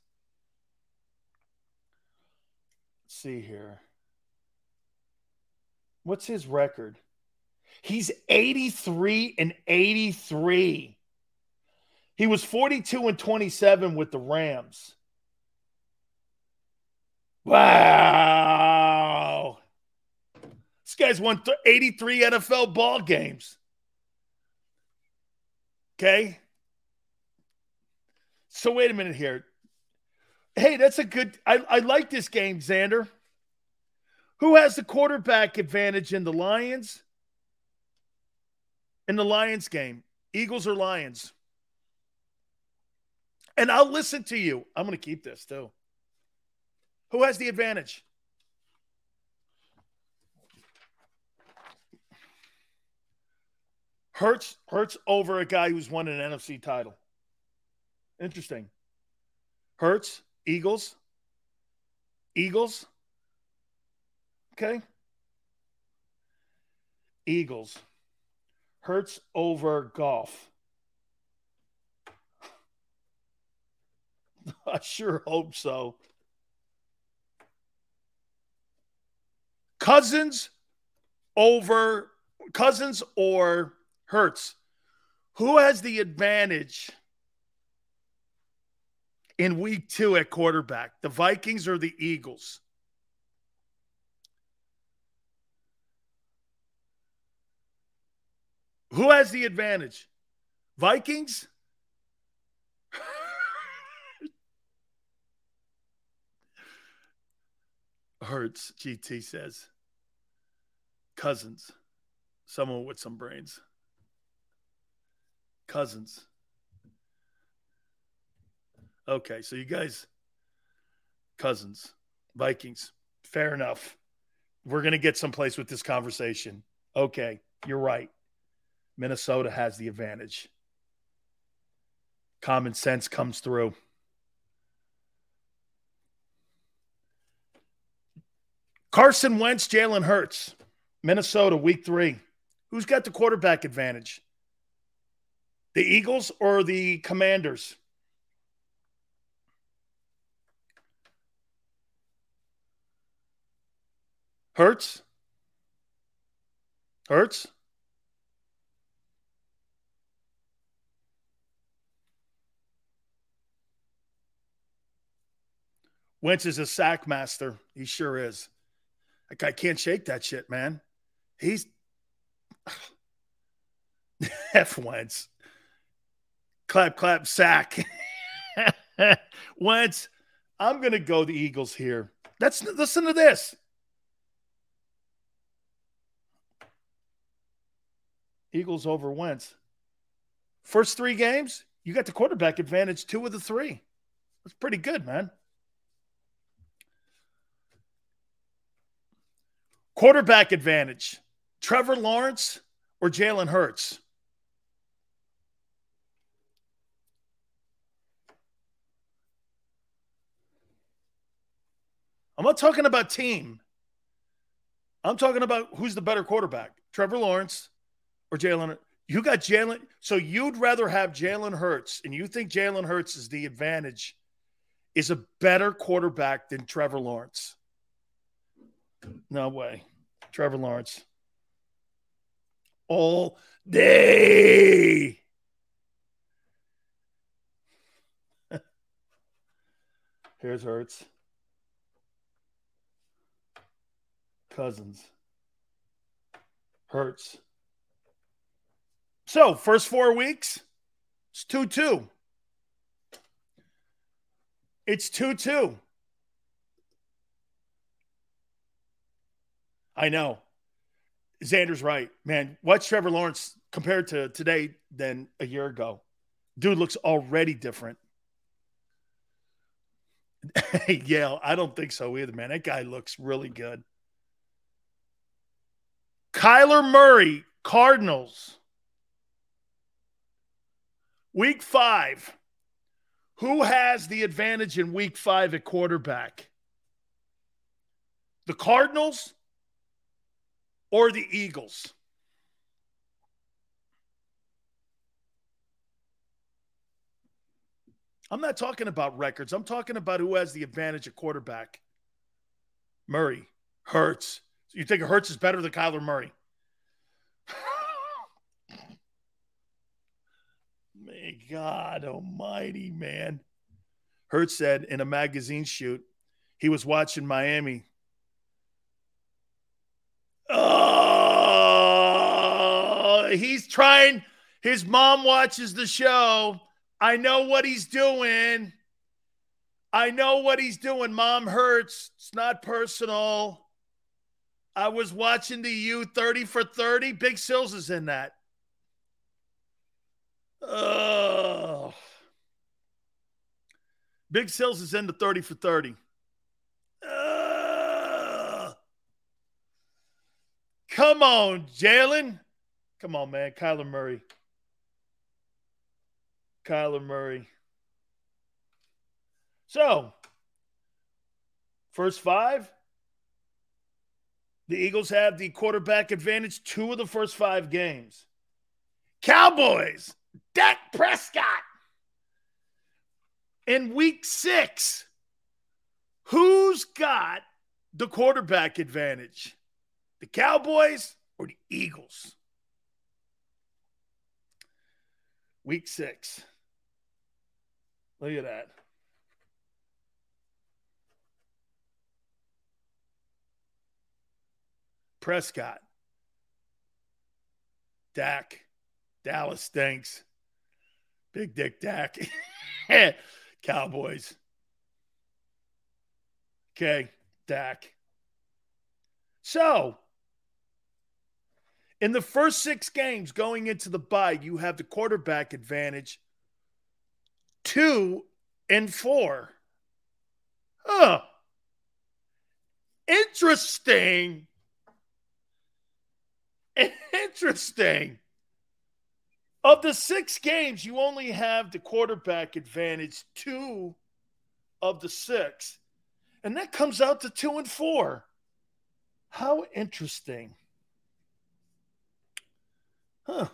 Let's see here. What's his record? He's 83 and 83. He was 42 and 27 with the Rams. Wow. This guy's won 83 NFL ball games. Okay. So wait a minute here. Hey, that's a good I, I like this game, Xander. Who has the quarterback advantage in the Lions? In the Lions game, Eagles or Lions? And I'll listen to you. I'm going to keep this too. Who has the advantage? Hurts Hurts over a guy who's won an NFC title. Interesting. Hurts, Eagles. Eagles. Okay. Eagles. Hurts over Goff. I sure hope so. Cousins over Cousins or Hurts. Who has the advantage in week two at quarterback? The Vikings or the Eagles? Who has the advantage? Vikings? Hurts, GT says. Cousins. Someone with some brains. Cousins. Okay, so you guys, Cousins, Vikings. Fair enough. We're going to get someplace with this conversation. Okay, you're right. Minnesota has the advantage. Common sense comes through. Carson Wentz, Jalen Hurts, Minnesota, week three. Who's got the quarterback advantage? The Eagles or the Commanders? Hurts? Hurts? Wentz is a sack master. He sure is. Like I can't shake that shit, man. He's F Wentz. Clap, clap, sack. Wentz, I'm gonna go the Eagles here. Let's listen to this. Eagles over Wentz. First three games, you got the quarterback advantage two of the three. That's pretty good, man. Quarterback advantage Trevor Lawrence or Jalen Hurts? I'm not talking about team. I'm talking about who's the better quarterback, Trevor Lawrence or Jalen. You got Jalen. So you'd rather have Jalen Hurts, and you think Jalen Hurts is the advantage, is a better quarterback than Trevor Lawrence. No way. Trevor Lawrence. All day. Here's Hurts. Cousins. Hurts. So, first four weeks, it's 2 2. It's 2 2. I know. Xander's right, man. What's Trevor Lawrence compared to today than a year ago. Dude looks already different. yeah, I don't think so either, man. That guy looks really good. Kyler Murray, Cardinals. Week five. Who has the advantage in week five at quarterback? The Cardinals or the Eagles? I'm not talking about records. I'm talking about who has the advantage at quarterback. Murray, Hurts. You think Hurts is better than Kyler Murray? May God Almighty, man. Hurts said in a magazine shoot, he was watching Miami Oh, he's trying. His mom watches the show. I know what he's doing. I know what he's doing. Mom hurts. It's not personal. I was watching the U 30 for 30. Big Sills is in that. Oh. Big Sills is in the 30 for 30. Come on, Jalen. Come on, man. Kyler Murray. Kyler Murray. So, first five. The Eagles have the quarterback advantage two of the first five games. Cowboys, Dak Prescott. In week six, who's got the quarterback advantage? The Cowboys or the Eagles? Week six. Look at that. Prescott. Dak. Dallas stinks. Big Dick Dak. Cowboys. Okay, Dak. So, In the first six games going into the bye, you have the quarterback advantage two and four. Huh. Interesting. Interesting. Of the six games, you only have the quarterback advantage two of the six. And that comes out to two and four. How interesting. Huh.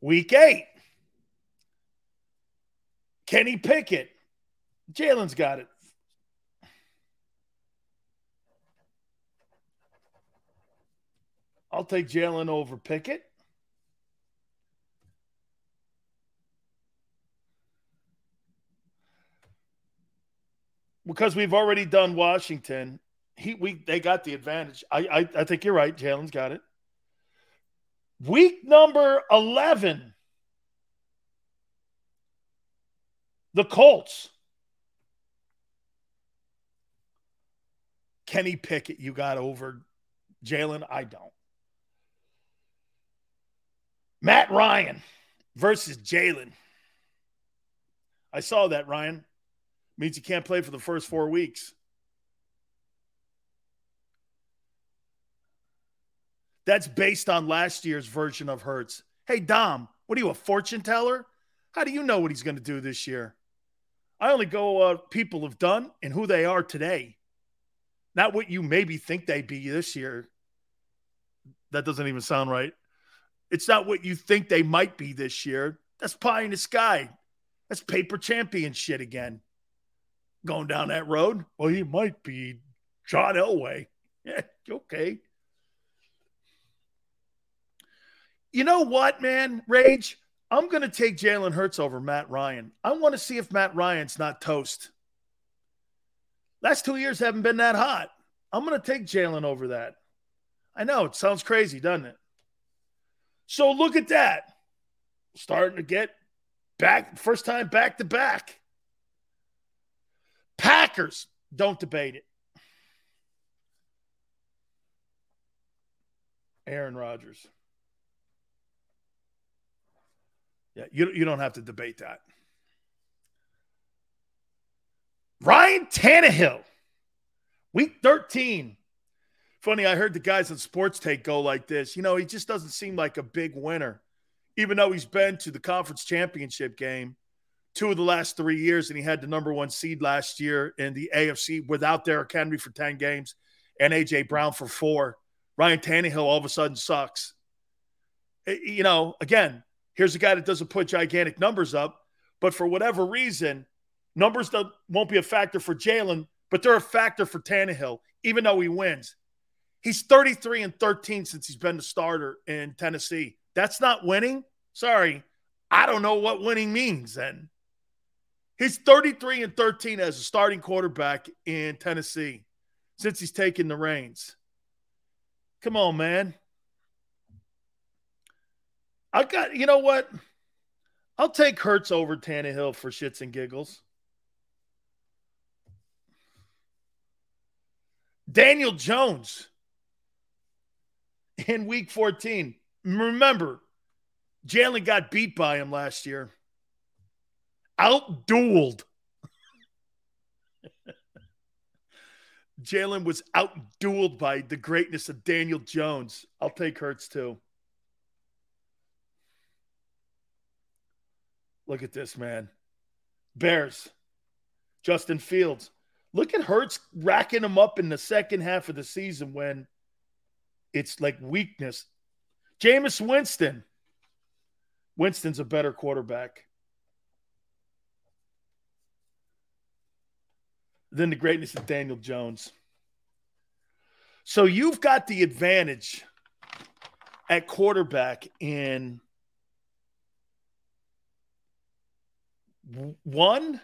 Week eight. Kenny Pickett. Jalen's got it. I'll take Jalen over Pickett. Because we've already done Washington, he we they got the advantage. I I, I think you're right. Jalen's got it. Week number eleven, the Colts. Kenny Pickett, you got over Jalen. I don't. Matt Ryan versus Jalen. I saw that, Ryan. Means you can't play for the first four weeks. That's based on last year's version of Hurts. Hey, Dom, what are you, a fortune teller? How do you know what he's going to do this year? I only go uh, people have done and who they are today, not what you maybe think they be this year. That doesn't even sound right. It's not what you think they might be this year. That's pie in the sky. That's paper champion shit again. Going down that road. Well, he might be John Elway. Yeah, okay. You know what, man? Rage. I'm going to take Jalen Hurts over Matt Ryan. I want to see if Matt Ryan's not toast. Last two years haven't been that hot. I'm going to take Jalen over that. I know it sounds crazy, doesn't it? So look at that. Starting to get back, first time back to back. Packers, don't debate it. Aaron Rodgers. Yeah, you, you don't have to debate that. Ryan Tannehill, week 13. Funny, I heard the guys on Sports Take go like this. You know, he just doesn't seem like a big winner, even though he's been to the conference championship game two of the last three years, and he had the number one seed last year in the AFC without Derrick Henry for 10 games and AJ Brown for four. Ryan Tannehill all of a sudden sucks. Eh, you know, again, Here's a guy that doesn't put gigantic numbers up, but for whatever reason, numbers won't be a factor for Jalen, but they're a factor for Tannehill, even though he wins. He's 33 and 13 since he's been the starter in Tennessee. That's not winning. Sorry. I don't know what winning means then. He's 33 and 13 as a starting quarterback in Tennessee since he's taken the reins. Come on, man. I got, you know what? I'll take Hurts over Tannehill for shits and giggles. Daniel Jones in week 14. Remember, Jalen got beat by him last year. Outdueled. Jalen was outdueled by the greatness of Daniel Jones. I'll take Hurts too. Look at this, man. Bears, Justin Fields. Look at Hurts racking them up in the second half of the season when it's like weakness. Jameis Winston. Winston's a better quarterback than the greatness of Daniel Jones. So you've got the advantage at quarterback in one,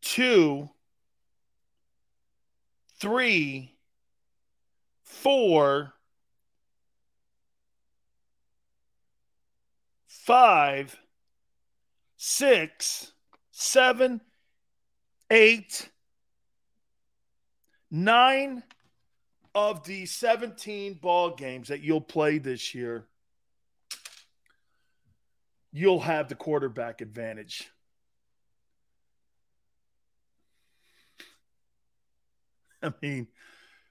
two, three, four, five, six, seven, eight, nine of the 17 ball games that you'll play this year, you'll have the quarterback advantage. I mean,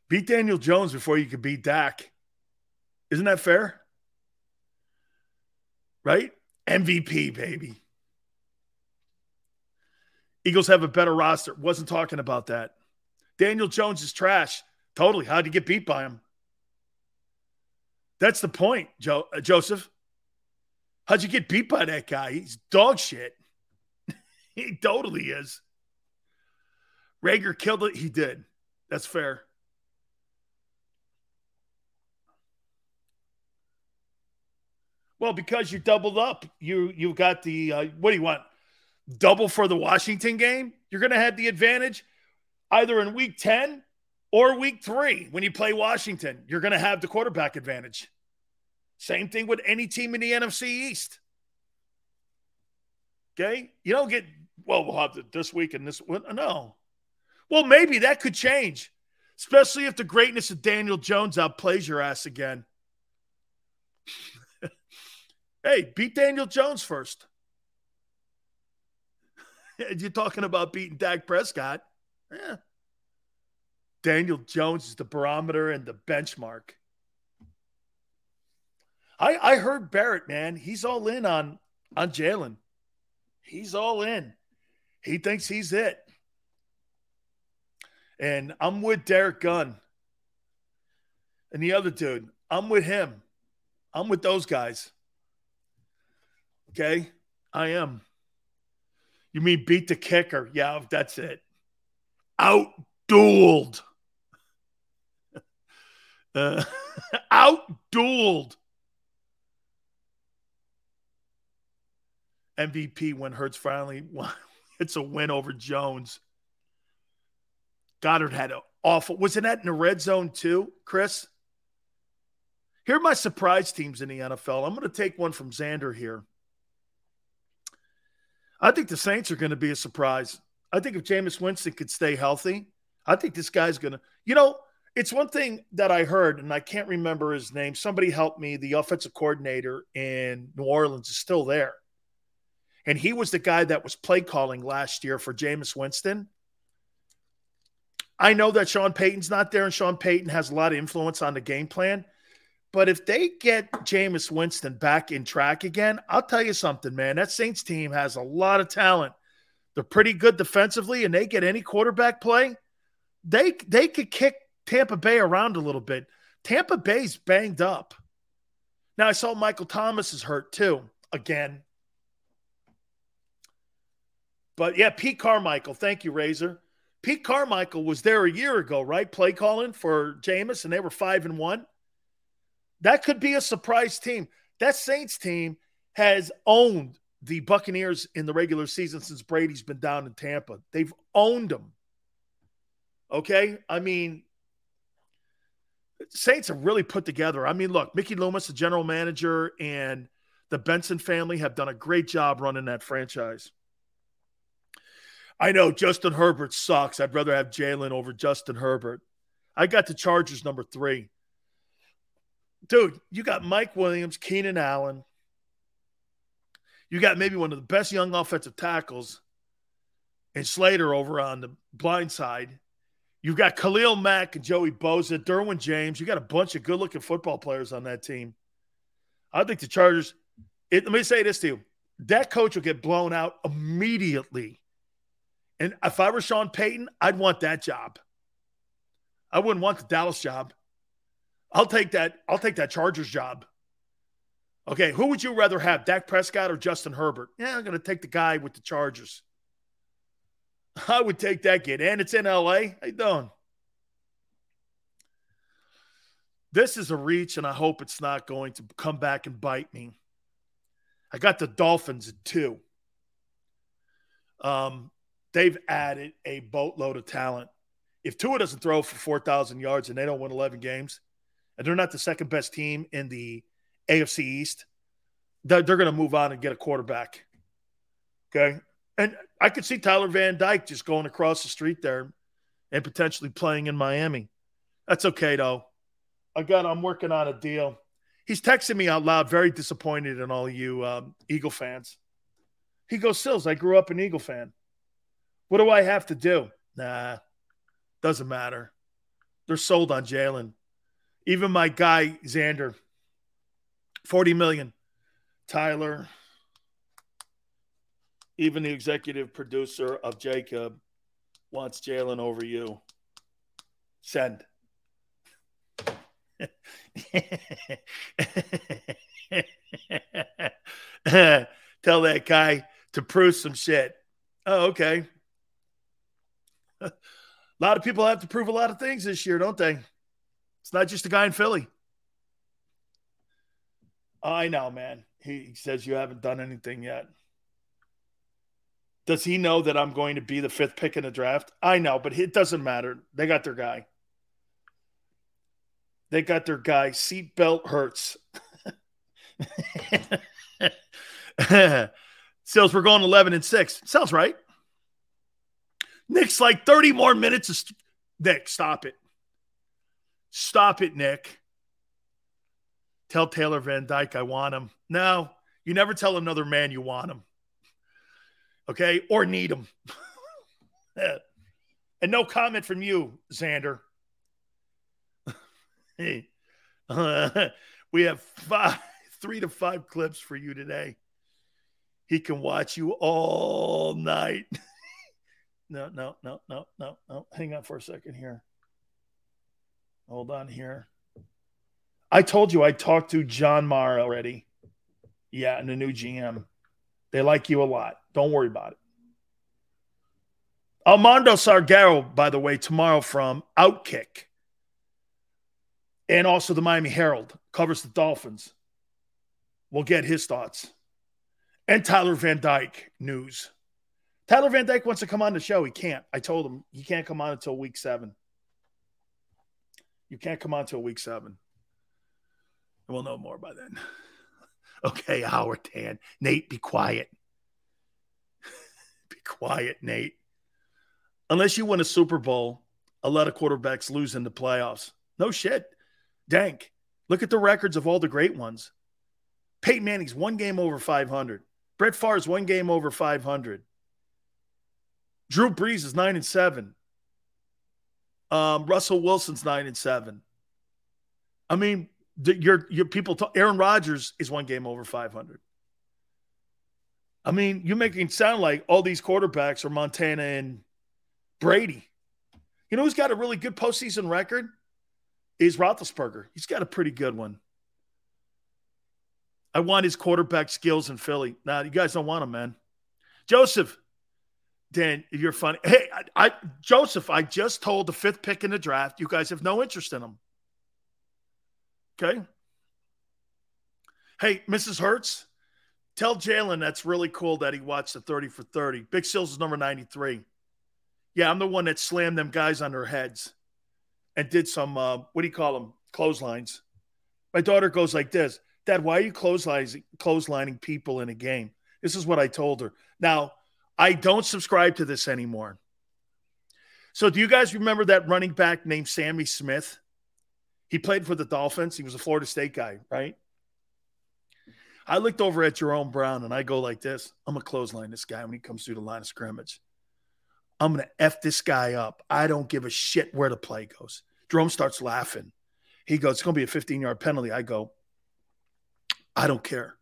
beat Daniel Jones before you could beat Dak. Isn't that fair? Right? MVP, baby. Eagles have a better roster. Wasn't talking about that. Daniel Jones is trash. Totally. How'd you get beat by him? That's the point, Joe, uh, Joseph. How'd you get beat by that guy? He's dog shit. he totally is. Rager killed it. He did. That's fair. Well, because you doubled up, you you got the uh, what do you want? Double for the Washington game. You're going to have the advantage either in week ten or week three when you play Washington. You're going to have the quarterback advantage. Same thing with any team in the NFC East. Okay, you don't get well. We'll have to this week and this. No, well maybe that could change, especially if the greatness of Daniel Jones outplays your ass again. Hey, beat Daniel Jones first. You're talking about beating Dak Prescott. Yeah. Daniel Jones is the barometer and the benchmark. I I heard Barrett, man. He's all in on on Jalen. He's all in. He thinks he's it. And I'm with Derrick Gunn. And the other dude, I'm with him. I'm with those guys. Okay. I am. You mean beat the kicker? Yeah, that's it. Out dueled. Uh. MVP when Hurts finally it's a win over Jones. Goedert had an awful. Wasn't that in the red zone too, Chris? Here are my surprise teams in the NFL. I'm going to take one from Xander here. I think the Saints are going to be a surprise. I think if Jameis Winston could stay healthy, I think this guy's going to, you know, it's one thing that I heard, and I can't remember his name. Somebody helped me. The offensive coordinator in New Orleans is still there. And he was the guy that was play calling last year for Jameis Winston. I know that Sean Payton's not there, and Sean Payton has a lot of influence on the game plan. But if they get Jameis Winston back in track again, I'll tell you something, man. That Saints team has a lot of talent. They're pretty good defensively, and they get any quarterback play. They they could kick Tampa Bay around a little bit. Tampa Bay's banged up. Now I saw Michael Thomas is hurt too again. But yeah, Pete Carmichael. Thank you, Razor. Pete Carmichael was there a year ago, right? Play calling for Jameis, and they were five and one. That could be a surprise team. That Saints team has owned the Buccaneers in the regular season since Brady's been down in Tampa. They've owned them. Okay? I mean, Saints have really put together. I mean, look, Mickey Loomis, the general manager, and the Benson family have done a great job running that franchise. I know Justin Herbert sucks. I'd rather have Jalen over Justin Herbert. I got the Chargers number three dude, you got Mike Williams, Keenan Allen. You got maybe one of the best young offensive tackles and Slater over on the blind side. You've got Khalil Mack and Joey Bosa, Derwin James. You got a bunch of good looking football players on that team. I think the Chargers, it, let me say this to you that coach will get blown out immediately. And if I were Sean Payton, I'd want that job. I wouldn't want the Dallas job. I'll take that. I'll take that Chargers job. Okay, who would you rather have, Dak Prescott or Justin Herbert? Yeah, I'm going to take the guy with the Chargers. I would take that kid, and it's in LA. How you doing? This is a reach, and I hope it's not going to come back and bite me. I got the Dolphins at two. Um, they've added a boatload of talent. If Tua doesn't throw for 4,000 yards and they don't win 11 games, and they're not the second best team in the AFC East, they're, they're going to move on and get a quarterback. Okay. And I could see Tyler Van Dyke just going across the street there and potentially playing in Miami. That's okay though. I got. I'm working on a deal. He's texting me out loud, very disappointed in all you um, Eagle fans. He goes, Sills, I grew up an Eagle fan. What do I have to do? Nah, doesn't matter. They're sold on Jalen. Even my guy, Xander, 40 million. Tyler, even the executive producer of JAKIB wants Jalen over you. Send. Tell that guy to prove some shit. Oh, okay. A lot of people have to prove a lot of things this year, don't they? It's not just a guy in Philly. I know, man. He says you haven't done anything yet. Does he know that I'm going to be the fifth pick in the draft? I know, but it doesn't matter. They got their guy. They got their guy. Seatbelt hurts. Sales, we're going 11 and 6. Sounds right. Nick's like 30 more minutes. Of st- Nick, stop it. Stop it, Nick. Tell Tyler Van Dyke I want him. No, you never tell another man you want him. Okay? Or need him. and no comment from you, Xander. hey, we have five, three to five clips for you today. He can watch you all night. no, no, no, no, no, no. Hang on for a second here. Hold on here. I told you I talked to John Mara already. Yeah, and the new GM. They like you a lot. Don't worry about it. Armando Salguero, by the way, tomorrow from Outkick and also the Miami Herald covers the Dolphins. We'll get his thoughts. And Tyler Van Dyke news. Tyler Van Dyke wants to come on the show. He can't. I told him he can't come on until week seven. You can't come on until week seven. And we'll know more by then. Okay, Howard Tan. Nate, be quiet. be quiet, Nate. Unless you win a Super Bowl, a lot of quarterbacks lose in the playoffs. No shit. Dank, look at the records of all the great ones. Peyton Manning's one game over 500. Brett Favre's one game over 500. Drew Brees is nine and seven. Um, Russell Wilson's nine and seven. I mean, the, your your people. Talk, Aaron Rodgers is one game over 500. I mean, you're making it sound like all these quarterbacks are Montana and Brady. You know who's got a really good postseason record? is Roethlisberger. He's got a pretty good one. I want his quarterback skills in Philly. Nah, you guys don't want him, man. Joseph, Dan, you're funny. Hey, I, I, Joseph, I just told the fifth pick in the draft. You guys have no interest in him. Okay. Hey, Mrs. Hurts, tell Jalen that's really cool that he watched the 30 for 30. Big Sills is number 93. Yeah, I'm the one that slammed them guys on their heads and did some uh, what do you call them clotheslines. My daughter goes like this, Dad, why are you clotheslining clotheslining people in a game? This is what I told her. Now I don't subscribe to this anymore. So do you guys remember that running back named Sammie Smith? He played for the Dolphins. He was a Florida State guy, right? I looked over at Jerome Brown and I go like this. I'm gonna clothesline this guy when he comes through the line of scrimmage. I'm going to F this guy up. I don't give a shit where the play goes. Jerome starts laughing. He goes, It's going to be a 15 yard penalty. I go, I don't care.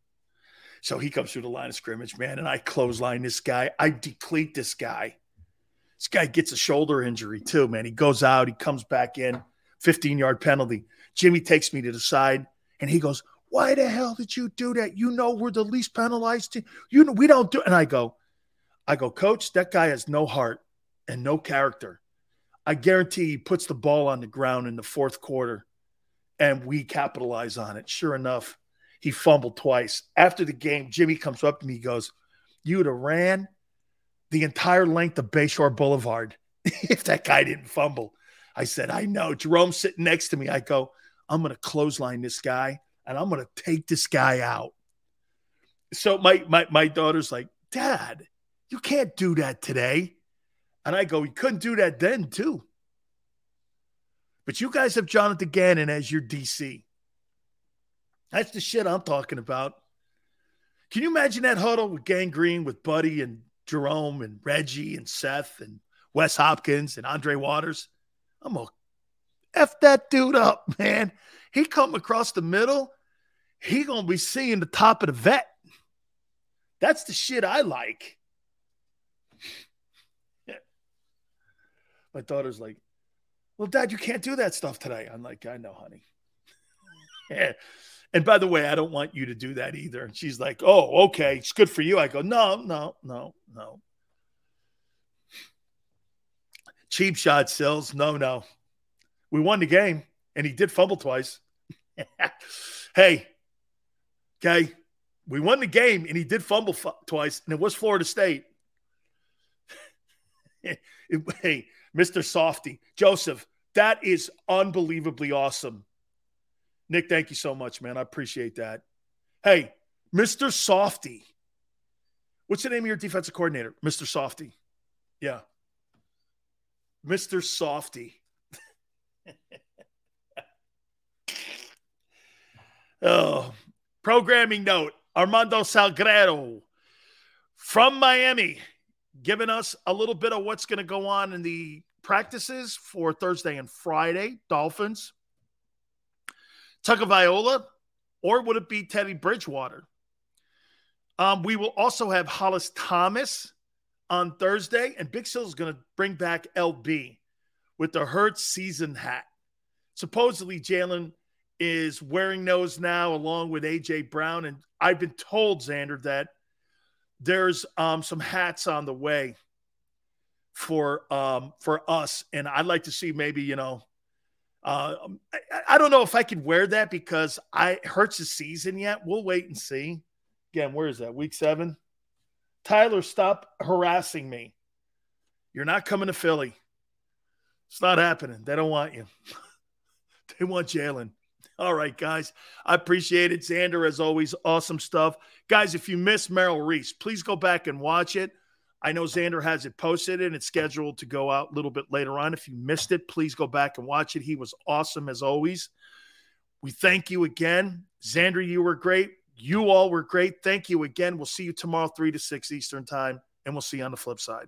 So he comes through the line of scrimmage, man, and I clothesline this guy. I deplete this guy. This guy gets a shoulder injury too, man. He goes out, he comes back in, 15 yard penalty. Jimmy takes me to the side and he goes, Why the hell did you do that? You know we're the least penalized team. You know we don't do and I go, I go, Coach, that guy has no heart and no character. I guarantee he puts the ball on the ground in the fourth quarter and we capitalize on it. Sure enough, he fumbled twice. After the game, Jimmy comes up to me, he goes, You would have ran the entire length of Bayshore Boulevard if that guy didn't fumble. I said, I know. Jerome's sitting next to me. I go, I'm going to clothesline this guy and I'm going to take this guy out. So my, my, my daughter's like, Dad, you can't do that today. And I go, he couldn't do that then, too. But you guys have Jonathan Gannon as your DC. That's the shit I'm talking about. Can you imagine that huddle with Gang Green, with Buddy and Jerome and Reggie and Seth and Wes Hopkins and Andre Waters? I'm going to F that dude up, man. He come across the middle, he going to be seeing the top of the vet. That's the shit I like. My daughter's like, Well, dad, you can't do that stuff today. I'm like, I know, honey. yeah. And by the way, I don't want you to do that either. And she's like, Oh, okay. It's good for you. I go, No, no, no, no. Cheap shot Sills. No, no. We won the game, and he did fumble twice. hey, okay. We won the game, and he did fumble f- twice, and it was Florida State. hey, Mr. Softy. Joseph, that is unbelievably awesome. Nick, thank you so much, man. I appreciate that. Hey, Mr. Softy. What's the name of your defensive coordinator? Mr. Softy. Yeah. Mr. Softy. oh, programming note Armando Salguero from Miami giving us a little bit of what's going to go on in the practices for Thursday and Friday. Dolphins. Tagovailoa, or would it be Teddy Bridgewater? Um, we will also have Hollis Thomas on Thursday, and Big Sill is going to bring back LB with the Hurts season hat. Supposedly, Jalen is wearing those now along with AJ Brown, and I've been told Xander that there's um, some hats on the way for um, for us, and I'd like to see maybe you know. Uh, I, I don't know if I could wear that because I hurts the season yet. We'll wait and see. Again, where is that? Week seven. Tyler, stop harassing me. You're not coming to Philly. It's not happening. They don't want you. they want Jalen. All right, guys. I appreciate it. Xander, as always, awesome stuff. Guys, if you missed Merrill Reese, please go back and watch it. I know Xander has it posted and it's scheduled to go out a little bit later on. If you missed it, please go back and watch it. He was awesome as always. We thank you again. Xander, you were great. You all were great. Thank you again. We'll see you tomorrow, 3 to 6 Eastern Time, and we'll see you on the flip side.